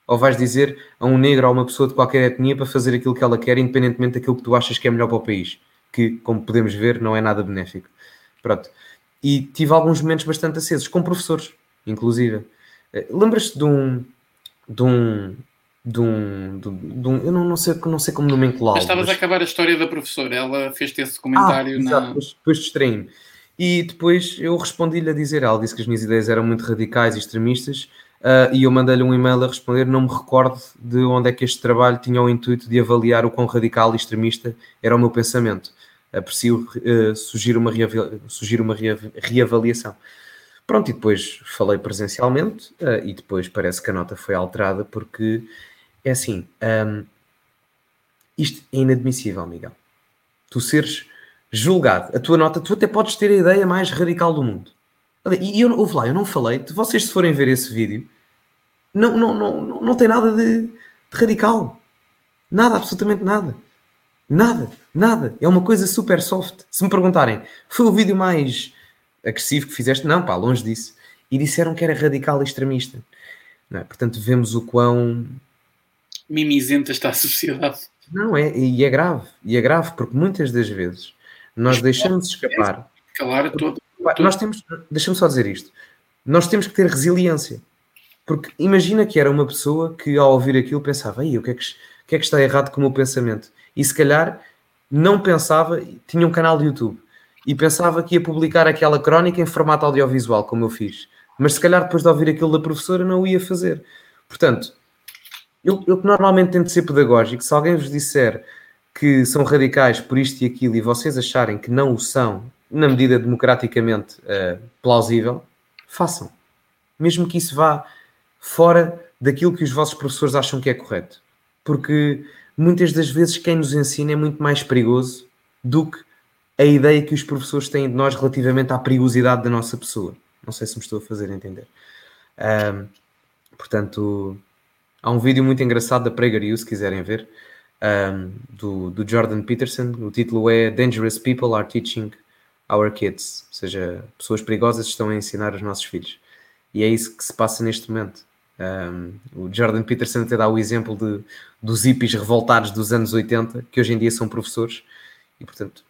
Ou vais dizer a um negro ou a uma pessoa de qualquer etnia para fazer aquilo que ela quer, independentemente daquilo que tu achas que é melhor para o país? Que, como podemos ver, não é nada benéfico. Pronto. E tive alguns momentos bastante acesos, com professores, inclusive. Eh, lembras-te de um, de um, de um, de, de um, eu não, não, sei, não sei como nomenclá-lo. Mas estavas mas... a acabar a história da professora, ela fez-te esse comentário ah, na... Exato, depois, depois distraí-me. E depois eu respondi-lhe a dizer, ela disse que as minhas ideias eram muito radicais e extremistas, uh, e eu mandei-lhe um e-mail a responder, não me recordo de onde é que este trabalho tinha o intuito de avaliar o quão radical e extremista era o meu pensamento. Aprecio uh, surgir uma, surgir uma reavaliação. Pronto, e depois falei presencialmente, uh, e depois parece que a nota foi alterada, porque é assim, um, isto é inadmissível, Miguel. Tu seres julgado, a tua nota, tu até podes ter a ideia mais radical do mundo. E eu, ouve lá, eu não falei, vocês se forem ver esse vídeo, não, não, não, não, não tem nada de, de radical. Nada, absolutamente nada. Nada, nada. É uma coisa super soft. Se me perguntarem, foi o vídeo mais agressivo que fizeste? Não, pá, longe disso. E disseram que era radical e extremista. É? Portanto, vemos o quão mimizenta está a sociedade. Não, é, e é grave, e é grave, porque muitas das vezes nós deixamos escapar. Calar todo. Nós temos, deixa-me só dizer isto, nós temos que ter resiliência. Porque imagina que era uma pessoa que ao ouvir aquilo pensava, Ei, o que, é que, o que é que está errado com o meu pensamento? E se calhar não pensava, tinha um canal de YouTube e pensava que ia publicar aquela crónica em formato audiovisual, como eu fiz. Mas se calhar depois de ouvir aquilo da professora não o ia fazer. Portanto, eu, normalmente tento ser pedagógico. Se alguém vos disser que são radicais por isto e aquilo e vocês acharem que não o são, na medida democraticamente uh, plausível, façam. Mesmo que isso vá fora daquilo que os vossos professores acham que é correto. Porque muitas das vezes quem nos ensina é muito mais perigoso do que a ideia que os professores têm de nós relativamente à perigosidade da nossa pessoa. Não sei se me estou a fazer entender. Um, portanto, Há um vídeo muito engraçado da PragerU, se quiserem ver, um, do, do Jordan Peterson. O título é Dangerous People Are Teaching Our Kids. Ou seja, pessoas perigosas estão a ensinar os nossos filhos. E é isso que se passa neste momento. Um, o Jordan Peterson até dá o exemplo de, dos hippies revoltados dos anos 80, que hoje em dia são professores. E, portanto,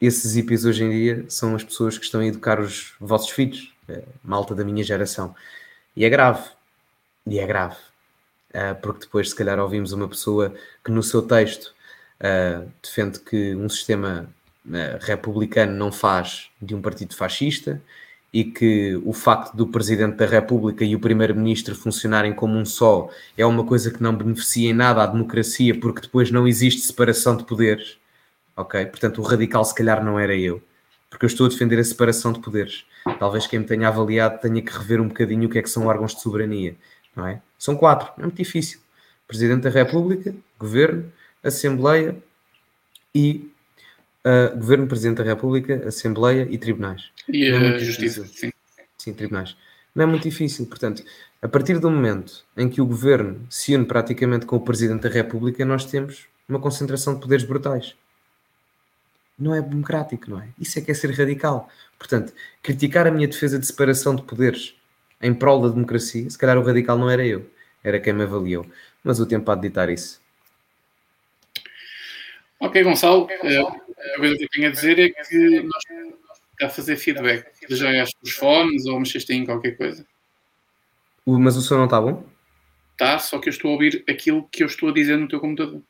esses hippies hoje em dia são as pessoas que estão a educar os vossos filhos, malta da minha geração. E é grave. E é grave. Ah, porque depois, se calhar, ouvimos uma pessoa que no seu texto uh, defende que um sistema uh, republicano não faz de um partido fascista e que o facto do Presidente da República e o Primeiro-Ministro funcionarem como um só é uma coisa que não beneficia em nada à democracia porque depois não existe separação de poderes. Ok? Portanto, o radical se calhar não era eu, porque eu estou a defender a separação de poderes. Talvez quem me tenha avaliado tenha que rever um bocadinho o que é que são órgãos de soberania não é? São quatro, é muito difícil. Presidente da República, Governo, Assembleia e uh, Governo, Presidente da República, Assembleia e Tribunais. E a é Justiça, sim. Sim, Tribunais. Não é muito difícil, portanto, a partir do momento em que o Governo se une praticamente com o Presidente da República, nós temos uma concentração de poderes brutais. Não é democrático, não é? Isso é que é ser radical. Portanto, criticar a minha defesa de separação de poderes em prol da democracia, se calhar o radical não era eu, era quem me avaliou. Mas o tempo há de ditar isso. Ok, Gonçalo. Eh, a coisa que eu tenho a dizer é que nós a fazer feedback. Já gastaste os fones ou mexeste em qualquer coisa? Mas o som não está bom? Está, só que eu estou a ouvir aquilo que eu estou a dizer no teu computador.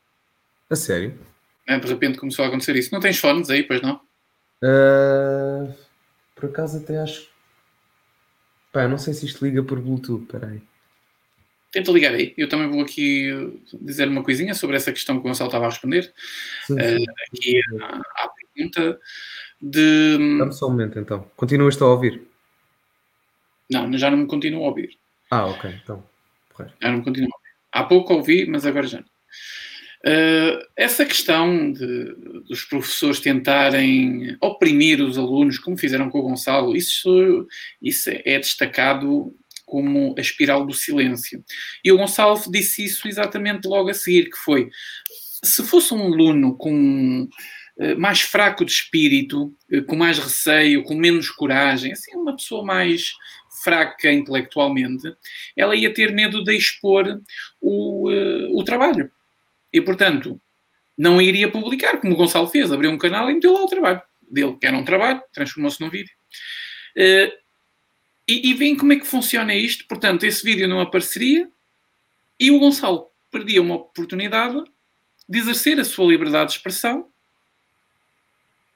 A sério? É, de repente começou a acontecer isso. Não tens fones aí, pois não? Uh, por acaso até acho Pá, não sei se isto liga por Bluetooth, peraí. Tenta ligar aí. Eu também vou aqui dizer uma coisinha sobre essa questão que o Gonçalo estava a responder. Sim, sim. Uh, aqui à, pergunta de. Dá-me só um momento então. Continuas a ouvir? Não, já não me continuo a ouvir. Ah, ok. Então, Já não me continuo a ouvir. Há pouco ouvi, mas agora já não. Uh, essa questão de, dos professores tentarem oprimir os alunos, como fizeram com o Gonçalo, isso, isso é destacado como a espiral do silêncio. E o Gonçalo disse isso exatamente logo a seguir, que foi, se fosse um aluno com mais fraco de espírito, uh, com mais receio, com menos coragem, assim, uma pessoa mais fraca intelectualmente, ela ia ter medo de expor o, o trabalho e, portanto, não iria publicar, como o Gonçalo fez, abriu um canal e meteu lá o trabalho dele, que era um trabalho, transformou-se num vídeo. Uh, e, e veem como é que funciona isto. Portanto, esse vídeo não apareceria e o Gonçalo perdia uma oportunidade de exercer a sua liberdade de expressão,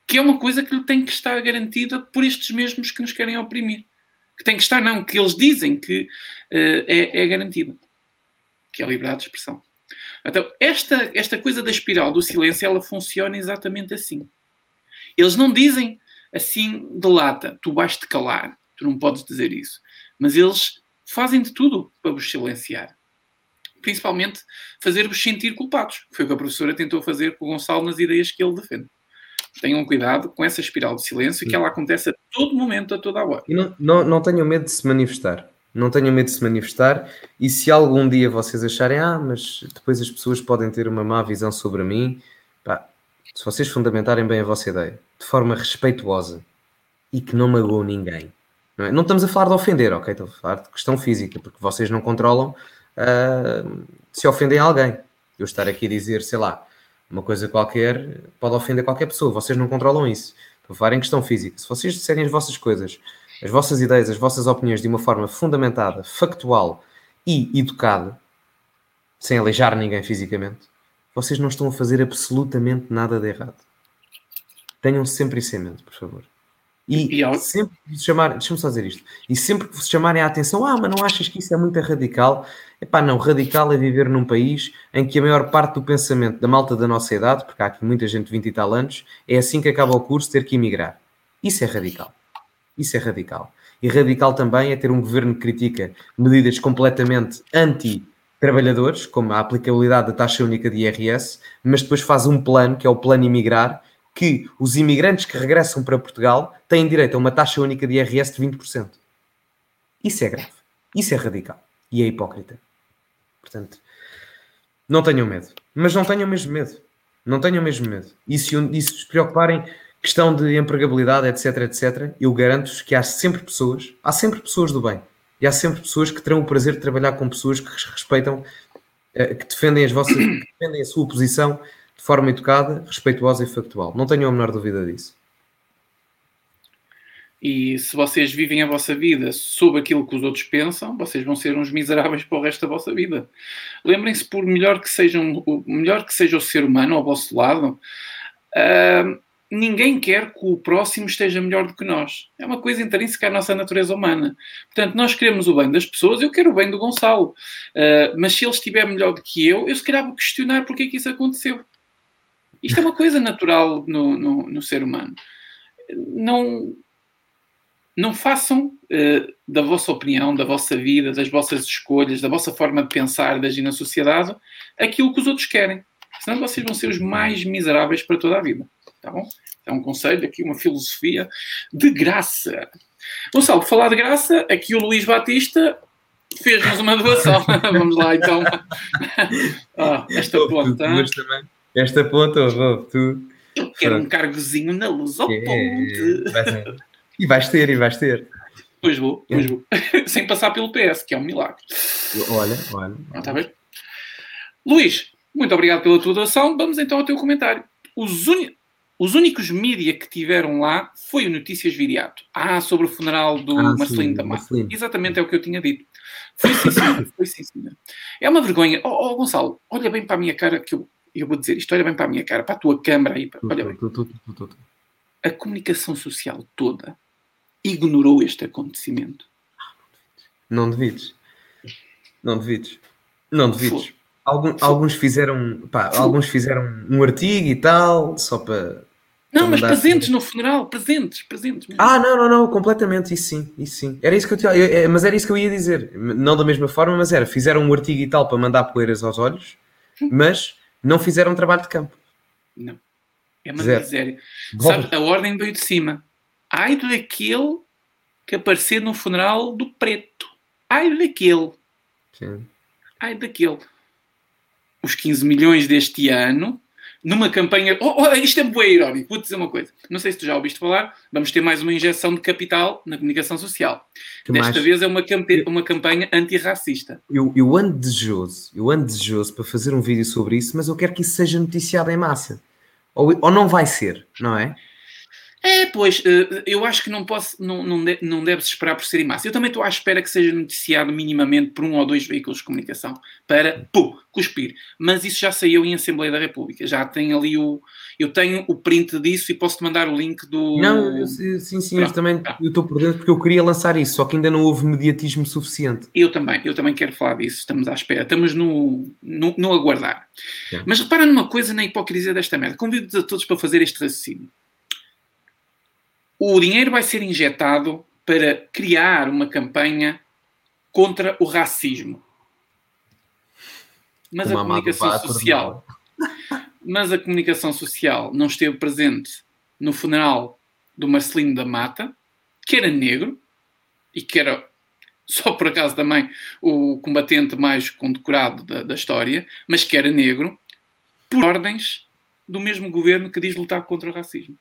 que é uma coisa que tem que estar garantida por estes mesmos que nos querem oprimir. Que tem que estar, não, que eles dizem que uh, é, é garantida, que é a liberdade de expressão. Então, esta, esta coisa da espiral do silêncio, ela funciona exatamente assim. Eles não dizem assim de lata, tu vais te calar, tu não podes dizer isso. Mas eles fazem de tudo para vos silenciar. Principalmente fazer-vos sentir culpados. Foi o que a professora tentou fazer com o Gonçalo nas ideias que ele defende. Tenham cuidado com essa espiral de silêncio que ela acontece a todo momento, a toda a hora. E não, não, não tenham medo de se manifestar. Não tenham medo de se manifestar e se algum dia vocês acharem, ah, mas depois as pessoas podem ter uma má visão sobre mim, pá, se vocês fundamentarem bem a vossa ideia, de forma respeituosa e que não magoou ninguém. Não, é? não estamos a falar de ofender, ok? Estamos a falar de questão física, porque vocês não controlam uh, se ofendem alguém. Eu estar aqui a dizer, sei lá, uma coisa qualquer pode ofender qualquer pessoa, vocês não controlam isso. Estou falar em questão física. Se vocês disserem as vossas coisas as vossas ideias, as vossas opiniões de uma forma fundamentada, factual e educada, sem aleijar ninguém fisicamente, vocês não estão a fazer absolutamente nada de errado. Tenham sempre isso em mente, por favor. E, e sempre que vos chamarem, deixa-me só dizer isto, e sempre que vos chamarem a atenção, ah, mas não achas que isso é muito radical? Epá, não, radical é viver num país em que a maior parte do pensamento da malta da nossa idade, porque há aqui muita gente de 20 e tal anos, é assim que acaba o curso ter que emigrar. Isso é radical. Isso é radical. E radical também é ter um governo que critica medidas completamente anti-trabalhadores, como a aplicabilidade da taxa única de IRS, mas depois faz um plano, que é o plano imigrar, que os imigrantes que regressam para Portugal têm direito a uma taxa única de IRS de 20%. Isso é grave. Isso é radical. E é hipócrita. Portanto, não tenham medo. Mas não tenham mesmo medo. Não tenham mesmo medo. E se, e se preocuparem questão de empregabilidade, etc, etc, eu garanto-vos que há sempre pessoas, há sempre pessoas do bem. E há sempre pessoas que terão o prazer de trabalhar com pessoas que respeitam, eh, que defendem as vossas, que defendem a sua posição de forma educada, respeituosa e factual. Não tenho a menor dúvida disso. E se vocês vivem a vossa vida sob aquilo que os outros pensam, vocês vão ser uns miseráveis para o resto da vossa vida. Lembrem-se, por melhor que, sejam, melhor que seja o ser humano ao vosso lado, uh, ninguém quer que o próximo esteja melhor do que nós. É uma coisa intrínseca à nossa natureza humana. Portanto, nós queremos o bem das pessoas, eu quero o bem do Gonçalo. Uh, mas se ele estiver melhor do que eu, eu se calhar vou questionar porque é que isso aconteceu. Isto é uma coisa natural no, no, no ser humano. Não, não façam uh, da vossa opinião, da vossa vida, das vossas escolhas, da vossa forma de pensar, de agir na sociedade, aquilo que os outros querem. Senão vocês vão ser os mais miseráveis para toda a vida. Tá bom? É um conselho aqui, uma filosofia de graça. Gonçalo, falar de graça, aqui o Luís Batista fez-nos uma doação. Vamos lá então. ah, esta ponta. Esta ponta, oh, tu. Eu quero um cargozinho na luz ao é, ponte. E vais ter, e vais ter. Pois vou, pois vou. Sem passar pelo PS, que é um milagre. Olha, olha. Está bem? Luís, muito obrigado pela tua doação. Vamos então ao teu comentário. Os, uni... Os únicos mídia que tiveram lá foi o Notícias Viriato. Ah, sobre o funeral do ah, Marcelino da Mata. Exatamente é o que eu tinha dito. Foi sim. Foi sim. É uma vergonha. Oh, oh, Gonçalo, olha bem para a minha cara que eu, eu vou dizer isto. Olha bem para a minha cara, para a tua câmara aí. Para, olha bem. A comunicação social toda ignorou este acontecimento. Não devides. Não devides. Não devides. Algum, alguns fizeram pá, alguns fizeram um artigo e tal, só para Não, mas presentes no funeral, presentes, presentes. Mesmo. Ah, não, não, não, completamente, isso sim, isso sim. Era isso que eu tinha, é, mas era isso que eu ia dizer. Não da mesma forma, mas era, fizeram um artigo e tal para mandar poeiras aos olhos, mas não fizeram um trabalho de campo. Não. É uma miséria. Sabe, a ordem veio de cima. Ai daquele que aparecer no funeral do preto. Ai daquele. Sim. Ai daquele. Os 15 milhões deste ano numa campanha. Oh, oh, isto é bem irónico. Vou-te dizer uma coisa. Não sei se tu já ouviste falar. Vamos ter mais uma injeção de capital na comunicação social. Que Desta mais? vez é uma, campanha, uma campanha antirracista. Eu, eu ando desejoso, eu ando desejoso para fazer um vídeo sobre isso, mas eu quero que isso seja noticiado em massa. Ou, ou não vai ser, não é? É, pois, eh, eu acho que não posso, não, não, de, não deve-se esperar por ser em massa. Eu também estou à espera que seja noticiado minimamente por um ou dois veículos de comunicação para, pô, cuspir. Mas isso já saiu em Assembleia da República. Já tem ali o. Eu tenho o print disso e posso-te mandar o link do. Não, eu, sim, sim, eu também estou por dentro porque eu queria lançar isso, só que ainda não houve mediatismo suficiente. Eu também, eu também quero falar disso. Estamos à espera, estamos no, no, no aguardar. É. Mas repara numa coisa na hipocrisia desta merda. Convido-vos a todos para fazer este raciocínio o dinheiro vai ser injetado para criar uma campanha contra o racismo. Mas uma a comunicação social, mas a comunicação social não esteve presente no funeral do Marcelino da Mata, que era negro e que era só por acaso também o combatente mais condecorado da, da história, mas que era negro, por ordens do mesmo governo que diz lutar contra o racismo.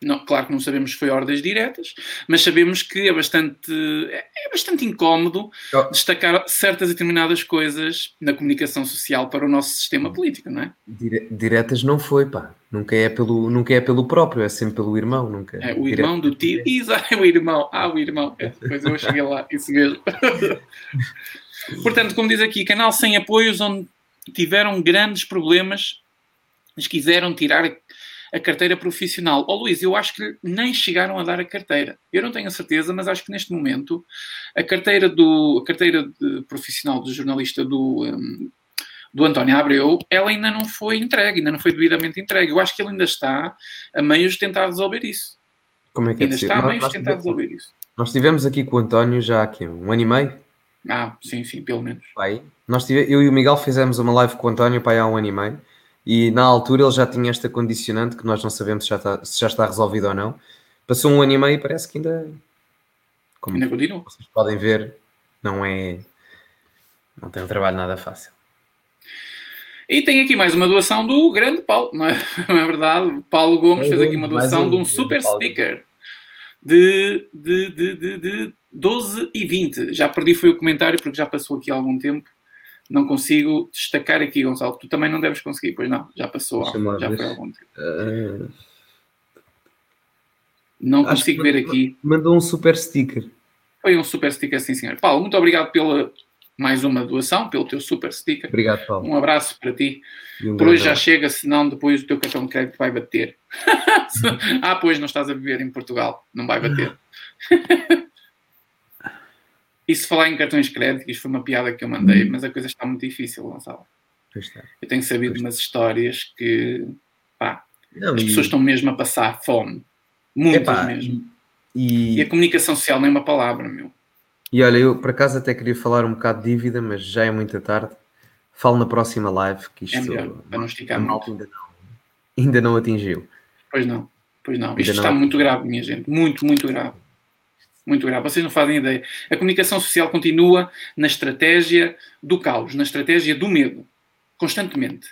Não, claro que não sabemos se foi ordens diretas, mas sabemos que é bastante, é bastante incómodo oh. destacar certas e determinadas coisas na comunicação social para o nosso sistema político, não é? Dire diretas não foi, pá. Nunca é, pelo, nunca é pelo próprio, é sempre pelo irmão. Nunca. É o irmão do tio. Exato, é o irmão. Ah, o irmão. É, depois eu cheguei lá, isso mesmo. Portanto, como diz aqui, canal sem apoios onde tiveram grandes problemas, mas quiseram tirar a carteira profissional. Ó oh, Luís, eu acho que nem chegaram a dar a carteira. Eu não tenho a certeza, mas acho que neste momento a carteira, do, a carteira de profissional do jornalista do, um, do António Abreu, ela ainda não foi entregue, ainda não foi devidamente entregue. Eu acho que ele ainda está a meios de tentar resolver isso. Como é que é ainda possível? está a meios de tentar resolver isso. Nós estivemos aqui com o António já aqui um ano e meio. Ah, sim, sim, pelo menos. Pai, nós tive, eu e o Miguel fizemos uma live com o António pai, há um ano e meio e na altura ele já tinha esta condicionante que nós não sabemos se já está, se já está resolvido ou não. Passou um ano e meio e parece que ainda. Como ainda continua. Vocês podem ver, não é. Não tem um trabalho nada fácil. E tem aqui mais uma doação do grande Paulo, não é, não é verdade? Paulo Gomes é, fez aqui uma doação um, de um super sticker de, de, de, de, de 12 e 20. Já perdi foi o comentário porque já passou aqui há algum tempo não consigo destacar aqui, Gonçalo. Tu também não deves conseguir, pois não, já passou, já foi algum tempo. Uh... Não Acho consigo ver aqui. Mandou um super sticker. Foi um super sticker, sim, senhor. Paulo, muito obrigado pela mais uma doação, pelo teu super sticker. Obrigado, Paulo. Um abraço para ti. Um Por hoje já chega, senão depois o teu cartão de crédito vai bater. ah, pois não estás a viver em Portugal, não vai bater. E se falar em cartões de crédito, isto foi uma piada que eu mandei, mas a coisa está muito difícil, Gonçalo. Eu tenho sabido umas histórias que pá, não, as pessoas estão mesmo a passar fome. Muitas Epá, mesmo. E... e... a comunicação social nem é uma palavra, meu. E olha, eu por acaso até queria falar um bocado de dívida, mas já é muita tarde. Falo na próxima live que isto é melhor, para não esticar muito. Ainda não, ainda não atingiu. Pois não, pois não. Ainda isto não está muito grave, minha gente. Muito, muito grave muito grave. Vocês não fazem ideia. A comunicação social continua na estratégia do caos, na estratégia do medo, constantemente.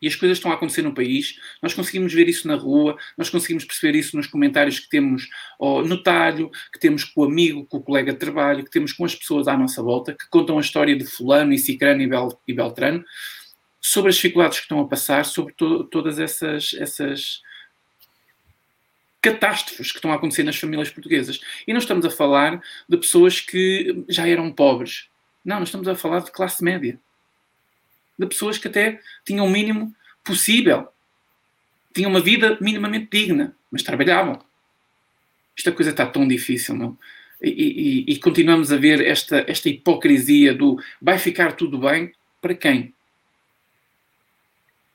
E as coisas estão a acontecer no país, nós conseguimos ver isso na rua, nós conseguimos perceber isso nos comentários que temos no talho, que temos com o amigo, com o colega de trabalho, que temos com as pessoas à nossa volta, que contam a história de fulano e cicrano e, Bel, e beltrano, sobre as dificuldades que estão a passar, sobre to, todas essas, essas catástrofes que estão a acontecer nas famílias portuguesas. E não estamos a falar de pessoas que já eram pobres. Não, nós estamos a falar de classe média. De pessoas que até tinham o mínimo possível. Tinham uma vida minimamente digna, mas trabalhavam. Esta coisa está tão difícil, não? E, e, e, continuamos a ver esta, esta hipocrisia do vai ficar tudo bem para quem?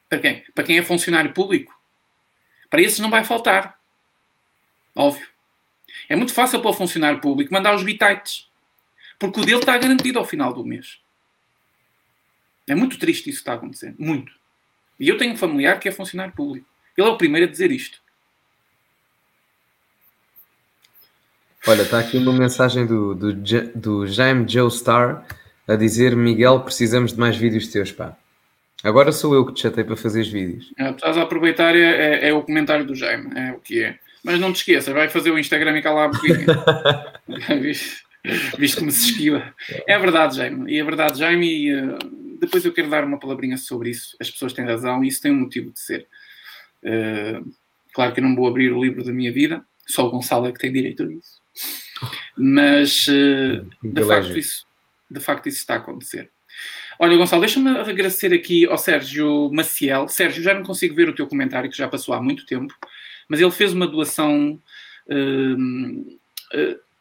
Para quem? Para quem é funcionário público? Para esses não vai faltar. Óbvio. É muito fácil para o funcionário público mandar os bitites. Porque o dele está garantido ao final do mês. É muito triste isso que está acontecendo. Muito. E eu tenho um familiar que é funcionário público. Ele é o primeiro a dizer isto. Olha, está aqui uma mensagem do, do, do Jaime Joe Star a dizer: Miguel, precisamos de mais vídeos teus, pá. Agora sou eu que te chatei para fazer os vídeos. É, estás a aproveitar, é, é, é, o comentário do Jaime, é o que é. Mas não te esqueças, vai fazer o Instagram e calar a boquinha. Visto como se esquiva. É verdade, Jaime. E é verdade, Jaime. E, uh, depois eu quero dar uma palavrinha sobre isso. As pessoas têm razão e isso tem um motivo de ser. Uh, claro que eu não vou abrir o livro da minha vida, só o Gonçalo é que tem direito a isso. Mas uh, de, facto, isso, de facto isso está a acontecer. Olha, Gonçalo, deixa-me agradecer aqui ao Sérgio Maciel. Sérgio, já não consigo ver o teu comentário, que já passou há muito tempo, mas ele fez uma doação. Uh,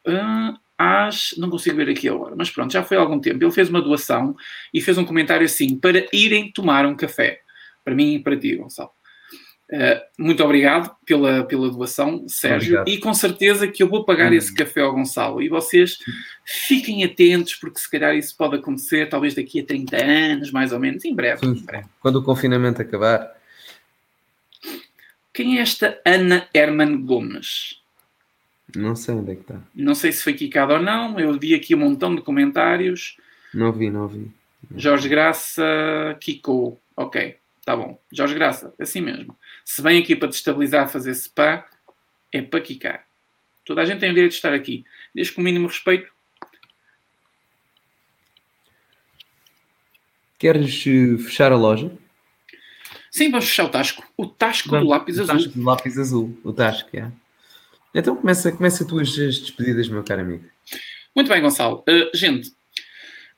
uh, às. Não consigo ver aqui agora, mas pronto, já foi há algum tempo. Ele fez uma doação e fez um comentário assim: para irem tomar um café. Para mim e para ti, Gonçalo. Uh, muito obrigado pela, pela doação, Sérgio, obrigado. e com certeza que eu vou pagar hum. esse café ao Gonçalo. E vocês fiquem atentos, porque se calhar isso pode acontecer, talvez daqui a 30 anos, mais ou menos, em breve. Em breve. Quando o confinamento acabar. Quem é esta Ana Herman Gomes? Não sei onde é que está. Não sei se foi quicado ou não. Eu vi aqui um montão de comentários. Não vi, não vi. Jorge Graça quicou. Ok, tá bom. Jorge Graça, assim mesmo. Se vem aqui para destabilizar, fazer spa, é para quicar. Toda a gente tem o direito de estar aqui. Desde com o mínimo respeito. Queres fechar a loja? Sim, vamos fechar o Tasco. O Tasco do lápis azul. O Tasco do lápis azul. O Tasco, é. Então começa, começa as tuas despedidas, meu caro amigo. Muito bem, Gonçalo. Uh, gente,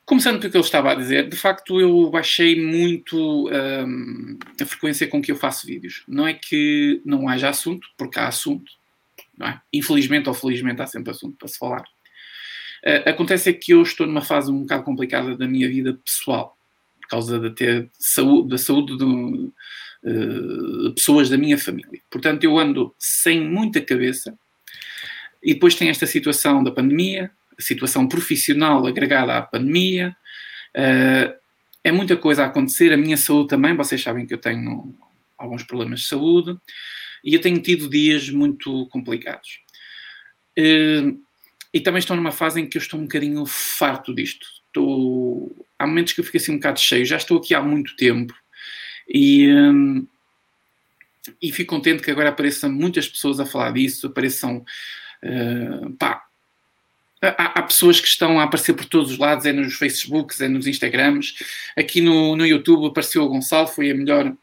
começando pelo que eu estava a dizer, de facto eu baixei muito um, a frequência com que eu faço vídeos. Não é que não haja assunto, porque há assunto. É? Infelizmente ou felizmente há sempre assunto para se falar. Uh, acontece é que eu estou numa fase um bocado complicada da minha vida pessoal, por causa de ter saúde, da saúde de uh, pessoas da minha família. Portanto, eu ando sem muita cabeça e depois tem esta situação da pandemia, a situação profissional agregada à pandemia. Uh, é muita coisa a acontecer. A minha saúde também, vocês sabem que eu tenho alguns problemas de saúde e eu tenho tido dias muito complicados. Uh, e também estou numa fase em que eu estou um bocadinho farto disto. Estou... Há momentos que eu fico assim um bocado cheio. Já estou aqui há muito tempo e, um, e fico contente que agora apareçam muitas pessoas a falar disso, apareçam Uh, pá, há, há, pessoas que estão a aparecer por todos os lados, é nos Facebooks, é nos Instagrams. Aqui no, no YouTube apareceu o Gonçalo, foi a melhor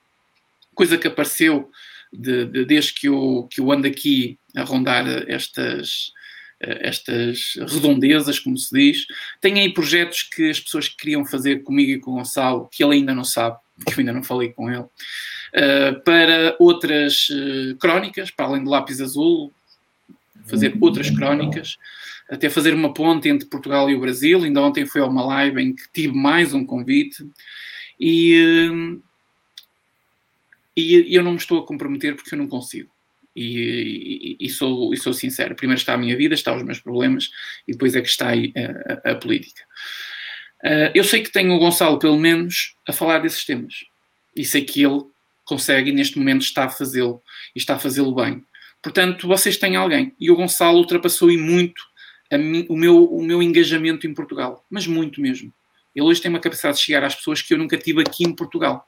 coisa que apareceu de, de, desde que eu, que eu ando aqui a rondar estas, estas redondezas, como se diz. Tem aí projetos que as pessoas queriam fazer comigo e com o Gonçalo, que ele ainda não sabe, que eu ainda não falei com ele. Uh, para outras uh, crónicas, para além do lápis azul, fazer outras crónicas, até fazer uma ponte entre Portugal e o Brasil. Ainda ontem foi a uma live em que tive mais um convite e, e eu não me estou a comprometer porque eu não consigo. E, e, e, sou, e sou sincero. Primeiro está a minha vida, está os meus problemas e depois é que está aí a, a, política. Uh, eu sei que tenho o Gonçalo, pelo menos, a falar desses temas. E sei que ele consegue e neste momento está a fazê-lo e está a fazê-lo bem. Portanto, vocês têm alguém. E o Gonçalo ultrapassou e muito mim, o, meu, o meu engajamento em Portugal. Mas muito mesmo. Ele hoje tem uma capacidade de chegar às pessoas que eu nunca tive aqui em Portugal.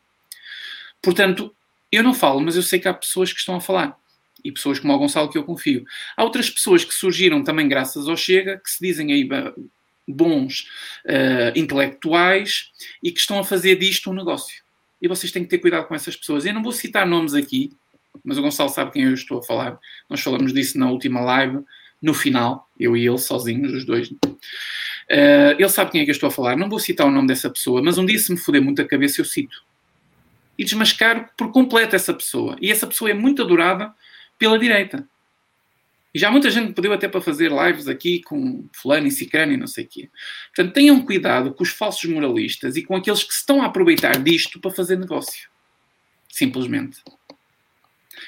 Portanto, eu não falo, mas eu sei que há pessoas que estão a falar. E pessoas como o Gonçalo que eu confio. Há outras pessoas que surgiram também graças ao Chega, que se dizem aí bons uh, intelectuais e que estão a fazer disto um negócio. E vocês têm que ter cuidado com essas pessoas. Eu não vou citar nomes aqui, mas o Gonçalo sabe quem eu estou a falar. Nós falamos disso na última live, no final, eu e ele sozinhos, os dois. Uh, ele sabe quem é que eu estou a falar. Não vou citar o nome dessa pessoa, mas um dia se me foder muito a cabeça, eu cito. E desmascaro por completo essa pessoa. E essa pessoa é muito adorada pela direita. E já muita gente pediu até para fazer lives aqui com fulano e cicrano e não sei o quê. Portanto, tenham cuidado com os falsos moralistas e com aqueles que se estão a aproveitar disto para fazer negócio. Simplesmente.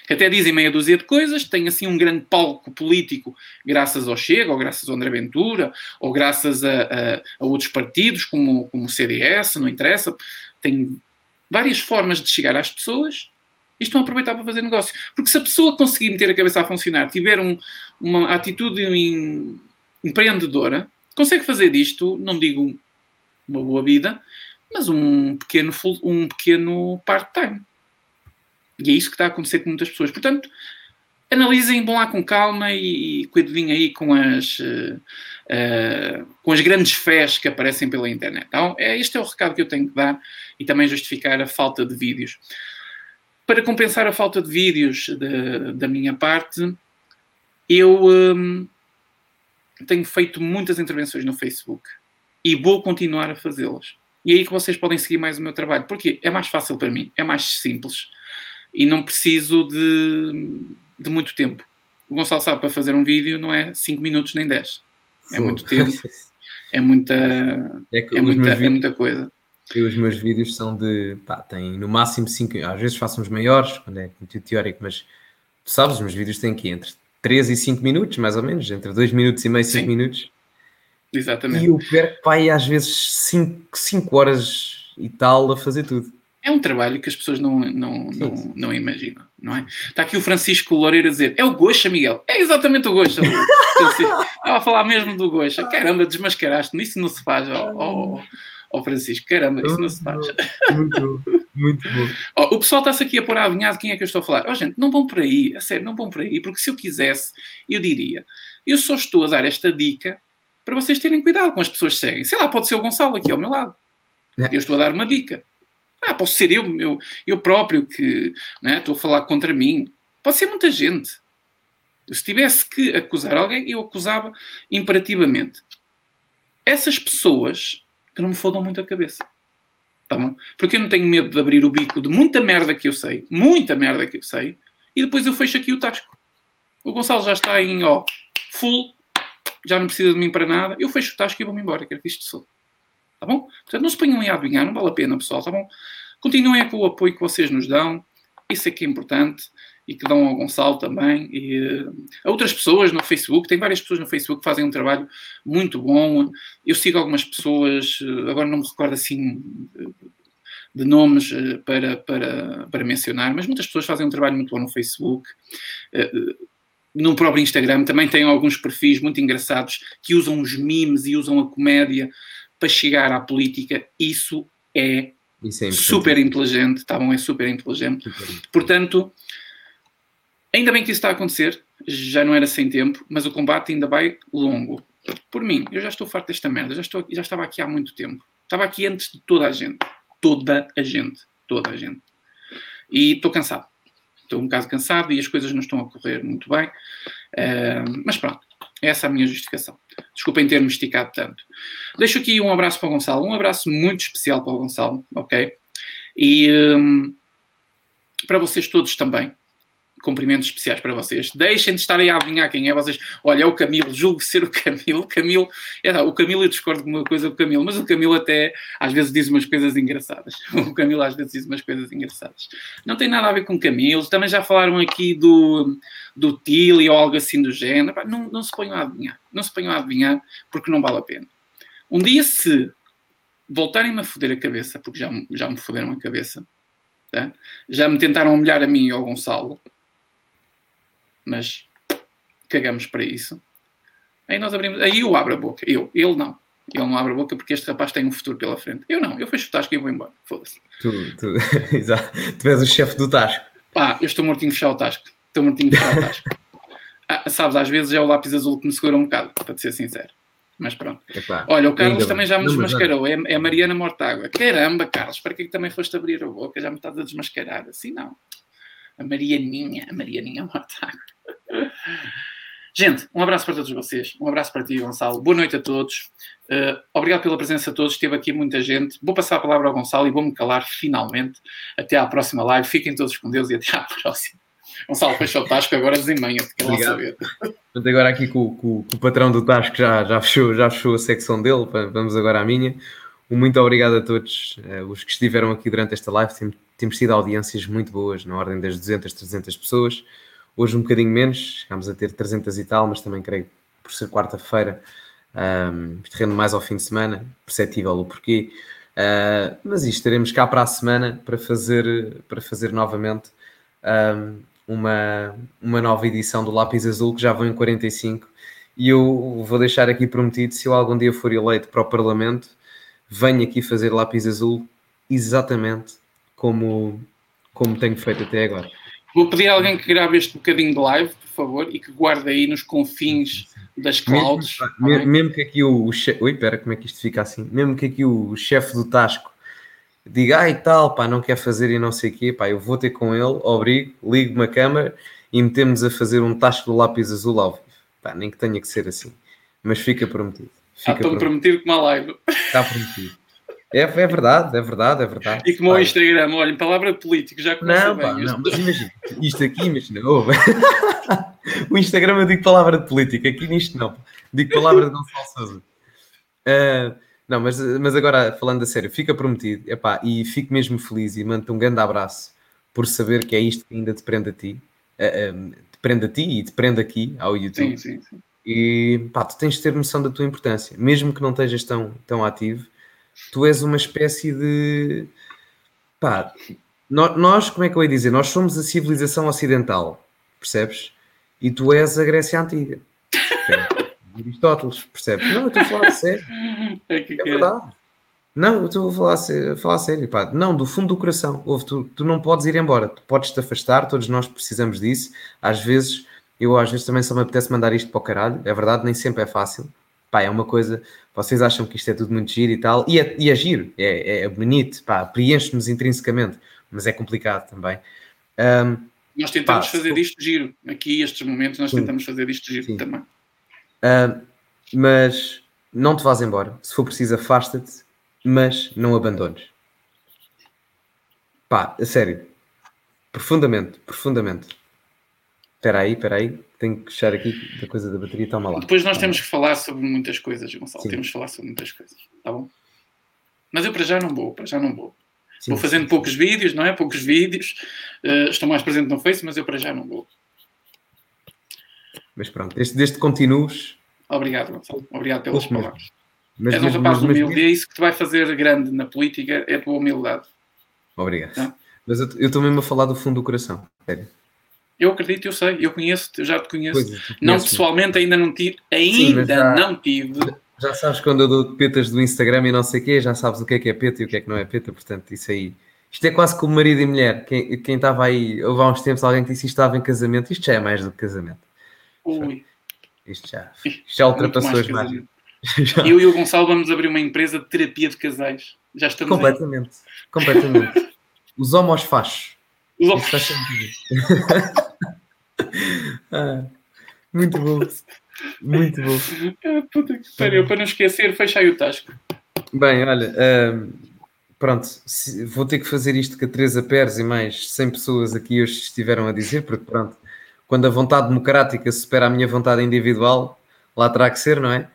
que até dizem meia dúzia de coisas, têm assim um grande palco político graças ao Chega, ou graças ao André Ventura, ou graças a, a, a outros partidos, como, como o CDS, não interessa. Tem várias formas de chegar às pessoas e estão a aproveitar para fazer negócio. Porque se a pessoa conseguir meter a cabeça a funcionar, tiver um, uma atitude em, empreendedora, consegue fazer disto, não digo uma boa vida, mas um pequeno, um pequeno part-time. E é isso que está a acontecer com muitas pessoas. Portanto, analisem, vão lá com calma e, e cuidem aí com as, uh, uh, com as grandes fés que aparecem pela internet. Então, é, este é o recado que eu tenho que dar e também justificar a falta de vídeos. Para compensar a falta de vídeos de, da minha parte, eu um, tenho feito muitas intervenções no Facebook e vou continuar a fazê-las. E é aí que vocês podem seguir mais o meu trabalho. Porque é mais fácil para mim, é mais simples e não preciso de, de muito tempo. O Gonçalo sabe, para fazer um vídeo não é 5 minutos nem 10. É muito tempo, é muita, é, é muita, é muita coisa. E os meus vídeos são de, pá, tem no máximo 5, às vezes faço uns maiores, quando é muito teórico, mas tu sabes, os meus vídeos têm aqui entre 3 e 5 minutos, mais ou menos, entre 2 minutos e meio e 5 minutos. Exatamente. E eu perco, pá, às vezes 5 horas e tal a fazer tudo é um trabalho que as pessoas não, não, não, não, imaginam, não é? Está aqui o Francisco Loureiro a dizer, é o Goxa, Miguel. É exatamente o Goxa. Estava a falar mesmo do Goxa. Caramba, desmascaraste-me. Isso não se faz, ó, ó, ó, Francisco. Caramba, isso não se faz. Muito bom, muito bom. Ó, o pessoal está-se aqui a pôr a avinhada quem é que eu estou a falar. Ó, gente, não vão por aí. A sério, não vão por aí. Porque se eu quisesse, eu diria, eu só estou a dar esta dica para vocês terem cuidado com as pessoas que seguem. Sei lá, pode ser o Gonçalo aqui ao meu lado. É. Eu estou a dar uma dica. Ah, posso ser eu, eu, eu próprio que né, estou a falar contra mim. Pode ser muita gente. Se tivesse que acusar alguém, eu acusava imperativamente. Essas pessoas que não me fodam muito a cabeça. Tá bom? Porque eu não tenho medo de abrir o bico de muita merda que eu sei, muita merda que eu sei, e depois eu fecho aqui o tasco. O Gonçalo já está em ó, full, já não precisa de mim para nada. Eu fecho o tasco e vou-me embora, quero que isto sou. Tá bom? Portanto, não se ponham a adivinhar, não vale a pena, pessoal, tá bom? Continuem com o apoio que vocês nos dão, isso é que é importante e que dão ao Gonçalo também. E a outras pessoas no Facebook, tem várias pessoas no Facebook que fazem um trabalho muito bom. Eu sigo algumas pessoas, uh, agora não me recordo assim de nomes para, para, para mencionar, mas muitas pessoas fazem um trabalho muito bom no Facebook. no próprio Instagram também tem alguns perfis muito engraçados que usam os memes e usam a comédia para chegar à política, isso é, isso é super inteligente, tá bom? É super inteligente. Portanto, ainda bem que isso está a acontecer, já não era sem tempo, mas o combate ainda vai longo. Por mim, eu já estou farto desta merda, já, estou, já estava aqui há muito tempo. Estava aqui antes de toda a gente. Toda a gente. Toda a gente. E estou cansado. Estou um bocado cansado e as coisas não estão a correr muito bem. Uh, mas pronto, essa é a minha justificação. Desculpem ter-me esticado tanto. Deixo aqui um abraço para o Gonçalo, um abraço muito especial para o Gonçalo, ok? E um, para vocês todos também cumprimentos especiais para vocês. Deixem de estarem a adivinhar quem é vocês. Olha, é o Camilo, julgo ser o Camilo. Camilo, é, o Camilo eu discordo com uma coisa do Camilo, mas o Camilo até às vezes diz umas coisas engraçadas. O Camilo às vezes diz umas coisas engraçadas. Não tem nada a ver com o Camilo. Também já falaram aqui do, do Tilly ou algo assim do género. Não, não se ponham a adivinhar. Não se ponham a adivinhar porque não vale a pena. Um dia se voltarem-me a foder a cabeça, porque já, já me foderam a cabeça, tá? já me tentaram humilhar a mim e ao Gonçalo, mas cagamos para isso. Aí nós abrimos, aí eu abro a boca, eu, ele não. Ele não abre a boca porque este rapaz tem um futuro pela frente. Eu não, eu fecho o tasco e vou embora. Foda-se. Tu, tu, exato. Tu és o chefe do tasco. Ah, eu estou mortinho de fechar o tasco. Estou mortinho de fechar o tasco. Ah, sabes, às vezes é o lápis azul que me segura um bocado, para te ser sincero. Mas pronto. Epá, Olha, o Carlos também já me desmascarou. É, é a Mariana Mortágua. Caramba, Carlos, para que é que também foste abrir a boca? Já me estás a desmascarar. Assim não. A Marianinha, a Marianinha Mortágua. Gente, um abraço para todos vocês. Um abraço para ti, Gonçalo. Boa noite a todos. Uh, obrigado pela presença de todos. Esteve aqui muita gente. Vou passar a palavra ao Gonçalo e vou-me calar finalmente. Até à próxima live. Fiquem todos com Deus e até à próxima. Gonçalo, fecha o Tasco agora lá saber. Portanto, agora aqui com, com, com, o patrão do Tasco já, já, fechou, já fechou a secção dele. Vamos agora à minha. Um muito obrigado a todos uh, os que estiveram aqui durante esta live. Temos tido audiências muito boas, na ordem das 200, 300 pessoas. Hoje um bocadinho menos, chegámos a ter 300 e tal, mas também creio que por ser quarta-feira, um, rende mais ao fim de semana, perceptível o porquê. Uh, mas isto, estaremos cá para a semana para fazer, para fazer novamente um, uma, uma nova edição do Lápis Azul, que já vão em 45. E eu vou deixar aqui prometido: se eu algum dia for eleito para o Parlamento, venho aqui fazer Lápis Azul exatamente como, como tenho feito até agora. Vou pedir a alguém que grave este bocadinho de live, por favor, e que guarde aí nos confins das clouds. Mesmo, tá mesmo que aqui o, o chefe. Ui, pera, como é que isto fica assim? Mesmo que aqui o chefe do Tasco diga, ai tal, pá, não quer fazer e não sei o quê, pá, eu vou ter com ele, obrigo, ligo uma câmera e metemos a fazer um Tasco do lápis azul ao vivo. Pá, nem que tenha que ser assim. Mas fica prometido. Fica ah, prometido. prometido como a live. Está prometido. É, é verdade, é verdade, é verdade. E como o Instagram, olha, palavra de político, já começa não, bem. Pá, não, mas imagina, isto aqui, imagina, oh, o Instagram eu digo palavra de política, aqui nisto não, digo palavra de Gonçalo Sousa. Uh, não, mas, mas agora, falando a sério, fica prometido, epá, e fico mesmo feliz e mando-te um grande abraço por saber que é isto que ainda te prende a ti, uh, uh, te prende a ti e te prende aqui ao YouTube. Sim, sim, sim. E pá, tu tens de ter noção da tua importância, mesmo que não estejas tão, tão ativo, tu és uma espécie de. Pá, nós, como é que eu ia dizer? Nós somos a civilização ocidental, percebes? E tu és a Grécia Antiga. Aristóteles, percebes? Não, eu estou a falar sério. É, que é verdade. Não, eu estou a falar, a falar sério, pá. Não, do fundo do coração. Ouve, tu, tu não podes ir embora, tu podes te afastar, todos nós precisamos disso. Às vezes, eu às vezes também só me apetece mandar isto para o caralho. É verdade, nem sempre é fácil. Pá, é uma coisa, vocês acham que isto é tudo muito giro e tal, e é, e é giro, é, é bonito, pá, preenche-nos intrinsecamente, mas é complicado também. Um, nós tentamos pá, fazer disto giro, aqui estes momentos nós sim. tentamos fazer disto giro sim. também. mas não te vás embora, se for preciso afasta-te, mas não abandones. Pá, a sério, profundamente, profundamente. Espera aí, espera aí, tenho que fechar aqui da coisa da bateria, toma lá. Depois nós temos que falar sobre muitas coisas, Gonçalo. Sim. Temos que falar sobre muitas coisas, tá bom? Mas eu para já não vou, para já não vou. Sim, vou fazendo sim, poucos vídeos, não é? Poucos vídeos. Uh, estou mais presente no Face, mas eu para já não vou. Mas pronto, desde, desde que continues. Obrigado, Gonçalo. Obrigado pelas palavras. Mas, És um rapaz humilde e é isso que te vai fazer grande na política, é a tua humildade. Obrigado. Não? Mas eu estou mesmo a falar do fundo do coração, sério. Eu acredito, eu sei, eu conheço, eu já te conheço. É, não pessoalmente, ainda não tive, ainda Sim, já, não tive. Já sabes quando eu dou petas do Instagram e não sei o quê, já sabes o que é que é peta e o que é que não é peta, portanto, isso aí. Isto é quase como marido e mulher. Quem, quem estava aí, houve há uns tempos alguém que disse que estava em casamento, isto já é mais do que casamento. Ui. Isto já, isto já ultrapassou as margens. Eu e o Gonçalo vamos abrir uma empresa de terapia de casais. Já estamos Completamente. Aí. Completamente. Os homos faz. Homos faz ah, muito bom. Muito bom. Ah, puta que pariu, para não esquecer, fecha aí o tasco. Bem, olha, uh, pronto, se, vou ter que fazer isto com a Teresa Pérez e mais 100 pessoas aqui hoje estiveram a dizer, porque pronto, quando a vontade democrática supera a minha vontade individual, lá terá que ser, não é?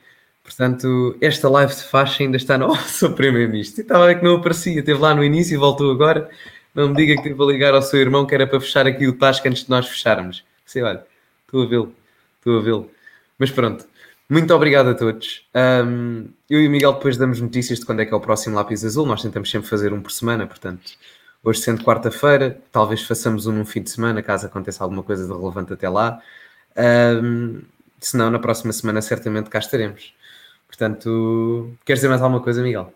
Portanto, esta live de faixa ainda está no seu primeiro-ministro. Estava a ver que não aparecia, esteve lá no início e voltou agora. Não me diga que teve a ligar ao seu irmão que era para fechar aqui o tasco antes de nós fecharmos. Sei, olha, estou a vê-lo, estou a vê-lo. Mas pronto, muito obrigado a todos. Um, eu e o Miguel depois damos notícias de quando é que é o próximo lápis azul. Nós tentamos sempre fazer um por semana, portanto, hoje sendo quarta-feira, talvez façamos um num fim de semana, caso aconteça alguma coisa de relevante até lá. Um, se não, na próxima semana certamente cá estaremos. Portanto, queres dizer mais alguma coisa, Miguel?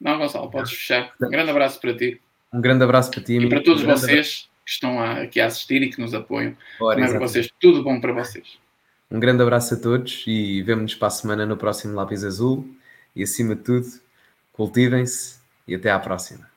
Não, Gonçalo, podes fechar. Um grande abraço para ti. Um grande abraço para ti, E para todos um vocês que estão aqui a assistir e que nos apoiam. Ora, Também para vocês, tudo bom para vocês. Um grande abraço a todos e vemo-nos para a semana no próximo Lápis Azul. E acima de tudo, cultivem-se e até à próxima.